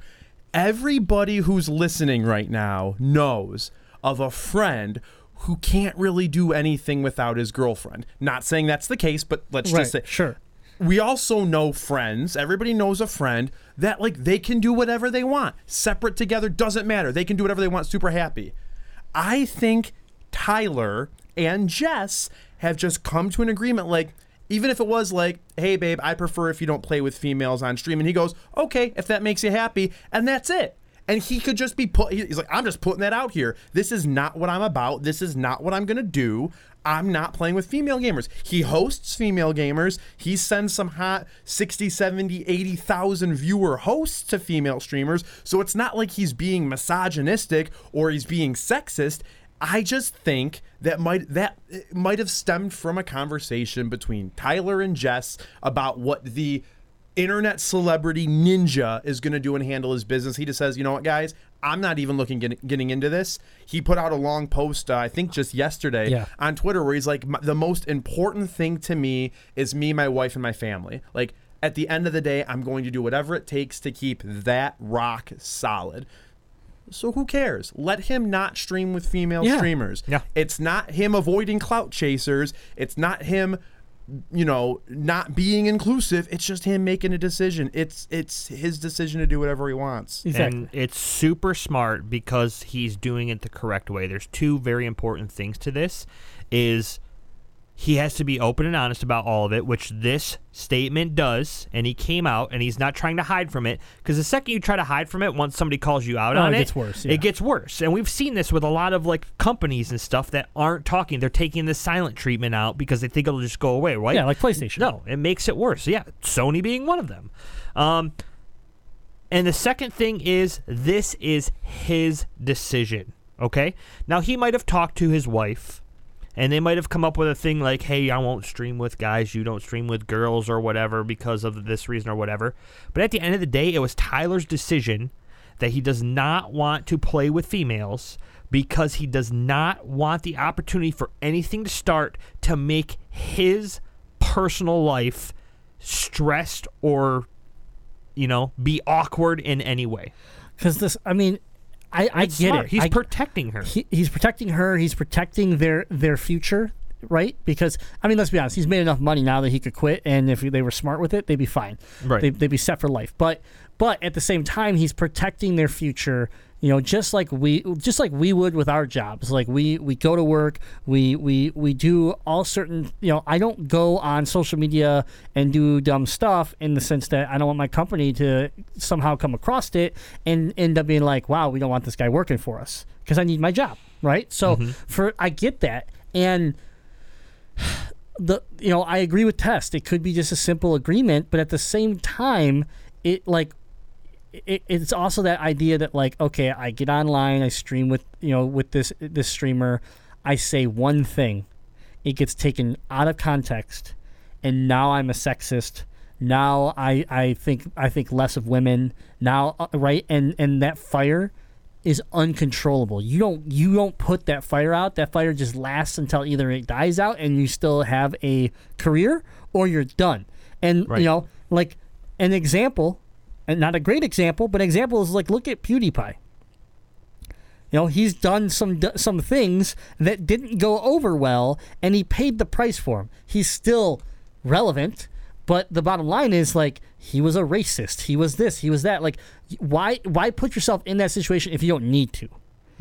Everybody who's listening right now knows of a friend who can't really do anything without his girlfriend. Not saying that's the case, but let's Right, just say sure. we also know friends everybody knows a friend that like they can do whatever they want separate together doesn't matter they can do whatever they want super happy i think Tyler and Jess have just come to an agreement like even if it was like, hey babe, I prefer if you don't play with females on stream and he goes, "Okay, if that makes you happy." And that's it. And he could just be put he's like, "I'm just putting that out here. This is not what I'm about. This is not what I'm going to do. I'm not playing with female gamers." He hosts female gamers. He sends some hot 60, 70, 80,000 viewer hosts to female streamers. So it's not like he's being misogynistic or he's being sexist. I just think that might that might have stemmed from a conversation between Tyler and Jess about what the internet celebrity ninja is going to do and handle his business. He just says, "You know what, guys? I'm not even looking get, getting into this." He put out a long post, uh, I think just yesterday, Yeah. on Twitter, where he's like, "The most important thing to me is me, my wife, and my family. Like." At the end of the day, I'm going to do whatever it takes to keep that rock solid. So who cares? Let him not stream with female Yeah. streamers. Yeah. It's not him avoiding clout chasers. It's not him, you know, not being inclusive. It's just him making a decision. It's it's his decision to do whatever he wants. Exactly. And it's super smart because he's doing it the correct way. There's two very important things to this is he has to be open and honest about all of it, which this statement does, and he came out and he's not trying to hide from it because the second you try to hide from it, once somebody calls you out Oh, on it it, gets worse, yeah. It gets worse, and we've seen this with a lot of like companies and stuff that aren't talking. They're taking the silent treatment out because they think it'll just go away, right? Yeah, like PlayStation. No, it makes it worse. Yeah, Sony being one of them. Um, and the second thing is this is his decision. Okay. Now he might have talked to his wife, and they might have come up with a thing like, "Hey, I won't stream with guys. You don't stream with girls, or whatever, because of this reason or whatever." But at the end of the day, it was Tyler's decision that he does not want to play with females because he does not want the opportunity for anything to start to make his personal life stressed or you know be awkward in any way Because this, I mean, I, I get smart. it. he's I, protecting her he, he's protecting her. He's protecting their their future, right? Because I mean, let's be honest. He's made enough money now that he could quit, and if they were smart with it, they'd be fine. Right. They, they'd be set for life. But but at the same time, he's protecting their future. You know, just like we just like we would with our jobs. Like we we go to work. We we we do all certain. You know, I don't go on social media and do dumb stuff in the sense that I don't want my company to somehow come across it and end up being like, wow, we don't want this guy working for us because I need my job, right? So mm-hmm. for I get that and the you know I agree with Test. It could be just a simple agreement, but at the same time, it like it, it's also that idea that like okay, I get online, I stream with you know with this this streamer, I say one thing, it gets taken out of context, and now I'm a sexist. Now I I think I think less of women now, uh, right? And and that fire is uncontrollable. You don't you don't put that fire out. That fire just lasts until either it dies out and you still have a career or you're done. And Right. you know, like an example, and not a great example, but example is like look at PewDiePie. You know, he's done some some things that didn't go over well, and he paid the price for them. He's still relevant, but the bottom line is like he was a racist. He was this. He was that. Like, why why put yourself in that situation if you don't need to?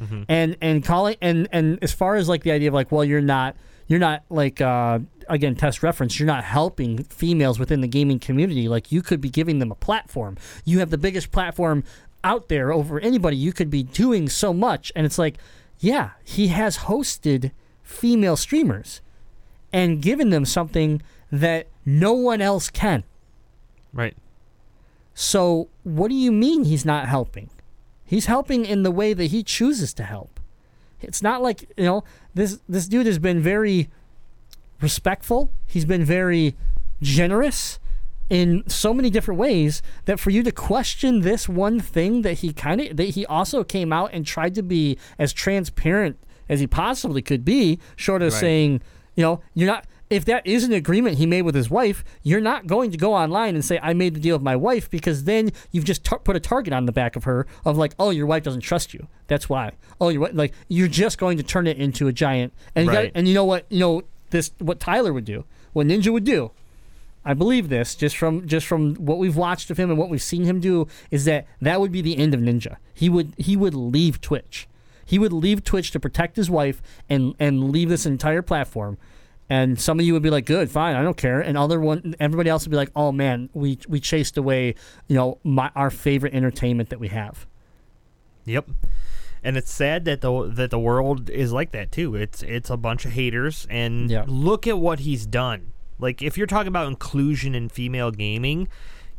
Mm-hmm. And and calling and and as far as like the idea of like, well, you're not you're not like uh, again test reference. You're not helping females within the gaming community. Like you could be giving them a platform. You have the biggest platform out there over anybody. You could be doing so much, and it's like, yeah, he has hosted female streamers and given them something that no one else can. right So, what do you mean he's not helping? He's helping in the way that he chooses to help. It's not like, you know, this this dude has been very respectful. He's been very generous in so many different ways that for you to question this one thing that he kind of that he also came out and tried to be as transparent as he possibly could be, short of Right. saying, you know, you're not if that is an agreement he made with his wife, you're not going to go online and say I made the deal with my wife because then you've just tar- put a target on the back of her of like, oh, your wife doesn't trust you. That's why. Oh, you're like you're just going to turn it into a giant. And you got- Right. and you know what? You know this what Tyler would do, what Ninja would do. I believe this just from just from what we've watched of him and what we've seen him do is that that would be the end of Ninja. He would he would leave Twitch. He would leave Twitch to protect his wife and and leave this entire platform. And some of you would be like, "Good, fine, I don't care." And other one, everybody else would be like, "Oh man, we we chased away, you know, my our favorite entertainment that we have." Yep. And it's sad that the that the world is like that too. It's it's a bunch of haters and Yeah. look at what he's done. Like if you're talking about inclusion in female gaming,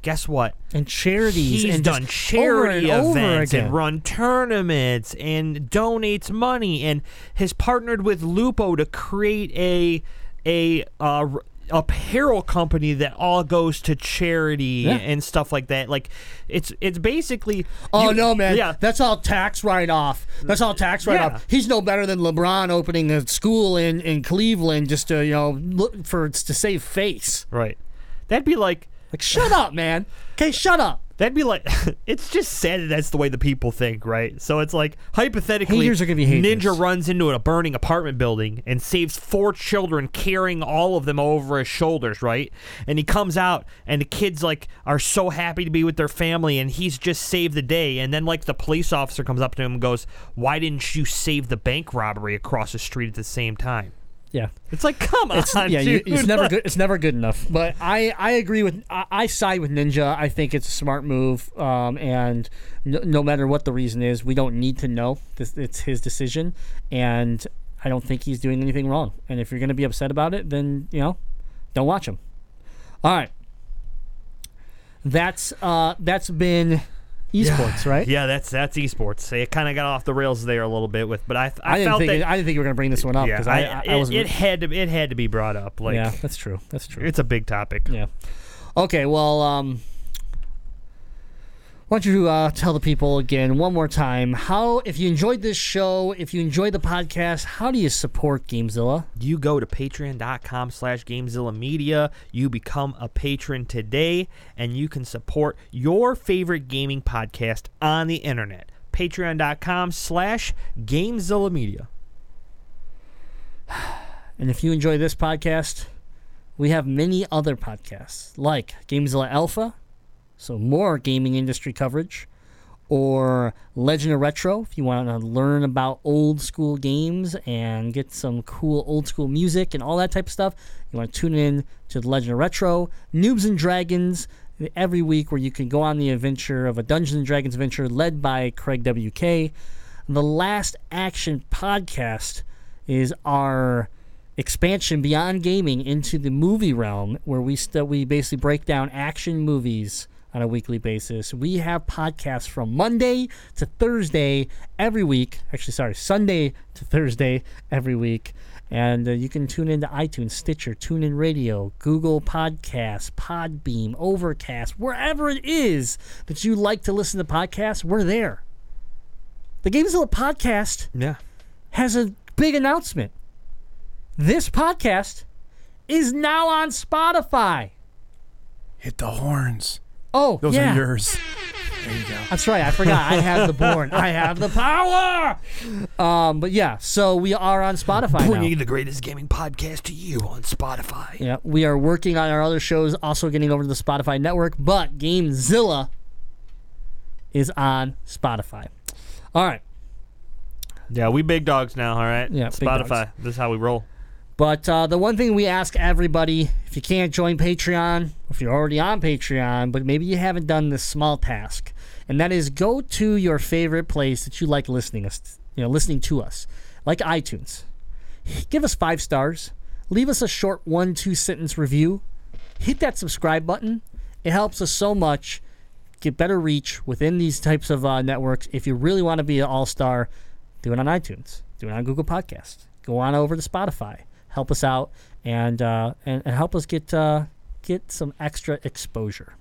guess what? And charities He's and done charity over and events again. and run tournaments and donates money and has partnered with Lupo to create a a uh, apparel company that all goes to charity Yeah. and stuff like that. Like it's it's basically Oh you- no, man! Yeah, that's all tax write-off. That's all tax write-off. Yeah. He's no better than LeBron opening a school in, in Cleveland just to you know look for it's to save face. right. That'd be like Like, shut up, man. Okay, shut up. That'd be like, (laughs) it's just sad that that's the way the people think, right? So it's like, hypothetically, Haters are gonna be haters. Ninja runs into a burning apartment building and saves four children, carrying all of them over his shoulders, right? And he comes out, and the kids like are so happy to be with their family, and he's just saved the day. And then like the police officer comes up to him and goes, "Why didn't you save the bank robbery across the street at the same time?" Yeah. It's like, come It's, on, yeah, you, it's never (laughs) good. It's never good enough. But I, I agree with. I, I side with Ninja. I think it's a smart move. Um, and no, no matter what the reason is, we don't need to know. This, it's his decision, and I don't think he's doing anything wrong. And if you're going to be upset about it, then you know, don't watch him. All right. That's uh, that's been esports, right? Yeah, that's that's esports. It kind of got off the rails there a little bit with, but I I, I didn't felt think that it, I didn't think you were going to bring this one up yeah, because I, I, I it, it had to it had to be brought up. Like yeah, that's true. That's true. it's a big topic. Yeah. Okay, well, um, why don't you uh, tell the people again one more time how, if you enjoyed this show, if you enjoyed the podcast, how do you support Gamezilla? You go to patreon.com slash Gamezilla Media. You become a patron today, and you can support your favorite gaming podcast on the internet. Patreon.com slash Gamezilla Media. (sighs) And if you enjoy this podcast, we have many other podcasts like Gamezilla Alpha, so more gaming industry coverage, or Legend of Retro if you want to learn about old school games and get some cool old school music and all that type of stuff. You want to tune in to the Legend of Retro, Noobs and Dragons every week where you can go on the adventure of a Dungeons and Dragons adventure led by Craig WK. The Last Action podcast is our expansion beyond gaming into the movie realm where we st- we basically break down action movies on a weekly basis. We have podcasts from Monday to Thursday every week. Actually, sorry, Sunday to Thursday every week. And uh, you can tune into iTunes, Stitcher, TuneIn Radio, Google Podcasts, Podbean, Overcast, wherever it is that you like to listen to podcasts, we're there. The Gamezilla podcast Yeah. has a big announcement. This podcast is now on Spotify. Hit the horns. Oh, Those yeah. are yours. That's right. I forgot. I have the born. I have the power. Um, but yeah, so we are on Spotify now. Bringing the greatest gaming podcast to you on Spotify. Yeah, we are working on our other shows, also getting over to the Spotify network. But Gamezilla is on Spotify. All right. Yeah, we big dogs now, all right? Yeah, Spotify. This is how we roll. But uh, the one thing we ask everybody, if you can't join Patreon, if you're already on Patreon, but maybe you haven't done this small task, and that is go to your favorite place that you like listening us, you know, listening to us, like iTunes. Give us five stars. Leave us a short one, two sentence review. Hit that subscribe button. It helps us so much. Get better reach within these types of uh, networks. If you really want to be an all star, do it on iTunes. Do it on Google Podcasts. Go on over to Spotify. Help us out and uh, and, and help us get uh, get some extra exposure.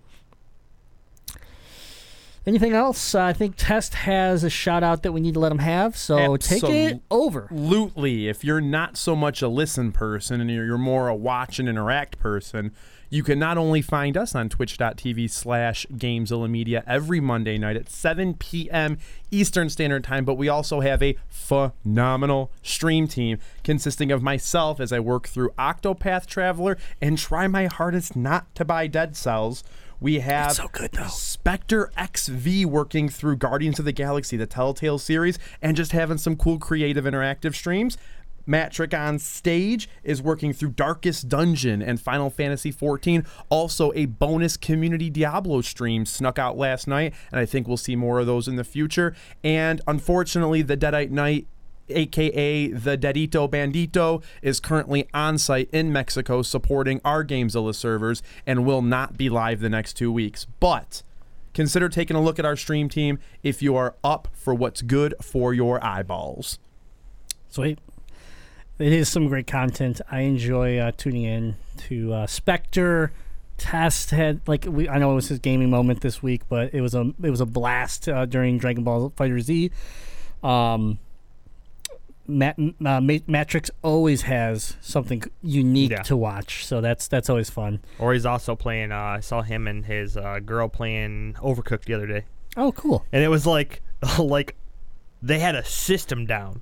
Anything else? Uh, I think Test has a shout out that we need to let him have. So take it over. Absolutely. If you're not so much a listen person and you're, you're more a watch and interact person, you can not only find us on twitch.tv slash Gamezilla Media every Monday night at 7 p.m. Eastern Standard Time, but we also have a phenomenal stream team consisting of myself as I work through Octopath Traveler and try my hardest not to buy Dead Cells. We have so good. Spectre XV working through Guardians of the Galaxy, the Telltale series, and just having some cool creative interactive streams. Matt Trick on stage is working through Darkest Dungeon and Final Fantasy XIV. Also, a bonus community Diablo stream snuck out last night, and I think we'll see more of those in the future. And unfortunately, the Deadite Knight aka the Dedito Bandito, is currently on site in Mexico supporting our Gamezilla servers and will not be live the next two weeks. But consider taking a look at our stream team if you are up for what's good for your eyeballs. Sweet. It is some great content. I enjoy uh, tuning in to uh, Spectre. Test had like we I know it was his gaming moment this week, but it was a it was a blast uh, during Dragon Ball Fighter Z. Um, Mat- uh, Matrix always has something unique Yeah. to watch, so that's that's always fun. Or he's also playing. Uh, I saw him and his uh, girl playing Overcooked the other day, Oh, cool. and it was like, (laughs) like they had a system down.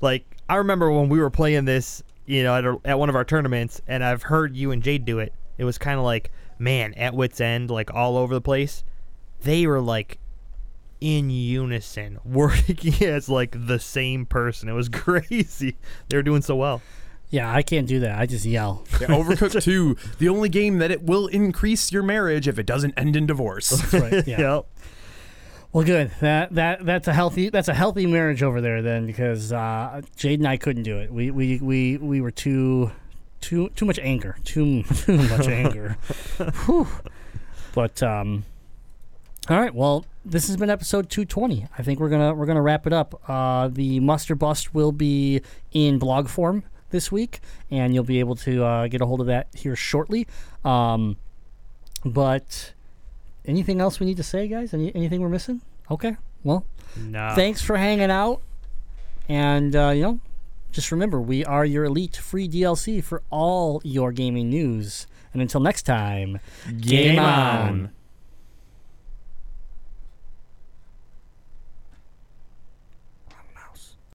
Like I remember when we were playing this, you know, at, a, at one of our tournaments, and I've heard you and Jade do it. It was kind of like, man, at wits end, like all over the place. They were like in unison, (laughs) working as like the same person. It was (laughs) crazy. They were doing so well. Yeah, I can't do that. I just yell. Yeah, Overcooked (laughs) 2, the only game that it will increase your marriage if it doesn't end in divorce. That's right. Yeah. Yep. Well, good. That that that's a healthy that's a healthy marriage over there then because uh, Jade and I couldn't do it. We we we we were too too too much anger. Too (laughs) too much anger. (laughs) Whew. But um all right, well, this has been episode 220. I think we're to we're to wrap it up. Uh the muster bust will be in blog form this week and you'll be able to uh, get a hold of that here shortly. Um but anything else we need to say, guys? Any, anything we're missing? Okay. Well, No. thanks for hanging out. And, uh, you know, just remember, we are your elite free DLC for all your gaming news. And until next time, Game on.